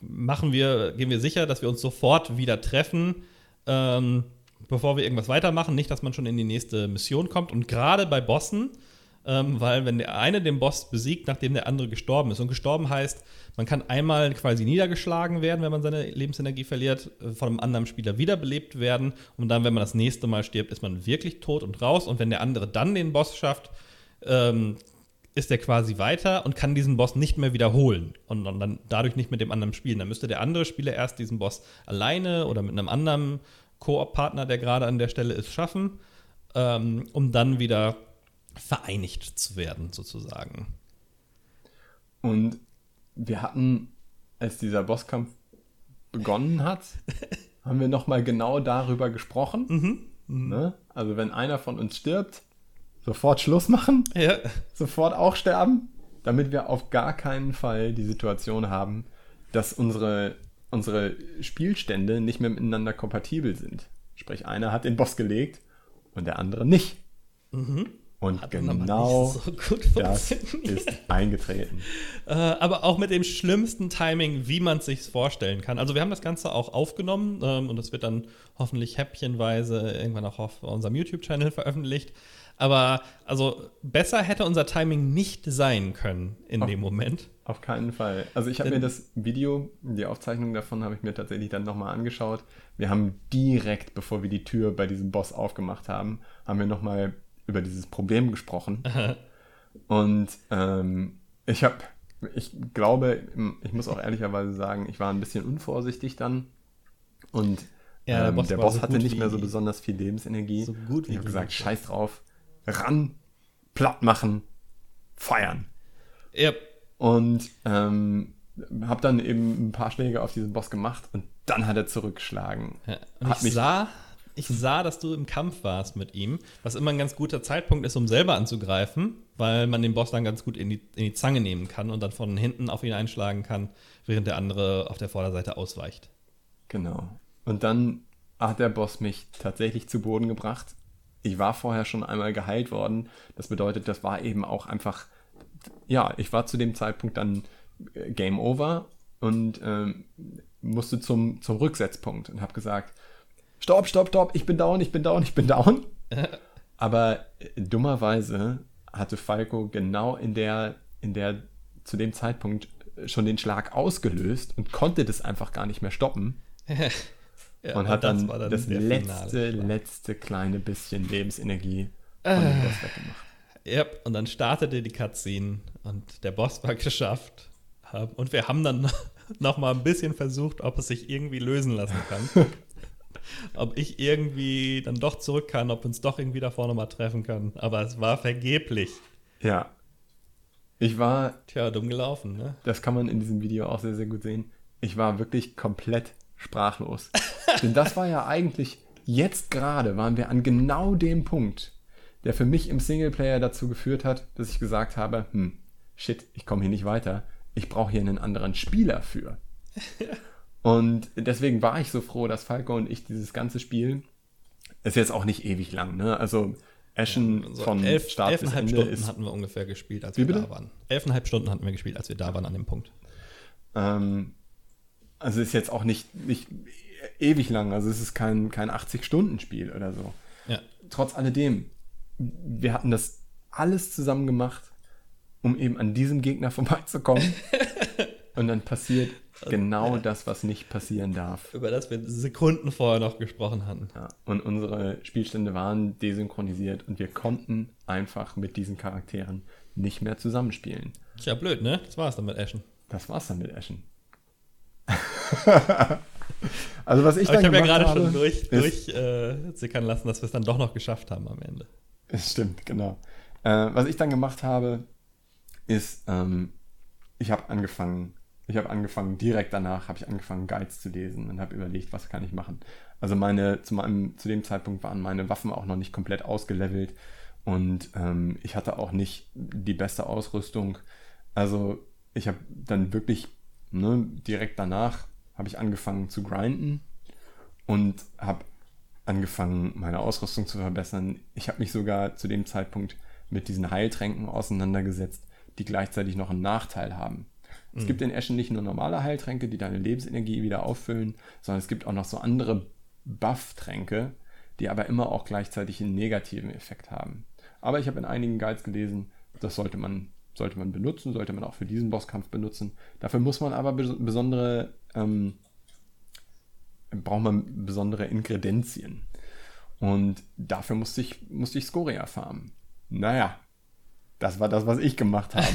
machen wir, gehen wir sicher, dass wir uns sofort wieder treffen, ähm, bevor wir irgendwas weitermachen. Nicht, dass man schon in die nächste Mission kommt. Und gerade bei Bossen ähm, weil wenn der eine den Boss besiegt, nachdem der andere gestorben ist. Und gestorben heißt, man kann einmal quasi niedergeschlagen werden, wenn man seine Lebensenergie verliert, äh, von einem anderen Spieler wiederbelebt werden. Und dann, wenn man das nächste Mal stirbt, ist man wirklich tot und raus. Und wenn der andere dann den Boss schafft, ähm, ist er quasi weiter und kann diesen Boss nicht mehr wiederholen und dann dadurch nicht mit dem anderen spielen. Dann müsste der andere Spieler erst diesen Boss alleine oder mit einem anderen Koop-Partner, der gerade an der Stelle ist, schaffen, ähm, um dann wieder vereinigt zu werden, sozusagen. Und wir hatten, als dieser Bosskampf begonnen hat, <laughs> haben wir nochmal genau darüber gesprochen. Mhm. Mhm. Ne? Also wenn einer von uns stirbt, sofort Schluss machen, ja. sofort auch sterben, damit wir auf gar keinen Fall die Situation haben, dass unsere, unsere Spielstände nicht mehr miteinander kompatibel sind. Sprich, einer hat den Boss gelegt und der andere nicht. Mhm. Und Hat genau so das ist eingetreten. <laughs> Äh, aber auch mit dem schlimmsten Timing, wie man es sich vorstellen kann. Also wir haben das Ganze auch aufgenommen ähm, und es wird dann hoffentlich häppchenweise irgendwann auch auf unserem YouTube-Channel veröffentlicht. Aber also besser hätte unser Timing nicht sein können in Auf- dem Moment. Auf keinen Fall. Also ich habe mir das Video, die Aufzeichnung davon habe ich mir tatsächlich dann nochmal angeschaut. Wir haben direkt, bevor wir die Tür bei diesem Boss aufgemacht haben, haben wir nochmal über dieses Problem gesprochen. Und ähm, ich habe, ich glaube, ich muss auch ehrlicherweise sagen, ich war ein bisschen unvorsichtig dann. Und Ja, der ähm, Boss der war Boss so hatte nicht mehr so besonders viel Lebensenergie. so gut wie ich habe gesagt, scheiß drauf, ran, platt machen, feiern. Ja, Und ähm, habe dann eben ein paar Schläge auf diesen Boss gemacht und dann hat er zurückgeschlagen. Ja, und Hat ich mich- sah, ich sah, dass du im Kampf warst mit ihm, was immer ein ganz guter Zeitpunkt ist, um selber anzugreifen, weil man den Boss dann ganz gut in die, in die Zange nehmen kann und dann von hinten auf ihn einschlagen kann, während der andere auf der Vorderseite ausweicht. Genau. Und dann hat der Boss mich tatsächlich zu Boden gebracht. Ich war vorher schon einmal geheilt worden. Das bedeutet, das war eben auch einfach, ja, ich war zu dem Zeitpunkt dann äh, Game Over und ähm, musste zum, zum Rücksetzpunkt und habe gesagt, stopp, stopp, stopp, ich bin down, ich bin down, ich bin down. <laughs> Aber äh, dummerweise hatte Falco genau in der, in der, zu dem Zeitpunkt äh, schon den Schlag ausgelöst und konnte das einfach gar nicht mehr stoppen <laughs> Ja, und hat dann, das der letzte, finale Schlag. letzte kleine bisschen Lebensenergie von dem Boss weggemacht. Ja, und dann startete die Cutscene und der Boss war <laughs> geschafft. Und wir haben dann noch mal ein bisschen versucht, ob es sich irgendwie lösen lassen kann. <laughs> ob ich irgendwie dann doch zurück kann, ob uns doch irgendwie davor noch mal treffen kann. Aber es war vergeblich. Ja. Ich war, Tja, dumm gelaufen, ne? das kann man in diesem Video auch sehr, sehr gut sehen, ich war wirklich komplett sprachlos. <laughs> Denn das war ja eigentlich, jetzt gerade waren wir an genau dem Punkt, der für mich im Singleplayer dazu geführt hat, dass ich gesagt habe, hm, shit, ich komme hier nicht weiter. Ich brauche hier einen anderen Spieler für. <laughs> Und deswegen war ich so froh, dass Falco und ich dieses ganze Spiel, ist jetzt auch nicht ewig lang, ne? Also Ashen So von elf, Start bis Ende Stunden ist hatten wir ungefähr gespielt, als wir bitte? da waren. Elfeinhalb Stunden hatten wir gespielt, als wir da waren an dem Punkt. Ähm, also ist jetzt auch nicht, nicht ewig lang, also es ist kein, kein 80-Stunden-Spiel oder so. Ja. Trotz alledem, wir hatten das alles zusammen gemacht, um eben an diesem Gegner <laughs> vorbeizukommen. <laughs> Und dann passiert genau das, was nicht passieren darf. Über das wir Sekunden vorher noch gesprochen hatten. Ja, und unsere Spielstände waren desynchronisiert und wir konnten einfach mit diesen Charakteren nicht mehr zusammenspielen. Tja, blöd, ne? Das war's dann mit Ashen. Das war's dann mit Ashen. <laughs> also was ich Aber dann ich habe ja gemacht gerade habe, schon durch, durch äh, zickern lassen, dass wir es dann doch noch geschafft haben am Ende. Es stimmt, genau. Äh, was ich dann gemacht habe, ist, ähm, ich habe angefangen, ich habe angefangen, direkt danach habe ich angefangen, Guides zu lesen und habe überlegt, was kann ich machen. Also meine, zu, meinem, zu dem Zeitpunkt waren meine Waffen auch noch nicht komplett ausgelevelt und ähm, ich hatte auch nicht die beste Ausrüstung. Also ich habe dann wirklich ne, direkt danach habe ich angefangen zu grinden und habe angefangen, meine Ausrüstung zu verbessern. Ich habe mich sogar zu dem Zeitpunkt mit diesen Heiltränken auseinandergesetzt, die gleichzeitig noch einen Nachteil haben. Es gibt in Ashen nicht nur normale Heiltränke, die deine Lebensenergie wieder auffüllen, sondern es gibt auch noch so andere Buff-Tränke, die aber immer auch gleichzeitig einen negativen Effekt haben. Aber ich habe in einigen Guides gelesen, das sollte man, sollte man benutzen, sollte man auch für diesen Bosskampf benutzen. Dafür muss man aber bes besondere ähm, braucht man besondere Inkredenzien. Und dafür musste ich, musste ich Scoria farmen. Naja, das war das, was ich gemacht habe.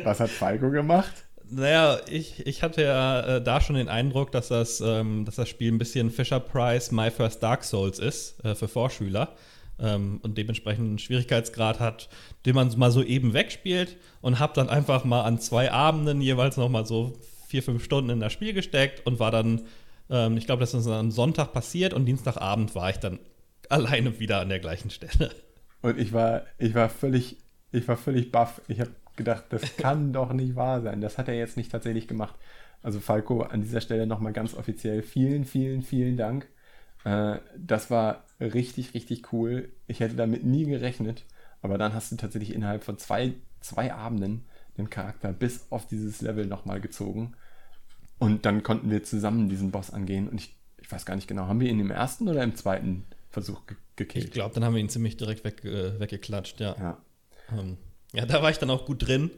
<laughs> was hat Falco gemacht? Naja, ich, ich hatte ja äh, da schon den Eindruck, dass das, ähm, dass das Spiel ein bisschen Fisher Price My First Dark Souls ist äh, für Vorschüler ähm, und dementsprechend einen Schwierigkeitsgrad hat, den man mal so eben wegspielt und habe dann einfach mal an zwei Abenden jeweils noch mal so vier, fünf Stunden in das Spiel gesteckt und war dann, ähm, ich glaube, das ist am Sonntag passiert und Dienstagabend war ich dann <laughs> alleine wieder an der gleichen Stelle. Und ich war, ich war völlig, ich war völlig baff. Ich habe gedacht, das kann <laughs> doch nicht wahr sein. Das hat er jetzt nicht tatsächlich gemacht. Also Falco, an dieser Stelle nochmal ganz offiziell vielen, vielen, vielen Dank. Äh, das war richtig, richtig cool. Ich hätte damit nie gerechnet. Aber dann hast du tatsächlich innerhalb von zwei, zwei Abenden den Charakter bis auf dieses Level nochmal gezogen. Und dann konnten wir zusammen diesen Boss angehen. Und ich, ich weiß gar nicht genau, haben wir ihn im ersten oder im zweiten Versuch ge gekillt. Ich glaube, dann haben wir ihn ziemlich direkt weg, äh, weggeklatscht, ja. Ja. Ähm, ja, da war ich dann auch gut drin.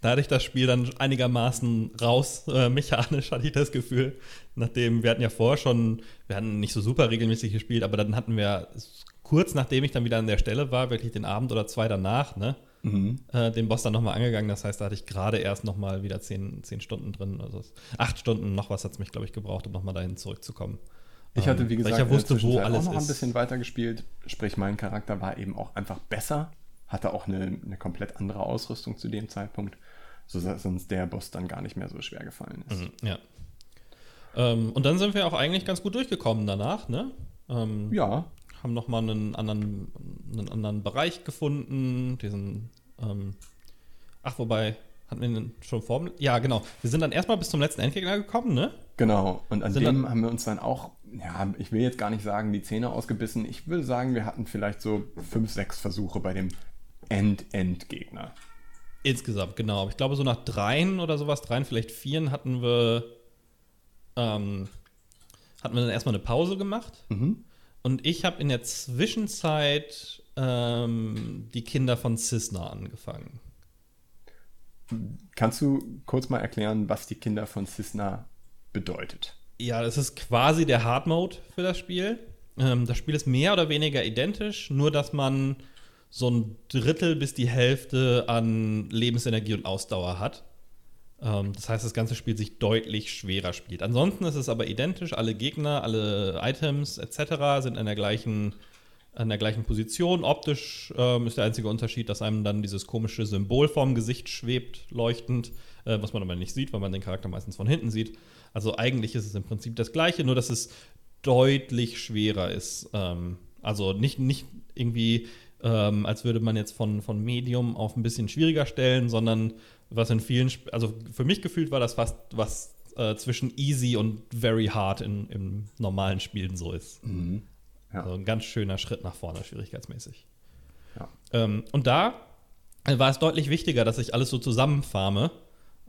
Da hatte ich das Spiel dann einigermaßen raus, äh, mechanisch <laughs> hatte ich das Gefühl. Nachdem, wir hatten ja vorher schon, wir hatten nicht so super regelmäßig gespielt, aber dann hatten wir kurz nachdem ich dann wieder an der Stelle war, wirklich den Abend oder zwei danach, ne, mhm. äh, den Boss dann nochmal angegangen. Das heißt, da hatte ich gerade erst nochmal wieder zehn, zehn Stunden drin. Also acht Stunden noch was hat es mich, glaube ich, gebraucht, um nochmal dahin zurückzukommen. Ich hatte, wie gesagt, ich ja wusste, wo alles auch noch ein bisschen weiter gespielt. Sprich, mein Charakter war eben auch einfach besser, hatte auch eine, eine komplett andere Ausrüstung zu dem Zeitpunkt, sodass uns der Boss dann gar nicht mehr so schwer gefallen ist. Mhm, ja. Ähm, und dann sind wir auch eigentlich ganz gut durchgekommen danach, ne? Ähm, ja. Haben nochmal einen anderen, einen anderen Bereich gefunden, diesen, ähm, ach, wobei, hatten wir den schon vor? Ja, genau. Wir sind dann erstmal bis zum letzten Endgegner gekommen, ne? Genau. Und an Sind dem haben wir uns dann auch, ja, ich will jetzt gar nicht sagen, die Zähne ausgebissen. Ich will sagen, wir hatten vielleicht so fünf, sechs Versuche bei dem End-End-Gegner. Insgesamt, genau. Ich glaube, so nach dreien oder sowas, dreien, vielleicht vieren, hatten wir, ähm, hatten wir dann erstmal eine Pause gemacht. Mhm. Und ich habe in der Zwischenzeit ähm, die Kinder von Cisna angefangen. Kannst du kurz mal erklären, was die Kinder von Cisna bedeutet? Ja, das ist quasi der Hard Mode für das Spiel. Ähm, das Spiel ist mehr oder weniger identisch, nur dass man so ein Drittel bis die Hälfte an Lebensenergie und Ausdauer hat. Ähm, das heißt, das ganze Spiel sich deutlich schwerer spielt. Ansonsten ist es aber identisch. Alle Gegner, alle Items etc. sind in der gleichen, an der gleichen Position. Optisch ähm, ist der einzige Unterschied, dass einem dann dieses komische Symbol vorm Gesicht schwebt, leuchtend, äh, was man aber nicht sieht, weil man den Charakter meistens von hinten sieht. Also eigentlich ist es im Prinzip das gleiche, nur dass es deutlich schwerer ist. Ähm, also nicht, nicht irgendwie, ähm, als würde man jetzt von, von Medium auf ein bisschen schwieriger stellen, sondern was in vielen, Sp also für mich gefühlt war das fast was äh, zwischen easy und very hard in, im normalen Spielen so ist. Ja. Also ein ganz schöner Schritt nach vorne, schwierigkeitsmäßig. Ja. Ähm, und da war es deutlich wichtiger, dass ich alles so zusammenfarme,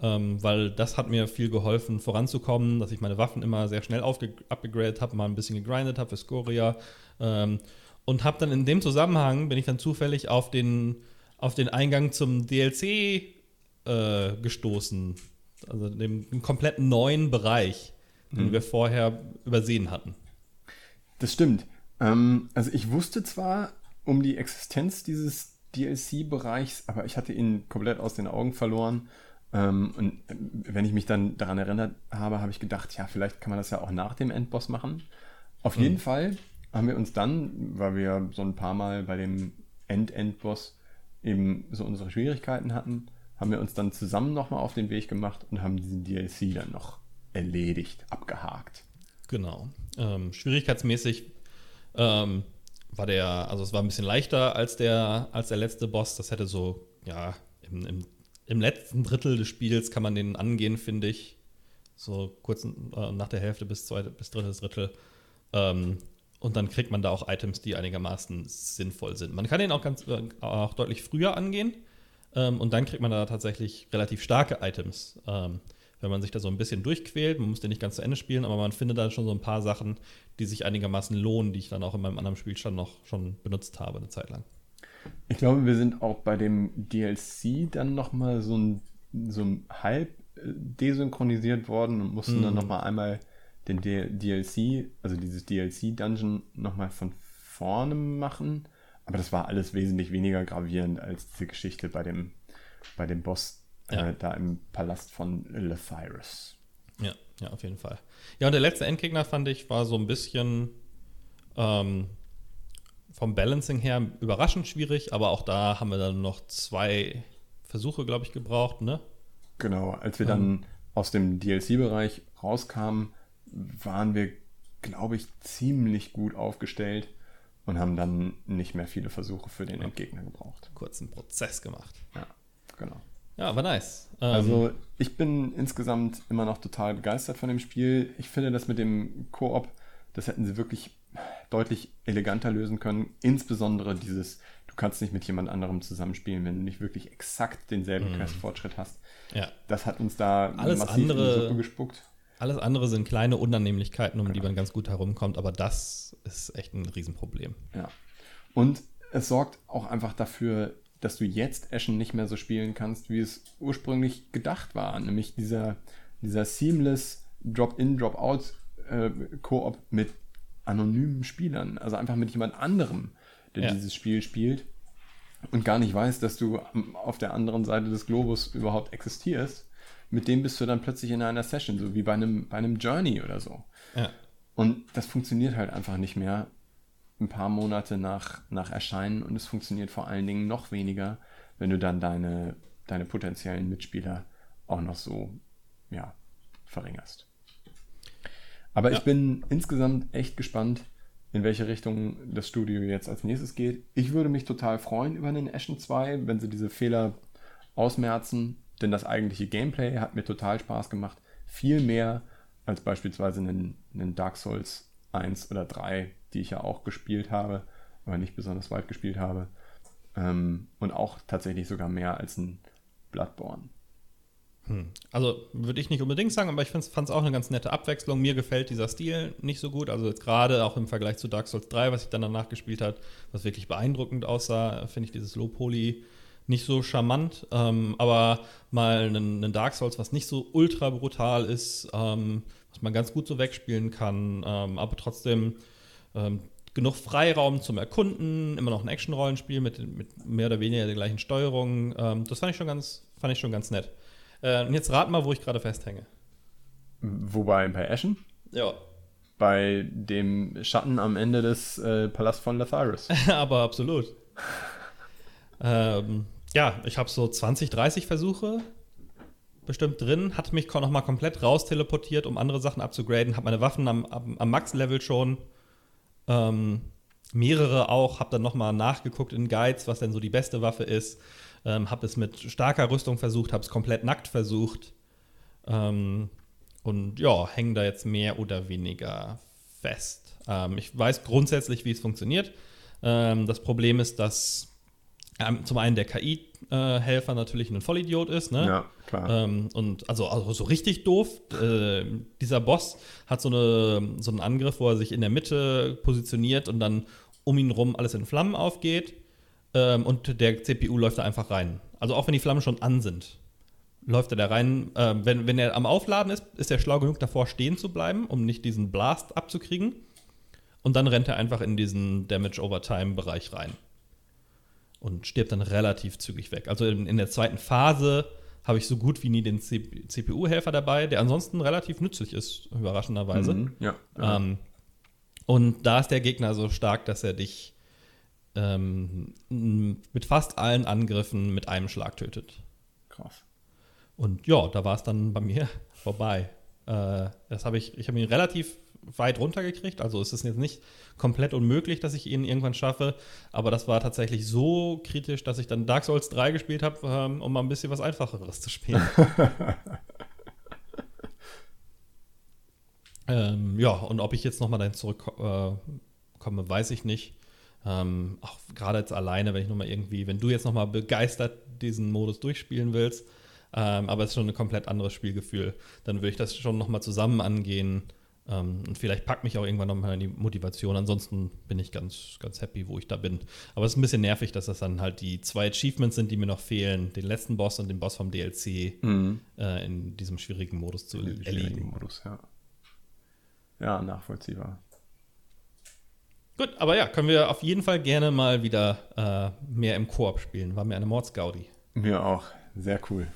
ähm, weil das hat mir viel geholfen, voranzukommen, dass ich meine Waffen immer sehr schnell abgegradet habe, mal ein bisschen gegrindet habe für Scoria. Ähm, und habe dann in dem Zusammenhang, bin ich dann zufällig auf den, auf den Eingang zum DLC äh, gestoßen. Also dem dem kompletten neuen Bereich, den wir vorher übersehen hatten. Das stimmt. Ähm, also ich wusste zwar um die Existenz dieses DLC-Bereichs, aber ich hatte ihn komplett aus den Augen verloren. Ähm, und äh, wenn ich mich dann daran erinnert habe, habe ich gedacht, ja, vielleicht kann man das ja auch nach dem Endboss machen. Auf jeden Fall haben wir uns dann, weil wir so ein paar Mal bei dem End-Endboss eben so unsere Schwierigkeiten hatten, haben wir uns dann zusammen nochmal auf den Weg gemacht und haben diesen DLC dann noch erledigt, abgehakt. Genau. Ähm, schwierigkeitsmäßig ähm, war der, also es war ein bisschen leichter als der, als der letzte Boss. Das hätte so, ja, im, im, im letzten Drittel des Spiels kann man den angehen, finde ich. So kurz äh, nach der Hälfte bis, zweite, bis drittes Drittel. Ähm, und dann kriegt man da auch Items, die einigermaßen sinnvoll sind. Man kann den auch ganz äh, auch deutlich früher angehen. Ähm, und dann kriegt man da tatsächlich relativ starke Items. Ähm, wenn man sich da so ein bisschen durchquält, man muss den nicht ganz zu Ende spielen, aber man findet da schon so ein paar Sachen, die sich einigermaßen lohnen, die ich dann auch in meinem anderen Spielstand noch schon benutzt habe, eine Zeit lang. Ich glaube, wir sind auch bei dem DLC dann nochmal so ein, so ein halb äh, desynchronisiert worden und mussten dann nochmal einmal den DLC, also dieses DLC-Dungeon nochmal von vorne machen. Aber das war alles wesentlich weniger gravierend als diese Geschichte bei dem, bei dem Boss Ja. äh, da im Palast von Lethyrus. Ja, ja, auf jeden Fall. Ja, und der letzte Endgegner fand ich war so ein bisschen ähm, vom Balancing her überraschend schwierig, aber auch da haben wir dann noch zwei Versuche, glaube ich, gebraucht, ne? Genau, als wir dann aus dem DLC-Bereich rauskamen, waren wir, glaube ich, ziemlich gut aufgestellt und haben dann nicht mehr viele Versuche für den Endgegner gebraucht. Kurzen Prozess gemacht. Ja, genau. Ja, war nice. Ähm, Also ich bin insgesamt immer noch total begeistert von dem Spiel. Ich finde das mit dem Koop, das hätten sie wirklich deutlich eleganter lösen können. Insbesondere dieses, du kannst nicht mit jemand anderem zusammenspielen, wenn du nicht wirklich exakt denselben Questfortschritt hast. ja. Das hat uns da Alles massiv in die andere- Suppe gespuckt. Alles andere sind kleine Unannehmlichkeiten, um die man ganz gut herumkommt, aber das ist echt ein Riesenproblem. Ja. Und es sorgt auch einfach dafür, dass du jetzt Ashen nicht mehr so spielen kannst, wie es ursprünglich gedacht war. Nämlich dieser, dieser seamless Drop-in, Drop-out äh, Koop mit anonymen Spielern. Also einfach mit jemand anderem, der ja. dieses Spiel spielt und gar nicht weiß, dass du auf der anderen Seite des Globus überhaupt existierst. Mit dem bist du dann plötzlich in einer Session, so wie bei einem, bei einem Journey oder so. Ja. Und das funktioniert halt einfach nicht mehr ein paar Monate nach, nach Erscheinen und es funktioniert vor allen Dingen noch weniger, wenn du dann deine, deine potenziellen Mitspieler auch noch so ja, verringerst. Aber ja. ich bin insgesamt echt gespannt, in welche Richtung das Studio jetzt als nächstes geht. Ich würde mich total freuen über einen Ashen 2, wenn sie diese Fehler ausmerzen, denn das eigentliche Gameplay hat mir total Spaß gemacht. Viel mehr als beispielsweise einen, einen Dark Souls 1 oder 3, die ich ja auch gespielt habe, aber nicht besonders weit gespielt habe. Ähm, und auch tatsächlich sogar mehr als ein Bloodborne. Hm. Also würde ich nicht unbedingt sagen, aber ich fand es auch eine ganz nette Abwechslung. Mir gefällt dieser Stil nicht so gut. Also gerade auch im Vergleich zu Dark Souls 3, was ich dann danach gespielt habe, was wirklich beeindruckend aussah, finde ich dieses Low Poly nicht so charmant. Ähm, aber mal einen, einen, Dark Souls, was nicht so ultra brutal ist, ähm, was man ganz gut so wegspielen kann, ähm, aber trotzdem ähm, genug Freiraum zum Erkunden, immer noch ein Action-Rollenspiel mit, mit mehr oder weniger der gleichen Steuerung. Ähm, das fand ich schon ganz, fand ich schon ganz nett. Äh, und jetzt rat mal, wo ich gerade festhänge. Wobei, bei Ashen? Ja. Bei dem Schatten am Ende des äh, Palast von Lathyrus. <laughs> Aber absolut. <laughs> ähm, ja, ich habe so 20, 30 Versuche bestimmt drin, hat mich noch mal komplett raus teleportiert, um andere Sachen abzugraden, habe meine Waffen am, am, am Max-Level schon. Ähm, mehrere auch, habe dann noch mal nachgeguckt in Guides, was denn so die beste Waffe ist. Ähm, habe es mit starker Rüstung versucht, habe es komplett nackt versucht. Ähm, und ja, hängen da jetzt mehr oder weniger fest. Ähm, ich weiß grundsätzlich, wie es funktioniert. Ähm, das Problem ist, dass zum einen der KI-Helfer natürlich ein Vollidiot ist, ne? Ja, klar. Ähm, und also, also, so richtig doof. Äh, dieser Boss hat so, eine, so einen Angriff, wo er sich in der Mitte positioniert und dann um ihn rum alles in Flammen aufgeht ähm, und der CPU läuft da einfach rein. Also auch wenn die Flammen schon an sind, läuft er da rein. Ähm, wenn, wenn er am Aufladen ist, ist er schlau genug davor stehen zu bleiben, um nicht diesen Blast abzukriegen. Und dann rennt er einfach in diesen Damage over Time Bereich rein. Und stirbt dann relativ zügig weg. Also in, in der zweiten Phase habe ich so gut wie nie den CPU-Helfer dabei, der ansonsten relativ nützlich ist, überraschenderweise. Mhm, ja, ja. Ähm, und da ist der Gegner so stark, dass er dich ähm, mit fast allen Angriffen mit einem Schlag tötet. Krass. Und ja, da war es dann bei mir <laughs> vorbei. Äh, das habe ich, ich habe ihn relativ weit runtergekriegt. Also ist es jetzt nicht komplett unmöglich, dass ich ihn irgendwann schaffe. Aber das war tatsächlich so kritisch, dass ich dann Dark Souls 3 gespielt habe, ähm, um mal ein bisschen was Einfacheres zu spielen. <laughs> ähm, ja, und ob ich jetzt nochmal dahin zurückkomme, äh, weiß ich nicht. Ähm, auch gerade jetzt alleine, wenn ich nochmal irgendwie, wenn du jetzt nochmal begeistert diesen Modus durchspielen willst, ähm, aber es ist schon ein komplett anderes Spielgefühl, dann würde ich das schon nochmal zusammen angehen. Ähm, und vielleicht packt mich auch irgendwann nochmal die Motivation. Ansonsten bin ich ganz, ganz happy, wo ich da bin. Aber es ist ein bisschen nervig, dass das dann halt die zwei Achievements sind, die mir noch fehlen: den letzten Boss und den Boss vom DLC mhm. äh, in diesem schwierigen Modus zu erledigen. Modus, ja. Ja, nachvollziehbar. Gut, aber ja, können wir auf jeden Fall gerne mal wieder äh, mehr im Koop spielen. War mir eine Mordsgaudi. Mir auch. Sehr cool.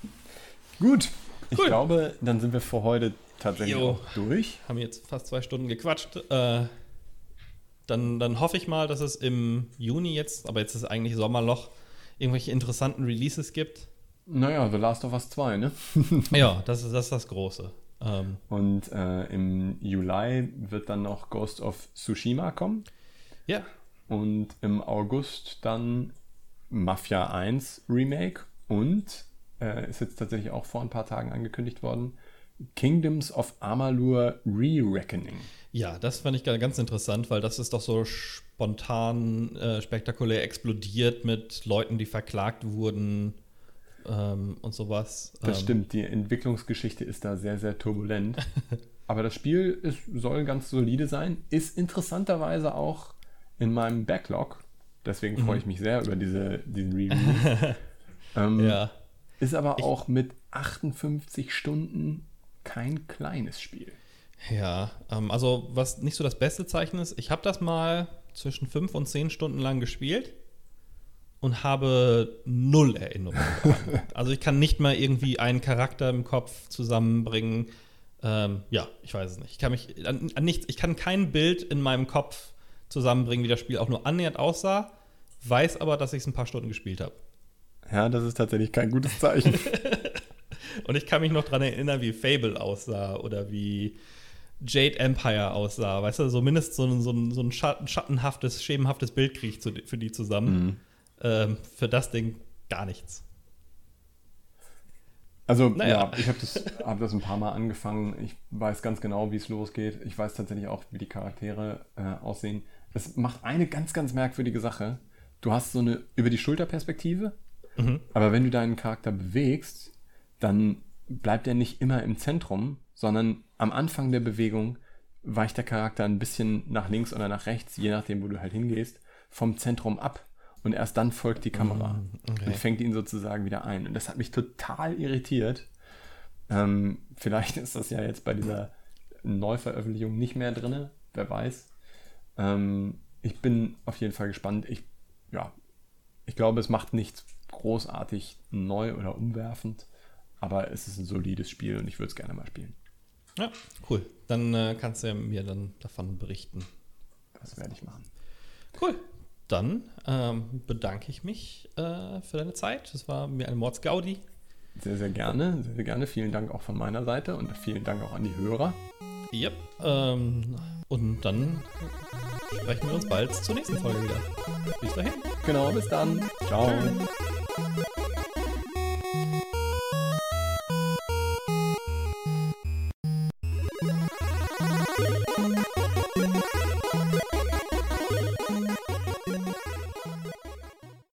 Gut, ich glaube, dann sind wir für heute tatsächlich auch durch. Haben jetzt fast zwei Stunden gequatscht. Äh, dann, dann hoffe ich mal, dass es im Juni jetzt, aber jetzt ist eigentlich Sommerloch, irgendwelche interessanten Releases gibt. Naja, The Last of Us 2, ne? <laughs> ja, das ist, das ist das Große. Ähm, Und äh, im Juli wird dann noch Ghost of Tsushima kommen. Ja. Und im August dann Mafia 1 Remake und äh, ist jetzt tatsächlich auch vor ein paar Tagen angekündigt worden. Kingdoms of Amalur Re-Reckoning. Ja, das fand ich ganz interessant, weil das ist doch so spontan, äh, spektakulär explodiert mit Leuten, die verklagt wurden ähm, und sowas. Das ähm, stimmt, die Entwicklungsgeschichte ist da sehr, sehr turbulent. <laughs> Aber das Spiel ist, soll ganz solide sein, ist interessanterweise auch in meinem Backlog. Deswegen freue ich mich sehr über diese, diesen Review. <laughs> ähm, Ja. Ist aber auch mit 58 Stunden kein kleines Spiel. Ja, ähm, also was nicht so das beste Zeichen ist, ich habe das mal zwischen fünf und zehn Stunden lang gespielt und habe null Erinnerungen <laughs> also ich kann nicht mal irgendwie einen Charakter im Kopf zusammenbringen. Ähm, ja, ich weiß es nicht. Ich kann mich an, an nichts, ich kann kein Bild in meinem Kopf zusammenbringen, wie das Spiel auch nur annähernd aussah, weiß aber, dass ich es ein paar Stunden gespielt habe. Ja, das ist tatsächlich kein gutes Zeichen. <laughs> Und ich kann mich noch daran erinnern, wie Fable aussah oder wie Jade Empire aussah. Weißt du, so mindestens so ein, so ein, so ein schatten, schattenhaftes, schemenhaftes Bild kriege ich für die zusammen. Ähm, für das Ding gar nichts. Also, Naja. ja, ich habe das, hab das ein paar Mal angefangen. Ich weiß ganz genau, wie es losgeht. Ich weiß tatsächlich auch, wie die Charaktere äh, aussehen. Es macht eine ganz, ganz merkwürdige Sache. Du hast so eine über die Schulterperspektive, aber wenn du deinen Charakter bewegst, dann bleibt er nicht immer im Zentrum, sondern am Anfang der Bewegung weicht der Charakter ein bisschen nach links oder nach rechts, je nachdem, wo du halt hingehst, vom Zentrum ab. Und erst dann folgt die Kamera okay. und fängt ihn sozusagen wieder ein. Und das hat mich total irritiert. Ähm, vielleicht ist das ja jetzt bei dieser Neuveröffentlichung nicht mehr drin, wer weiß. Ähm, ich bin auf jeden Fall gespannt. Ich, ja, ich glaube, es macht nichts großartig neu oder umwerfend, aber es ist ein solides Spiel und ich würde es gerne mal spielen. Ja, cool. Dann äh, kannst du mir dann davon berichten. Das werde ich machen. Cool. Dann ähm, bedanke ich mich äh, für deine Zeit. Das war mir eine Mordsgaudi. Sehr, sehr gerne. Sehr, sehr gerne. Vielen Dank auch von meiner Seite und vielen Dank auch an die Hörer. Yep. Ähm, und dann sprechen wir uns bald zur nächsten Folge wieder. Bis dahin. Genau, bis dann. Ciao. Thank